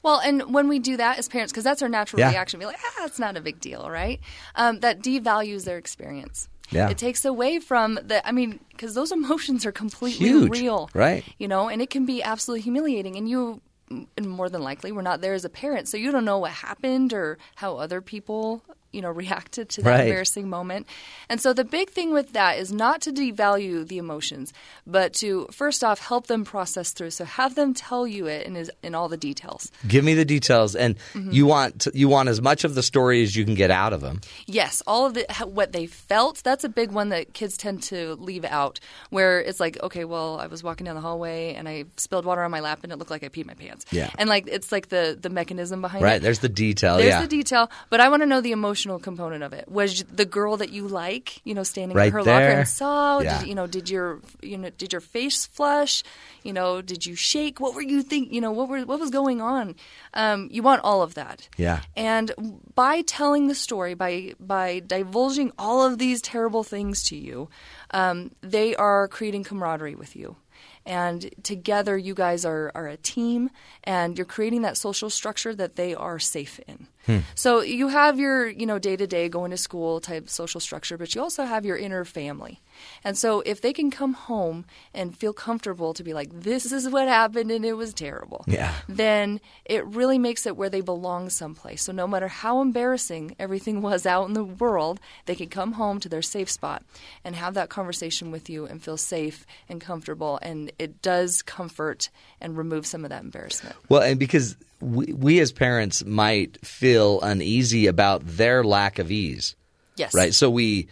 Well, and when we do that as parents, because that's our natural Yeah. reaction, be like, ah, it's not a big deal, right? Um, that devalues their experience. Yeah. It takes away from the, I mean, because those emotions are completely Huge, real. right. You know, and it can be absolutely humiliating. And you, and more than likely, were not there as a parent. So you don't know what happened or how other people, you know, reacted to that Right. embarrassing moment. And so the big thing with that is not to devalue the emotions, but to, first off, help them process through. So have them tell you it in, in all the details. Give me the details, and Mm-hmm. you want you want as much of the story as you can get out of them. Yes, all of the what they felt. That's a big one that kids tend to leave out. Where it's like, okay, well, I was walking down the hallway and I spilled water on my lap and it looked like I peed my pants. Yeah. and like it's like the the mechanism behind Right? it. Right, there's the detail. There's yeah. the detail, but I want to know the emotional component of it. Was the girl that you like, you know, standing Right in her locker and saw? Yeah. Did, you know, did your you know did your face flush? You know, did you shake? What were you think? You know, what were what was going on? Um, you want all of that. Yeah. And by telling the story, by by divulging all of these terrible things to you, um, they are creating camaraderie with you. And together, you guys are, are a team, and you're creating that social structure that they are safe in. Hmm. So you have your, you know, day to day going to school type social structure, but you also have your inner family. And so if they can come home and feel comfortable to be like, this is what happened and it was terrible, Yeah. then it really makes it where they belong someplace. So no matter how embarrassing everything was out in the world, they can come home to their safe spot and have that conversation with you and feel safe and comfortable. And it does comfort and remove some of that embarrassment. Well, and because we, we as parents might feel uneasy about their lack of ease. Yes. right? So we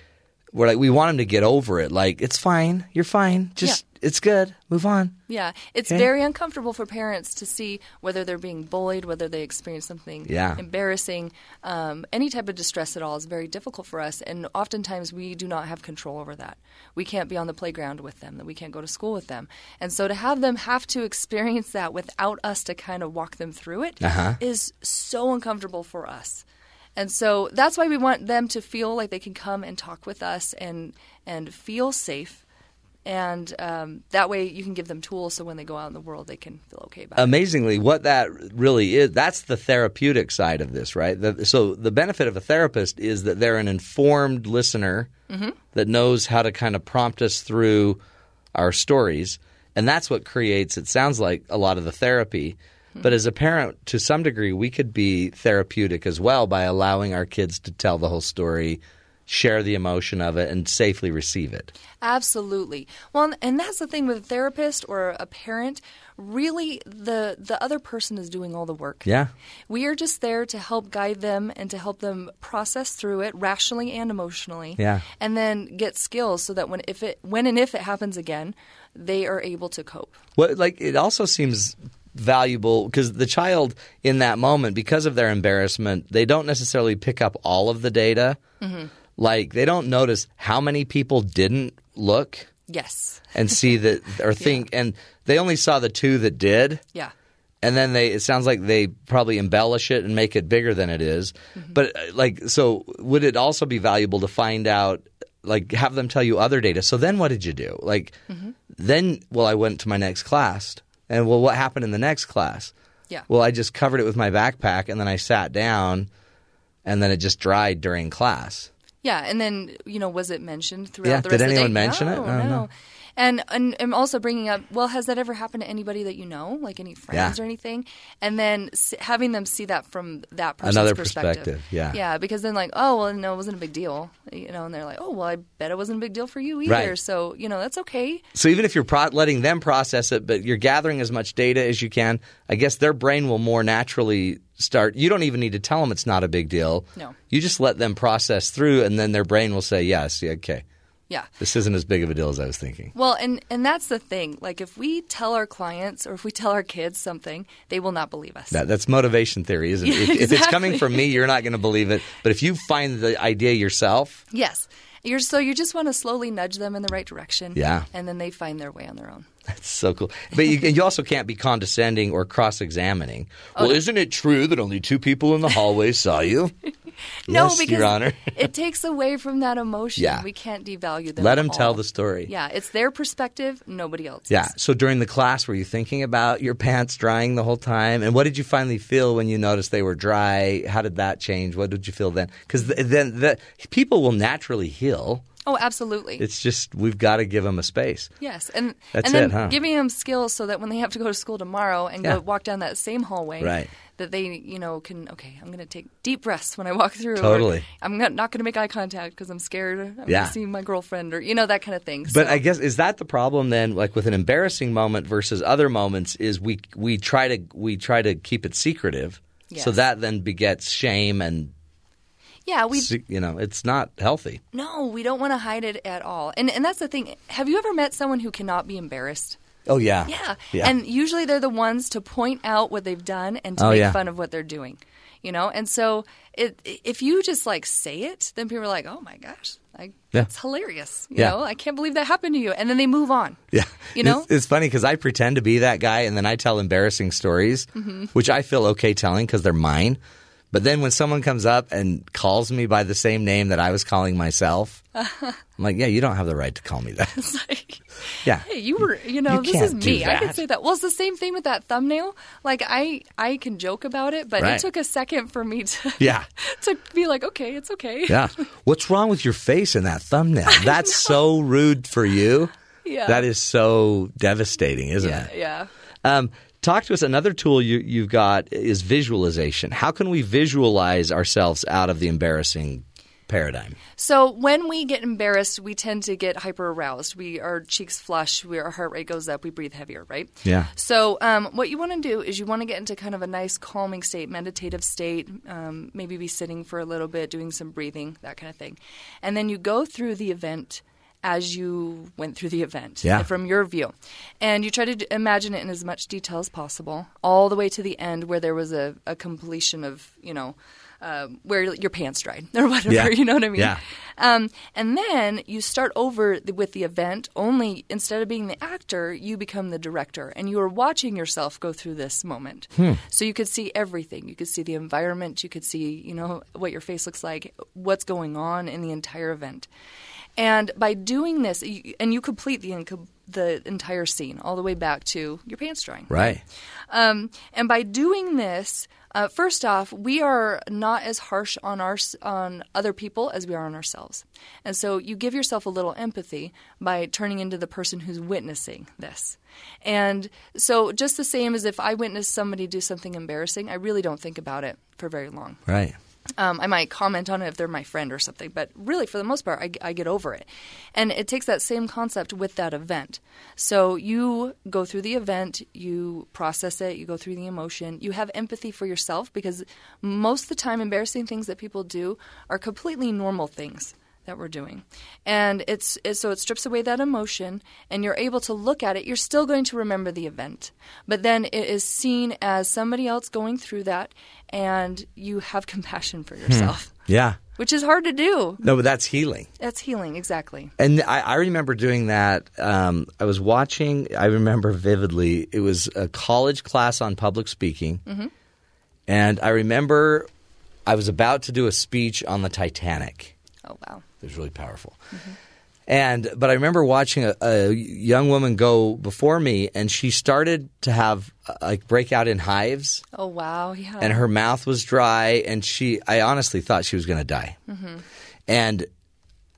we're like we want them to get over it. Like it's fine, you're fine, just it's good, move on. Yeah, it's Okay. very uncomfortable for parents to see whether they're being bullied, whether they experience something Yeah. embarrassing. Um, any type of distress at all is very difficult for us, and oftentimes we do not have control over that. We can't be on the playground with them, that we can't go to school with them, and so to have them have to experience that without us to kind of walk them through it is Uh-huh. so uncomfortable for us. And so that's why we want them to feel like they can come and talk with us and and feel safe. And um, that way you can give them tools so when they go out in the world they can feel okay about it. Amazingly, what that really is, that's the therapeutic side of this, right? The, so the benefit of a therapist is that they're an informed listener Mm-hmm. that knows how to kind of prompt us through our stories, and that's what creates. It sounds like a lot of the therapy. Hmm. But as a parent, to some degree, we could be therapeutic as well by allowing our kids to tell the whole story share the emotion of it and safely receive it. Absolutely. Well, and that's the thing with a therapist or a parent. Really, the the other person is doing all the work. Yeah. We are just there to help guide them and to help them process through it rationally and emotionally. Yeah. And then get skills so that when if it when and if it happens again, they are able to cope. Well, like it also seems valuable because the child in that moment, because of their embarrassment, they don't necessarily pick up all of the data. Mm-hmm. Like they don't notice how many people didn't look Yes. and see that or think, and they only saw the two that did. Yeah. and then they it sounds like they probably embellish it and make it bigger than it is. but uh, like so would it also be valuable to find out like have them tell you other data so then what did you do like then well i went to my next class and well what happened in the next class Yeah. well i just covered it with my backpack and then i sat down and then it just dried during class Yeah, and then you know, was it mentioned throughout Yeah, the did rest of the anyone day? mention it? No, I don't no. know. And, and I'm also bringing up, well, has that ever happened to anybody that you know, like any friends Yeah. or anything? And then s- having them see that from that person's Another perspective. perspective, yeah. Yeah, because then like, oh, well, no, it wasn't a big deal, you know, and they're like, oh, well, I bet it wasn't a big deal for you either. Right. So you know, that's okay. So even if you're pro- letting them process it, but you're gathering as much data as you can, I guess their brain will more naturally start. You don't even need to tell them it's not a big deal. No. You just let them process through, and then their brain will say, "Yes, yeah, okay, Yeah. this isn't as big of a deal as I was thinking." Well, and and that's the thing. Like, if we tell our clients or if we tell our kids something, they will not believe us. That, that's motivation theory, isn't it? Yeah, if, if it's coming from me, you're not going to believe it. But if you find the idea yourself, Yes. You're so you just want to slowly nudge them in the right direction. Yeah. And then they find their way on their own. It's so cool. But you, you also can't be condescending or cross examining. Oh, well, isn't it true that only two people in the hallway saw you? no, yes, because Your Honor. it takes away from that emotion. Yeah. We can't devalue them. Let them tell the story. Yeah, it's their perspective, nobody else's. Yeah. So during the class, were you thinking about your pants drying the whole time? And what did you finally feel when you noticed they were dry? How did that change? What did you feel then? Because th- then the, people will naturally heal. Oh, absolutely. It's just we've got to give them a space. yes, and That's and then it, huh? giving them skills so that when they have to go to school tomorrow and Yeah. go walk down that same hallway, Right. that they you know can okay, I'm going to take deep breaths when I walk through. Totally. I'm not, not going to make eye contact because I'm scared. I'm Yeah. going to see my girlfriend or you know that kind of thing. But So- I guess is that the problem then? Like with an embarrassing moment versus other moments, is we we try to we try to keep it secretive, so that then begets shame and yeah, we you know it's not healthy. No, we don't want to hide it at all. And and that's the thing. Have you ever met someone who cannot be embarrassed? Oh yeah, Yeah. yeah. And usually they're the ones to point out what they've done and to Oh, make yeah. fun of what they're doing. You know? And so it if you just like say it, then people are like, "Oh my gosh, I, Yeah. that's hilarious." You Yeah. know? I can't believe that happened to you. And then they move on. Yeah. You know? It's, it's funny because I pretend to be that guy and then I tell embarrassing stories, Mm-hmm. which I feel okay telling because they're mine. But then when someone comes up and calls me by the same name that I was calling myself, I'm like, yeah, you don't have the right to call me that. It's like, Yeah. hey, you were, you know, You this is me. I can say that. Well, it's the same thing with that thumbnail. Like I, I can joke about it, but Right. it took a second for me to, Yeah. to be like, okay, it's okay. Yeah. What's wrong with your face in that thumbnail? That's so rude for you. Yeah. That is so devastating, isn't yeah, it? yeah. Um, talk to us. Another tool you, you've got is visualization. How can we visualize ourselves out of the embarrassing paradigm? So when we get embarrassed, we tend to get hyper aroused. We our cheeks flush, we, our heart rate goes up, we breathe heavier, right? Yeah. So um, what you want to do is you want to get into kind of a nice calming state, meditative state. Um, maybe be sitting for a little bit, doing some breathing, that kind of thing, and then you go through the event as you went through the event Yeah. from your view. And you try to d- imagine it in as much detail as possible, all the way to the end where there was a, a completion of, you know, uh, where your pants dried or whatever, Yeah. you know what I mean? Yeah. Um, and then you start over the, with the event, only instead of being the actor, you become the director. And you are watching yourself go through this moment. So you could see everything. You could see the environment. You could see, you know, what your face looks like, what's going on in the entire event. And by doing this, you, and you complete the, the entire scene all the way back to your pants drying. Right. Um, and by doing this, uh, first off, we are not as harsh on our on other people as we are on ourselves, and so you give yourself a little empathy by turning into the person who's witnessing this. And so, just the same as if I witness somebody do something embarrassing, I really don't think about it for very long. Right. Um, I might comment on it if they're my friend or something, but really, for the most part, I, I, get over it. And it takes that same concept with that event. So you go through the event, you process it, you go through the emotion, you have empathy for yourself because most of the time, embarrassing things that people do are completely normal things that we're doing. And it's, it's, so it strips away that emotion and you're able to look at it. You're still going to remember the event, but then it is seen as somebody else going through that and you have compassion for yourself. Hmm. Yeah. Which is hard to do. No, but that's healing. That's healing, exactly. And I, I remember doing that. Um, I was watching, I remember vividly, it was a college class on public speaking. Mm-hmm. And I remember I was about to do a speech on the Titanic. Oh, wow. It was really powerful. Mm-hmm. And but I remember watching a, a, young woman go before me, and she started to have uh, like break out in hives. Oh wow! Yeah. And her mouth was dry, and she I honestly thought she was going to die. Mm-hmm. And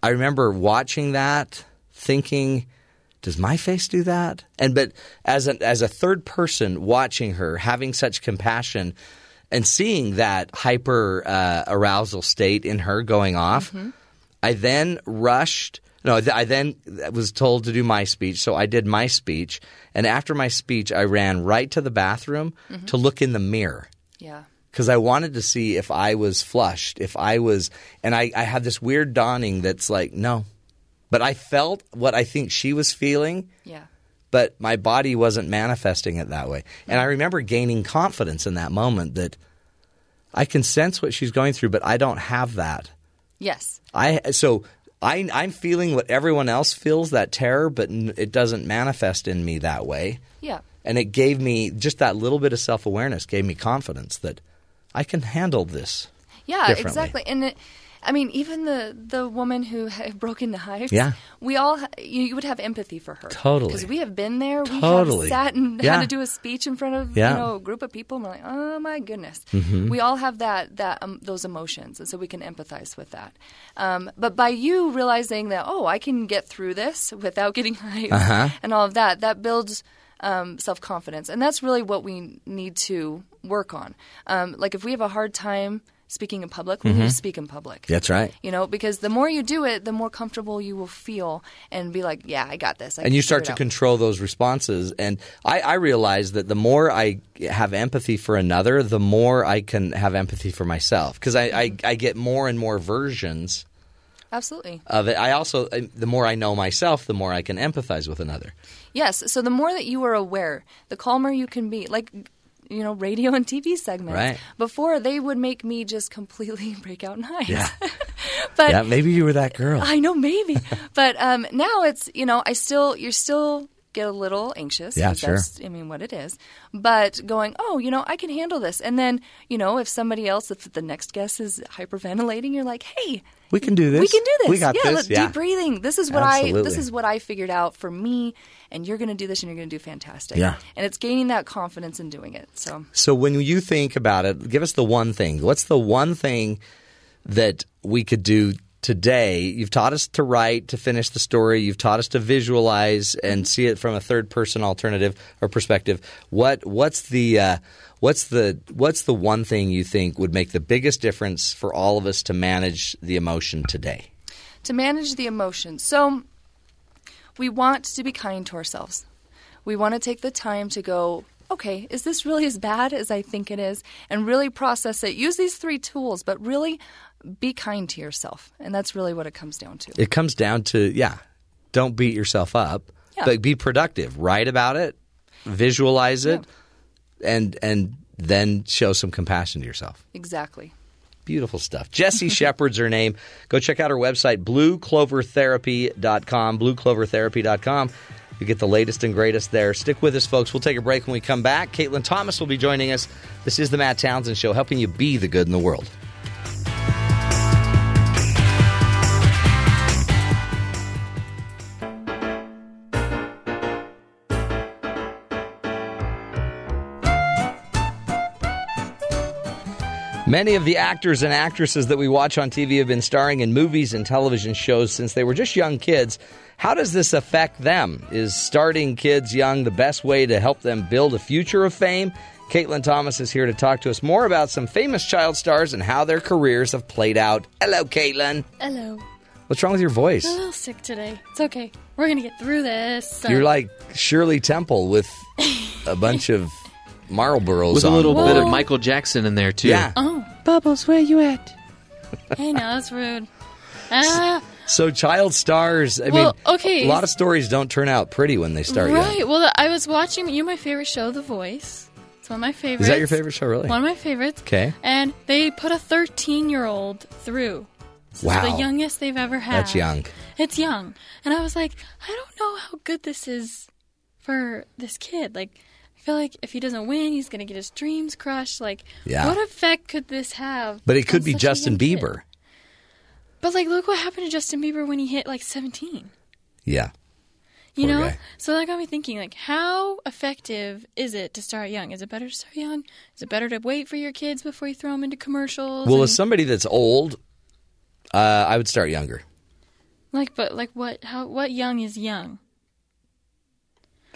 I remember watching that, thinking, "Does my face do that?" And but as a, as a third person watching her, having such compassion, and seeing that hyper uh, arousal state in her going off, mm-hmm. I then rushed. No, I then was told to do my speech, so I did my speech. And after my speech, I ran right to the bathroom mm-hmm. to look in the mirror. Yeah. Because I wanted to see if I was flushed, if I was. And I, I had this weird dawning that's like, no. But I felt what I think she was feeling. Yeah. But my body wasn't manifesting it that way. And I remember gaining confidence in that moment that I can sense what she's going through, but I don't have that. Yes. I so I, I'm feeling what everyone else feels that terror, but it doesn't manifest in me that way. Yeah. And it gave me just that little bit of self awareness, gave me confidence that I can handle this. Yeah, exactly. And it, I mean, even the the woman who had broken the hives. Yeah. We all you, you would have empathy for her. Totally. Because we have been there. Totally. We have sat and yeah. had to do a speech in front of yeah. you know a group of people, and we're like, oh my goodness. Mm-hmm. We all have that that um, those emotions, and so we can empathize with that. Um, but by you realizing that, oh, I can get through this without getting hives uh-huh. and all of that, that builds. Um, self confidence, and that's really what we need to work on. Um, like if we have a hard time speaking in public, we mm-hmm. need to speak in public. That's right. You know, because the more you do it, the more comfortable you will feel and be like, yeah, I got this. I and you start to control those responses. And I, I realize that the more I have empathy for another, the more I can have empathy for myself because I, Mm-hmm. I, I get more and more versions. Absolutely. Of it. I also, the more I know myself, the more I can empathize with another. Yes. So the more that you are aware, the calmer you can be. Like, you know, radio and TV segments. Right. Before they would make me just completely break out in hives. Yeah. but yeah, maybe you were that girl. I know, maybe. but um, now it's you know, I still you're still get a little anxious. Yeah, sure. That's, I mean, what it is. But going, oh, you know, I can handle this. And then, you know, if somebody else, if the next guest is hyperventilating, you're like, hey, we can do this. We can do this. We got yeah, this. Look, yeah. deep breathing. This is what Absolutely. I. This is what I figured out for me. And you're going to do this, and you're going to do fantastic. Yeah. And it's gaining that confidence in doing it. So. So when you think about it, give us the one thing. What's the one thing that we could do today? You've taught us to write, to finish the story. You've taught us to visualize and see it from a third person alternative or perspective. What what's the uh, what's the what's the one thing you think would make the biggest difference for all of us to manage the emotion today? To manage the emotion. So we want to be kind to ourselves. We want to take the time to go, okay, is this really as bad as I think it is? And really process it. Use these three tools, but really be kind to yourself. And that's really what it comes down to. It comes down to, yeah, don't beat yourself up, Yeah. but be productive. Write about it, visualize it, and and then show some compassion to yourself. Exactly. Beautiful stuff. Jessie Shepard's her name. Go check out her website, blueclovertherapy.com, blueclovertherapy.com. You get the latest and greatest there. Stick with us, folks. We'll take a break when we come back. Caitlin Thomas will be joining us. This is the Matt Townsend Show, helping you be the good in the world. Many of the actors and actresses that we watch on TV have been starring in movies and television shows since they were just young kids. How does this affect them? Is starting kids young the best way to help them build a future of fame? Caitlin Thomas is here to talk to us more about some famous child stars and how their careers have played out. Hello, Caitlin. Hello. What's wrong with your voice? I'm A little sick today. It's okay. We're gonna get through this. You're like Shirley Temple with a bunch of Marlboros With a on. little bit of Michael Jackson in there too. Yeah. oh, Bubbles, where you at? hey, no, that's rude. Ah, So child stars. I Well, mean, okay. a lot of stories don't turn out pretty when they start young. right. Well, I was watching you. My favorite show, The Voice. It's one of my favorites. Is that your favorite show, really? One of my favorites. Okay. And they put a 13 year old through. This Wow. is the youngest they've ever had. That's young. It's young. And I was like, I don't know how good this is for this kid. Like, I feel like if he doesn't win, he's going to get his dreams crushed. Like, Yeah. what effect could this have? But it could be Justin kid? Bieber. But, like, look what happened to Justin Bieber when he hit, like, 17. Yeah. You Poor know? guy. So that got me thinking, like, how effective is it to start young? Is it better to start young? Is it better to wait for your kids before you throw them into commercials? Well, and- as somebody that's old, uh, I would start younger. like, but, like, what, how, what young is young?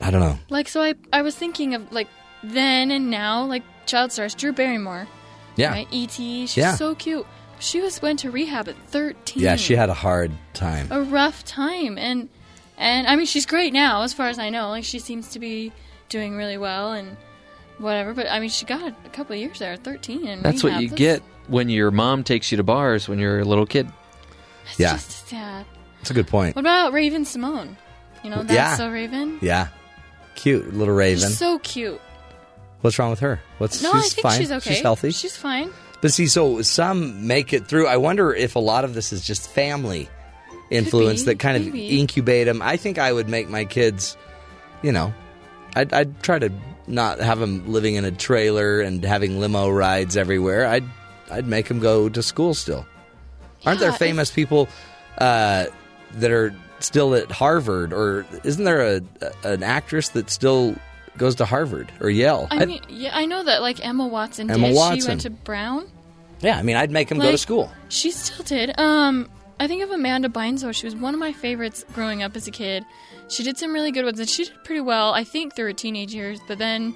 I don't know. Like, so I, I was thinking of, like, then and now, like, child stars, Drew Barrymore. Yeah. Right? E.T. She's Yeah. so cute. She was went to rehab at 13. Yeah, she had a hard time. a rough time, and and I mean she's great now, as far as I know. Like she seems to be doing really well and whatever. But I mean she got a couple of years there at 13. And That's what you That's- get when your mom takes you to bars when you're a little kid. It's Yeah. just sad. That's a good point. What about Raven Simone? You know, that's Yeah. so Raven. Yeah. Cute little raven. She's so cute. What's wrong with her? What's No, she's I think fine. she's okay. She's healthy. She's fine. But see, so some make it through. I wonder if a lot of this is just family influence be, that kind of incubate them. I think I would make my kids, you know, I'd, I'd try to not have them living in a trailer and having limo rides everywhere. I'd I'd make them go to school still. Aren't there Yeah, famous people uh, that are still at Harvard, or isn't there a, a an actress that still goes to Harvard or Yale? I mean, yeah, I know that like Emma Watson Emma did. She Watson. went to Brown. yeah, I mean, I'd make them go to school. She still did. Um, I think of Amanda Bynes. She was one of my favorites growing up as a kid. She did some really good ones, and she did pretty well, I think, through her teenage years. But then,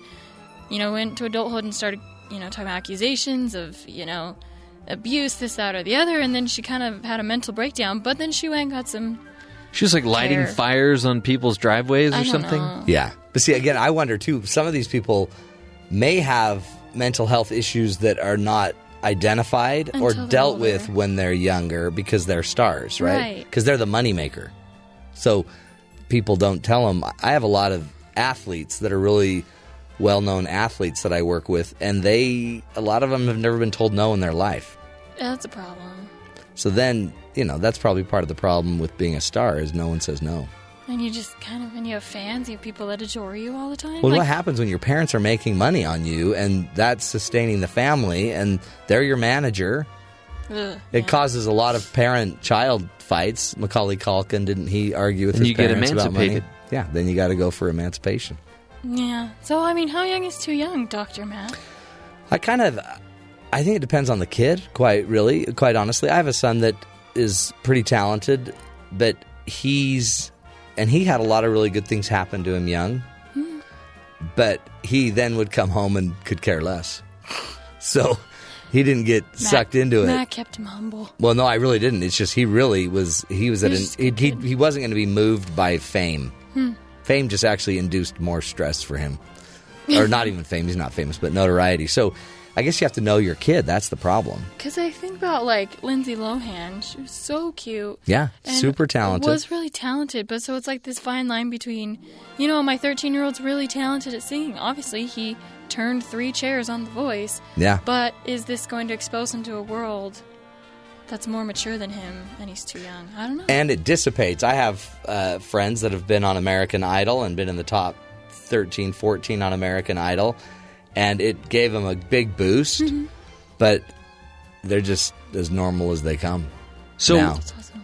you know, went to adulthood and started, you know, talking about accusations of, you know, abuse, this, that, or the other. And then she kind of had a mental breakdown. But then she went and got some. She was like lighting Care. fires on people's driveways or I don't something. know. Yeah. But see, again, I wonder too, some of these people may have mental health issues that are not identified or Until they're dealt older. with when they're younger because they're stars, right? Right. Because they're the moneymaker. So people don't tell them. I have a lot of athletes that are really well known athletes that I work with, and they, a lot of them have never been told no in their life. Yeah, That's a problem. So then, you know, that's probably part of the problem with being a star is no one says no. And you just kind of, when you have fans, you have people that adore you all the time. Well, Like, what happens when your parents are making money on you and that's sustaining the family and they're your manager? ugh, It yeah. causes a lot of parent child fights. Macaulay Culkin, didn't he argue with And his you get parents about money? Yeah, then you got to go for emancipation. Yeah. So, I mean, how young is too young, Dr. Matt? I kind of, I think it depends on the kid. Quite really, quite honestly, I have a son that is pretty talented, but he's, and he had a lot of really good things happen to him young, but he then would come home and could care less. So he didn't get sucked into it. Matt kept him humble. Well, no, I really didn't. It's just he really was. He was at an. was just a He, he, he wasn't going to be moved by fame. Hmm. Fame just actually induced more stress for him, or not even fame. He's not famous, but notoriety. So, I guess you have to know your kid. That's the problem. Because I think about like Lindsay Lohan. She was so cute. Yeah, super talented. Was really talented, but so it's like this fine line between, you know, my 13 year old's really talented at singing. Obviously, he turned three chairs on The Voice. Yeah. But is this going to expose him to a world that's more mature than him and he's too young? I don't know. and it dissipates. I have uh, friends that have been on American Idol and been in the top 13, 14 on American Idol, and it gave them a big boost, Mm-hmm. but they're just as normal as they come. So now.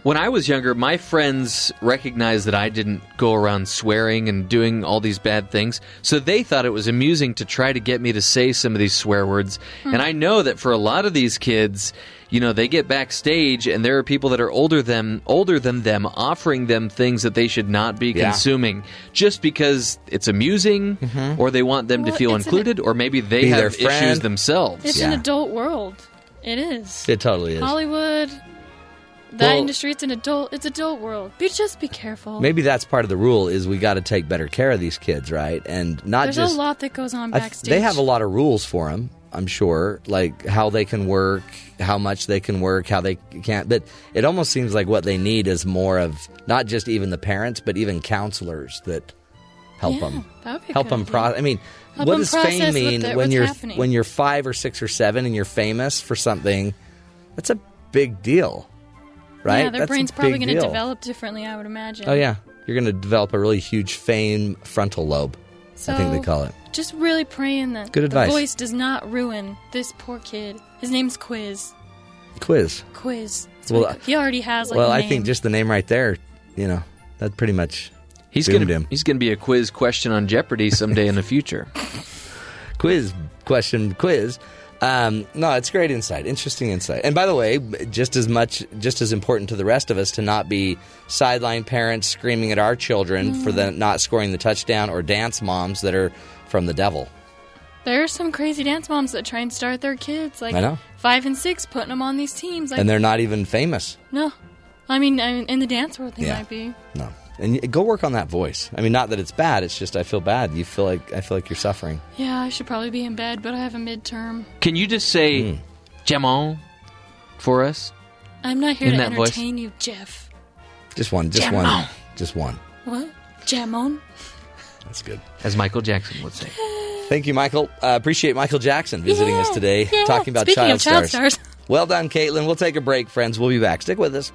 When I was younger, my friends recognized that I didn't go around swearing and doing all these bad things. So they thought it was amusing to try to get me to say some of these swear words. Hmm. And I know that for a lot of these kids, you know, they get backstage and there are people that are older than older than them offering them things that they should not be Yeah. consuming just because it's amusing or they want them Well, to feel it's an- included or maybe they have issues themselves. It's an adult world. It is. It totally is. Hollywood, that Well- industry, it's an adult. It's adult world. Be just be careful. Maybe that's part of the rule is we got to take better care of these kids, right? And not There's just a lot that goes on I backstage. they have a lot of rules for them. I'm sure, like how they can work, how much they can work, how they can't. But it almost seems like what they need is more of not just even the parents, but even counselors that help Yeah, them, help good them. Pro- I mean, Help what does fame mean the- when you're happening. when you're five or six or seven and you're famous for something? That's a big deal, right? Yeah, their That's brain's probably going to develop differently. I would imagine. Oh yeah, you're going to develop a really huge fame frontal lobe. I think they call it. Just really praying that Good the voice does not ruin this poor kid. His name's Quiz. Quiz. Quiz. That's Well, he, he already has like well, a I name. think just the name right there, you know, that pretty much He's gonna him. he's gonna be a quiz question on Jeopardy someday in the future. quiz question quiz. Um, no, it's great insight, interesting insight. And by the way, just as much, just as important to the rest of us to not be sideline parents screaming at our children for the not scoring the touchdown or dance moms that are from the devil. there are some crazy dance moms that try and start their kids like I know. five and six, putting them on these teams. Like, and they're not even famous. no, I mean, I mean, in the dance world, they Yeah. might be. No. And go work on that voice. I mean, not that it's bad. It's just I feel bad. You feel like I feel like you're suffering. Yeah, I should probably be in bed, but I have a midterm. Can you just say Hmm. Jamon for us? I'm not here In to that voice? entertain you, Jeff. Just one. Just Jamon. one. Just one. What? Jamon? That's good. As Michael Jackson would say. Thank you, Michael. Uh, appreciate Michael Jackson visiting us today, yeah. talking about Speaking child of child stars. stars. Well done, Caitlin. We'll take a break, friends. We'll be back. Stick with us.